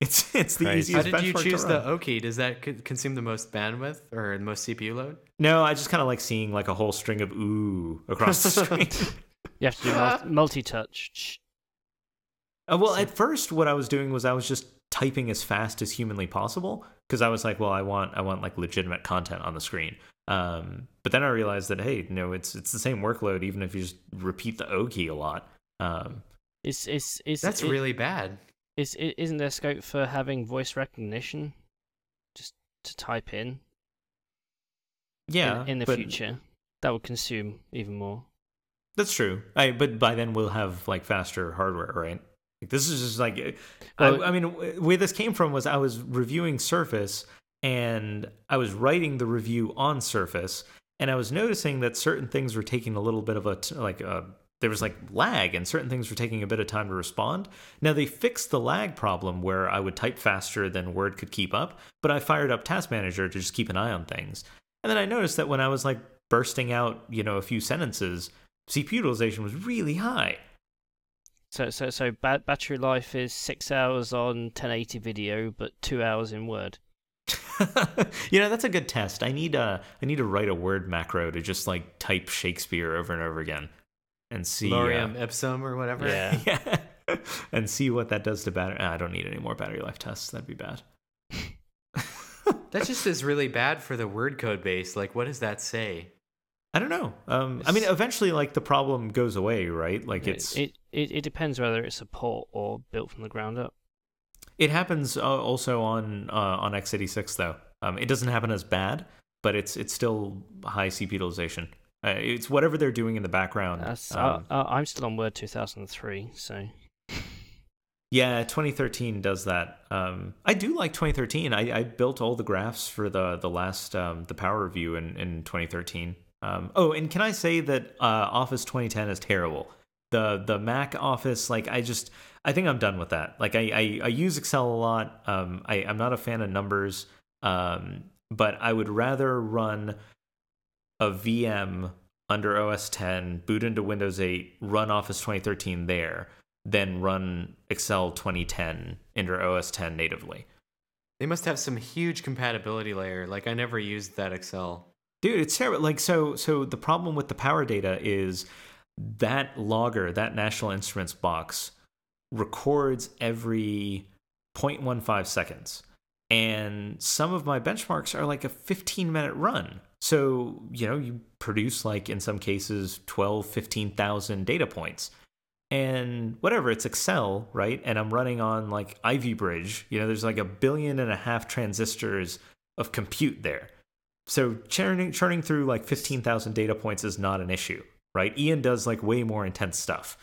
S1: It's it's the
S3: Crazy.
S1: easiest
S3: how did you choose
S1: the
S3: o key? Does that consume the most bandwidth or the most cpu load?
S1: No i just kind of like seeing like a whole string of ooh across the screen.
S2: You have to do multi-touch.
S1: Uh, well at first what i was doing was i was just typing as fast as humanly possible because I was like, well, I want I want like legitimate content on the screen. Um, but then I realized that hey, you know, it's it's the same workload even if you just repeat the O key a lot. Um,
S2: it's it's it's
S3: that's
S2: it,
S3: really bad.
S2: Is isn't there scope for having voice recognition, just to type in?
S1: Yeah,
S2: in, in the
S1: but,
S2: future, that would consume even more.
S1: That's true. I but by then we'll have like faster hardware, right? This is just like, well, I, I, mean, where this came from was I was reviewing Surface and I was writing the review on Surface, and I was noticing that certain things were taking a little bit of a like a uh, there was like lag and certain things were taking a bit of time to respond. Now they fixed the lag problem where I would type faster than Word could keep up, but I fired up Task Manager to just keep an eye on things. And then I noticed that when I was like bursting out, you know, a few sentences, CPU utilization was really high.
S2: So so so ba- battery life is six hours on 1080 video, but two hours in Word.
S1: you know that's a good test. I need uh I need to write a Word macro to just like type Shakespeare over and over again and see
S3: Lorem uh, ipsum or whatever.
S2: Yeah.
S1: yeah. and see what that does to battery. I don't need any more battery life tests. That'd be bad.
S3: that just is really bad for the word code base. Like, what does that say?
S1: I don't know. Um, I mean, eventually, like the problem goes away, right? Like it's
S2: it, it it depends whether it's a port or built from the ground up.
S1: It happens uh, also on uh, on x86 though. Um, it doesn't happen as bad, but it's it's still high CPU utilization. Uh, it's whatever they're doing in the background.
S2: Um, I'm still on Word 2003, so.
S1: Yeah, 2013 does that. Um, I do like 2013. I, I, built all the graphs for the the last um, the power review in, in 2013. Um, oh, and can I say that uh, Office 2010 is terrible? The the Mac Office, like I just I think I'm done with that. Like I I, I use Excel a lot. Um, I I'm not a fan of numbers. Um, but I would rather run a VM under OS 10, boot into Windows 8, run Office 2013 there, than run Excel 2010 under OS 10 natively.
S3: They must have some huge compatibility layer. Like I never used that Excel.
S1: Dude, it's terrible. Like so so the problem with the power data is that logger, that National Instruments box records every 0.15 seconds. And some of my benchmarks are like a 15 minute run. So, you know, you produce like in some cases 12, 15,000 data points. And whatever, it's Excel, right? And I'm running on like Ivy Bridge. You know, there's like a billion and a half transistors of compute there. So churning, churning through like 15,000 data points is not an issue, right? Ian does like way more intense stuff.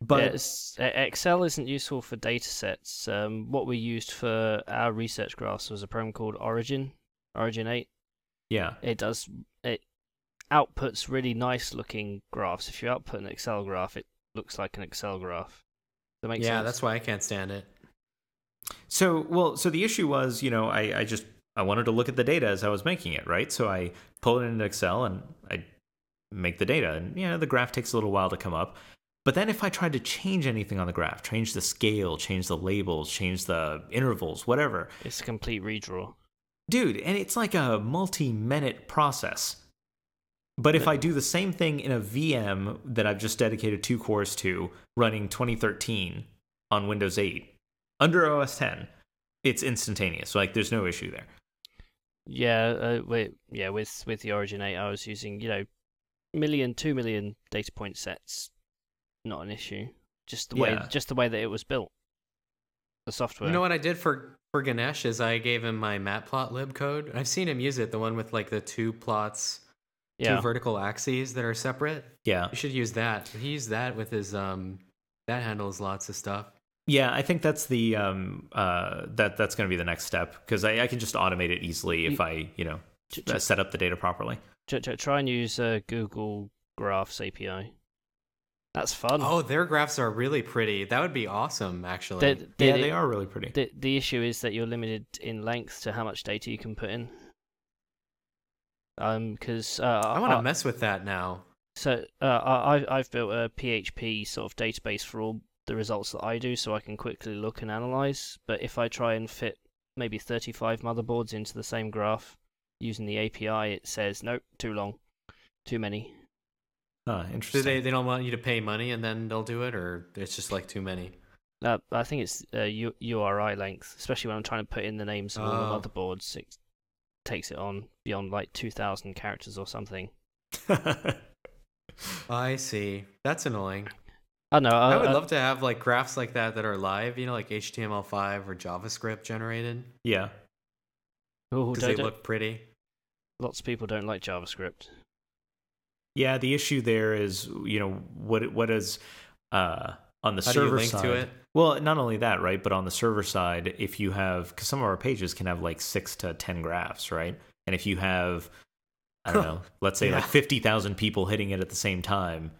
S1: But
S2: Yes, uh, Excel isn't useful for data sets. Um, what we used for our research graphs was a program called Origin, Origin 8.
S1: yeah,
S2: It does it outputs really nice looking graphs. If you output an Excel graph, it looks like an Excel graph. That makes
S3: yeah,
S2: sense.
S3: that's why I can't stand it.
S1: So, well, so the issue was, you know, I, I just I wanted to look at the data as I was making it, right? So I pull it into Excel and I make the data, and you know, the graph takes a little while to come up. But then if I tried to change anything on the graph, change the scale, change the labels, change the intervals, whatever,
S2: It's a complete redraw.
S1: dude, and it's like a multi-minute process. But if I do the same thing in a VM that I've just dedicated two cores to, running 2013 on Windows 8 under OS 10, it's instantaneous. Like there's no issue there.
S2: Yeah, uh, with yeah with with the Origin 8, I was using you know million, two million data point sets. Not an issue. Just the way
S1: Yeah.
S2: just the way that it was built. The software.
S3: You know what I did for for Ganesh is I gave him my matplotlib code. I've seen him use it, the one with like the two plots,
S2: yeah.
S3: two vertical axes that are separate.
S1: Yeah.
S3: You should use that. He used that with his um that handles lots of stuff.
S1: Yeah, I think that's the um uh that that's going to be the next step because I, I can just automate it easily if
S2: You-
S1: I you know
S2: Ch-
S1: uh,
S2: ch-
S1: set up the data properly.
S2: ch- ch- try and use uh, Google Graphs API. That's fun.
S3: Oh, their graphs are really pretty. That would be awesome, actually.
S2: The, the,
S1: yeah, they are really pretty.
S2: The, the issue is that you're limited in length to how much data you can put in. Um, because uh,
S3: I want to mess with that now.
S2: So uh, I I- I've built a PHP sort of database for all the results that I do, so I can quickly look and analyze. But if I try and fit maybe 35 motherboards into the same graph using the API, it says nope, too long, too many.
S1: Huh,
S3: Do
S1: interesting.
S3: they they don't want you to pay money and then they'll do it, or it's just like too many?
S2: Uh, I think it's uh, U- URI length, especially when I'm trying to put in the names of all
S3: Oh.
S2: the motherboards. It takes it on beyond like 2,000 characters or something.
S3: I see. That's annoying.
S2: I know.
S3: I
S2: I,
S3: would
S2: I-
S3: love to have like graphs like that that are live, you know, like HTML5 or JavaScript generated
S1: yeah.
S2: oh,
S3: because they
S2: don't-
S3: look pretty.
S2: Lots of people don't like JavaScript.
S1: Yeah, the issue there is, you know, what what is uh on the
S3: How do you
S1: server
S3: link to
S1: side.
S3: it?
S1: Well, not only that, right? But on the server side, if you have, because some of our pages can have like six to ten graphs, right? And if you have, I don't know, let's say like
S3: Yeah.
S1: fifty thousand people hitting it at the same time,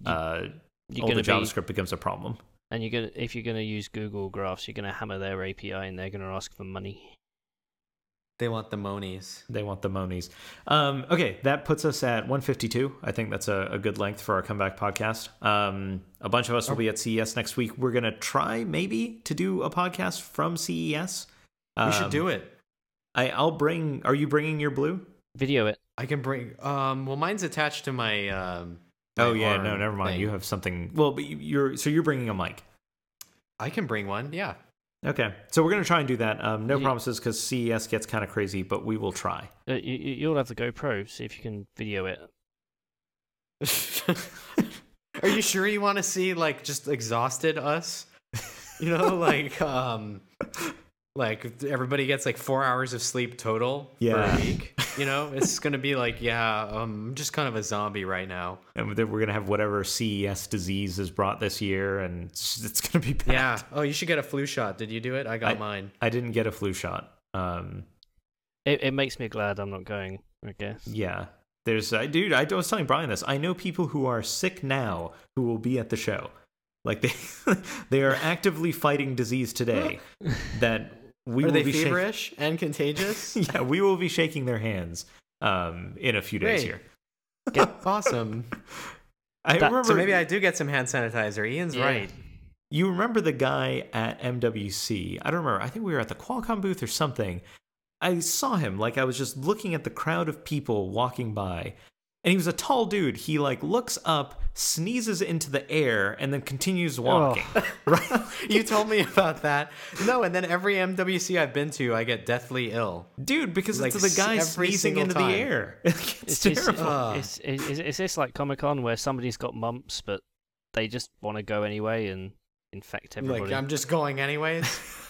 S2: You-
S1: uh,
S2: You're
S1: all the
S2: gonna be,
S1: JavaScript becomes a problem.
S2: and you're gonna if you're gonna use Google Graphs, you're gonna hammer their API, and they're gonna ask for money.
S3: They want the monies.
S1: They want the monies. Um, okay, that puts us at 152. I think that's a, a good length for our comeback podcast. Um, a bunch of us will be at CES next week. We're gonna try maybe to do a podcast from CES.
S3: we should do it.
S1: I, I'll bring. Are you bringing your blue?
S2: Video it.
S3: I can bring. Um, well, mine's attached to my. Um,
S1: Oh yeah, no, never mind.
S3: thing.
S1: You have something. Well, but you- you're so you're bringing a mic.
S3: I can bring one. Yeah.
S1: Okay, so we're gonna try and do that. Um, no
S2: Ye-
S1: promises because CES gets kind of crazy, but we will try.
S2: Uh, you, you- you'll have the GoPro. See if you can video it.
S3: Are you sure you want to see like just exhausted us? You know, like um, like everybody gets like four hours of sleep total
S1: Yeah.
S3: for a week. You know, it's gonna be like, yeah, um, I'm just kind of a zombie right now.
S1: And we're gonna have whatever CES disease is brought this year, and it's, it's gonna be bad.
S3: Yeah. Oh, you should get a flu shot. Did you do it? I got
S1: I-
S3: mine.
S1: I didn't get a flu shot. Um,
S2: It it makes me glad I'm not going. I guess.
S1: yeah, there's, uh, dude. I was telling Brian this. I know people who are sick now who will be at the show. Like they, they are actively fighting disease today. That we
S3: Are
S1: will
S3: they
S1: be shak-
S3: feverish and contagious?
S1: yeah, we will be shaking their hands um, in a few days
S3: Great.
S1: here.
S3: awesome.
S1: I
S2: That-
S1: remember.
S3: So maybe I do get some hand sanitizer. Ian's
S2: Yeah.
S3: right.
S1: You remember the guy at MWC? I don't remember. I think we were at the Qualcomm booth or something. I saw him like I was just looking at the crowd of people walking by, and he was a tall dude. He like looks up, sneezes into the air, and then continues walking.
S3: right? You told me about that. No, and then every MWC I've been to, I get deathly ill.
S1: Dude, because
S3: Like,
S1: it's the guy sneezing into
S3: time.
S1: the air. it's,
S2: It's,
S1: terrible.
S2: it's,
S3: Ugh.
S2: it's, is, is this like Comic Con where somebody's got mumps, but they just want to go anyway and infect everybody?
S3: Like I'm just going anyways.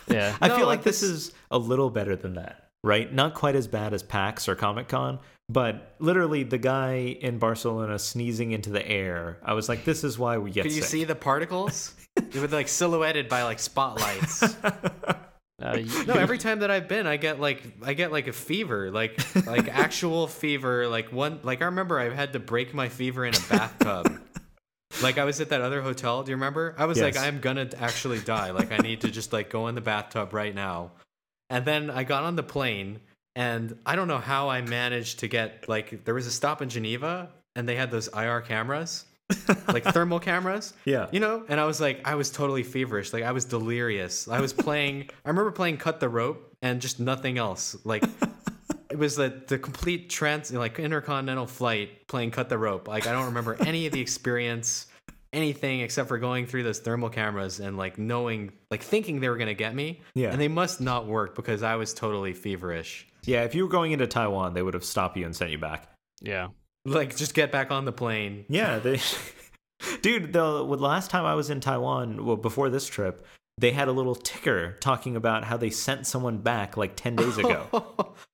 S2: yeah.
S1: I
S3: No,
S1: feel
S3: like
S1: like this
S3: this-
S1: is a little better than that, right? Not quite as bad as PAX or Comic Con, but literally the guy in Barcelona sneezing into the air. I was like, this is why we get
S3: Could you
S1: sick.
S3: see the particles? They were like silhouetted by like spotlights.
S2: Uh, you-
S3: No, every time that I've been, I get like I get like a fever, like like actual fever. Like one, like I remember I had to break my fever in a bathtub. like I was at that other hotel. Do you remember? I was like, I'm gonna actually die. Like I need to just like go in the bathtub right now. And then I got on the plane, and I don't know how I managed to get like there was a stop in Geneva, and they had those IR cameras, like thermal cameras.
S1: Yeah.
S3: you know? And i was like i was totally feverish. Like i was delirious. I was playing i remember playing cut the rope and just nothing else. Like it was the the complete trans like intercontinental flight playing cut the rope. Like i don't remember any of the experience anything except for going through those thermal cameras and like knowing like thinking they were going to get me.
S1: Yeah.
S3: and they must not work because i was totally feverish
S1: Yeah, if you were going into Taiwan, they would have stopped you and sent you back.
S2: yeah.
S3: like just get back on the plane
S1: Yeah, they Dude, the last time I was in Taiwan, well before this trip, they had a little ticker talking about how they sent someone back like 10 days ago.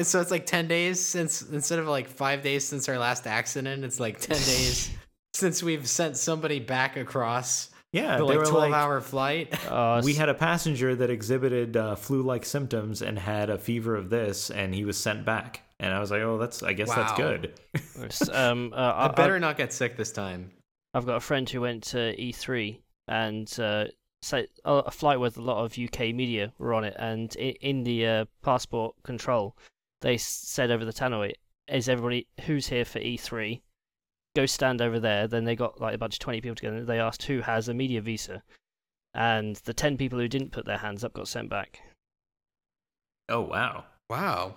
S3: So it's like 10 days since instead of like five days since our last accident it's like 10 days since we've sent somebody back across
S1: yeah,
S3: the like
S1: were
S3: 12
S1: like
S3: hour flight
S2: Uh,
S1: we had a passenger that exhibited uh, flu-like symptoms and had a fever of this and he was sent back. And I was like, "Oh, that's I guess that's good."
S2: um, uh,
S3: i
S2: I,
S3: better not get sick this time
S2: I've got a friend who went to E3 and uh, say uh, a flight with a lot of UK media were on it, and i- in the uh, passport control, they said over the tannoy, "Is everybody who's here for E3? Go stand over there." Then they got like a bunch of twenty people together. They asked who has a media visa, and the ten people who didn't put their hands up got sent back.
S1: Oh, wow.
S3: wow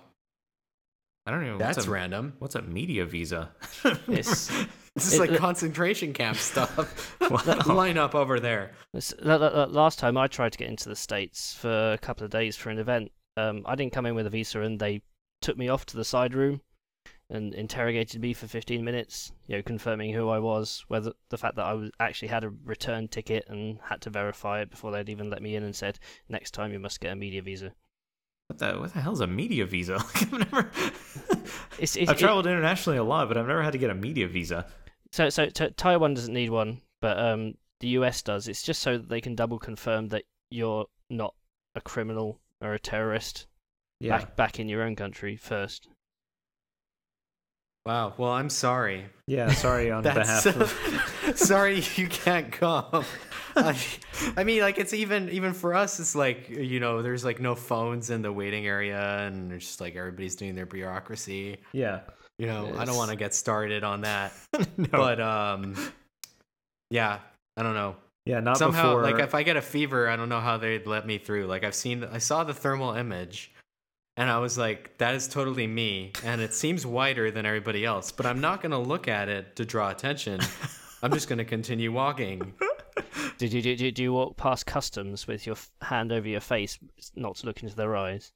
S1: I don't know.
S3: that's
S1: what's a,
S3: random
S1: What's a media visa?
S2: It's
S3: this is
S2: It-
S3: like
S2: it-
S3: concentration camp stuff
S1: Wow.
S3: line up over there
S2: Last time I tried to get into the States for a couple of days for an event, um, I didn't come in with a visa and they took me off to the side room and interrogated me for 15 minutes, you know, confirming who I was, whether the fact that I was actually had a return ticket and had to verify it before they'd even let me in and said, next time you must get a media visa.
S1: What the what the hell's a media visa? I've never.
S2: It's, it's,
S1: I've
S2: it-
S1: traveled internationally a lot, but I've never had to get a media visa.
S2: so so t- Taiwan doesn't need one, but um, the US does. It's just so that they can double confirm that you're not a criminal or a terrorist
S1: Yeah.
S2: back back in your own country first.
S3: Wow well i'm sorry
S1: Yeah. Sorry on behalf of.
S3: sorry you can't come. I, I mean, like it's even even for us, it's like you know, there's like no phones in the waiting area, and it's just like everybody's doing their bureaucracy.
S1: Yeah.
S3: You know, I don't want to get started on that,
S1: no.
S3: but um, yeah, I don't know.
S1: yeah. Not
S3: Somehow,
S1: before.
S3: like if I get a fever, I don't know how they'd let me through. Like I've seen, I saw the thermal image. And I was like, that is totally me. And it seems whiter than everybody else, but I'm not going to look at it to draw attention. I'm just going to continue walking.
S2: Did you do, do you walk past customs with your hand over your face, not to look into their eyes?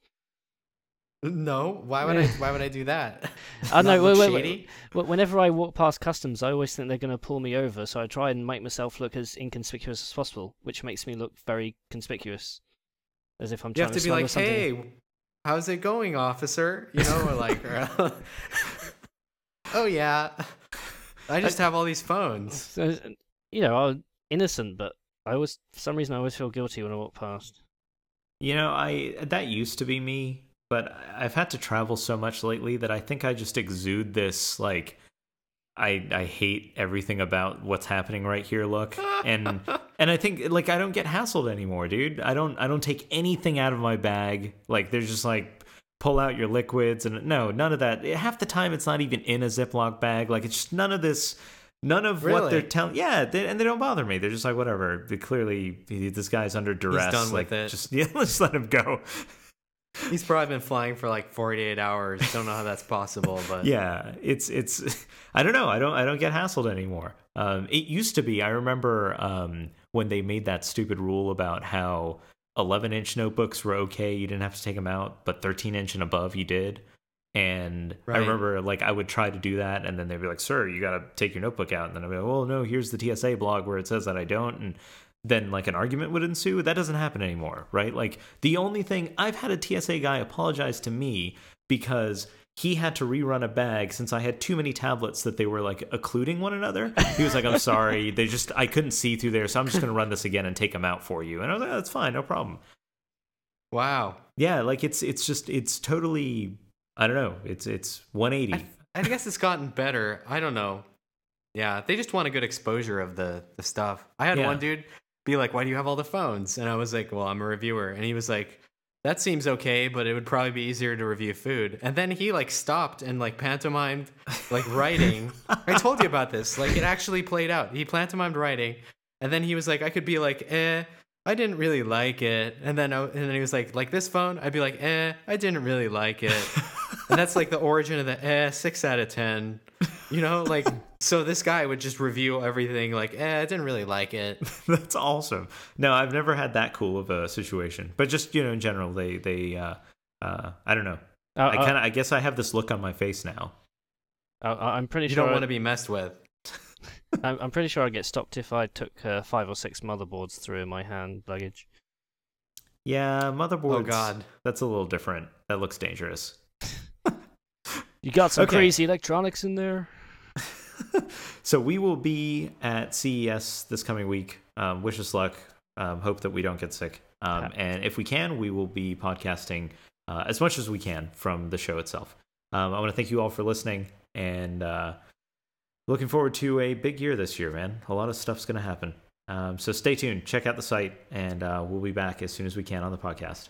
S3: No, why would I? Why would I do that?
S2: I know. Wait, wait, wait. Whenever I walk past customs, I always think they're going to pull me over, so I try and make myself look as inconspicuous as possible, which makes me look very conspicuous, as if I'm
S3: You
S2: trying
S3: have to be like,
S2: something.
S3: "Hey, how's it going, officer?" You know, or like, or- "Oh yeah, I just have all these phones."
S2: You know, I'm innocent, but I always, for some reason, I always feel guilty when I walk past.
S1: You know, I that used to be me, but I've had to travel so much lately that I think I just exude this like I I hate everything about what's happening right here look. And and I think like I don't get hassled anymore, dude. I don't I don't take anything out of my bag. Like there's just like pull out your liquids and no, none of that. Eh, half the time it's not even in a Ziploc bag. Like it's just none of this None of what they're telling, yeah, they, and they don't bother me. They're just like whatever. They clearly, this guy's under duress.
S3: done
S1: like,
S3: with it.
S1: Just yeah, let's let him go.
S3: He's probably been flying for like 48 hours. Don't know how that's possible, but
S1: yeah, it's it's I don't know. I don't I don't get hassled anymore. Um, it used to be. I remember um, when they made that stupid rule about how 11 inch notebooks were okay. You didn't have to take them out, but 13 inch and above you did. And I remember like I would try to do that, and then they'd be like, "Sir, you got to take your notebook out." And then I'd be like, "Well, no, here's the TSA blog where it says that I don't." And then like an argument would ensue. That doesn't happen anymore, right? Like the only thing I've had a TSA guy apologize to me because he had to rerun a bag since I had too many tablets that they were like occluding one another. He was like, "I'm sorry, they just I couldn't see through there, so I'm just going to run this again and take them out for you." And I was like, oh, "That's fine, no problem."
S3: wow.
S1: Yeah, like it's it's just it's totally I don't know. It's it's 180.
S3: I guess it's gotten better. I don't know. Yeah, they just want a good exposure of the the stuff. I had
S1: Yeah.
S3: one dude be like, "Why do you have all the phones?" And I was like, "Well, I'm a reviewer." And he was like, "That seems okay, but it would probably be easier to review food." And then he like stopped and like pantomimed like writing. I told you about this. Like it actually played out. He pantomimed writing, and then he was like, "I could be like, eh." I didn't really like it, and then I, and then he was like, like this phone. I'd be like, eh, I didn't really like it, and that's like the origin of the eh six out of ten. You know, like so this guy would just review everything like, eh, I didn't really like it.
S1: That's awesome. No, I've never had that cool of a situation. But just, you know, in general, they they uh uh I don't know.
S2: Uh,
S1: I kind of I guess I have this look on my face now.
S2: uh, I- I'm pretty
S3: You
S2: sure.
S3: don't want to be messed with.
S2: I'm, I'm pretty sure I'd get stopped if I took uh, five or six motherboards through in my hand luggage.
S1: Yeah, motherboards.
S3: Oh God,
S1: That's a little different. That looks dangerous.
S2: You got some
S1: Okay.
S2: crazy electronics in there.
S1: So we will be at CES this coming week. Um, wish us luck. Um, hope that we don't get sick. Um, and if we can, we will be podcasting uh, as much as we can from the show itself. Um, I want to thank you all for listening and uh, looking forward to a big year this year, man. A lot of stuff's going to happen. Um, so stay tuned. Check out the site, and uh, we'll be back as soon as we can on the podcast.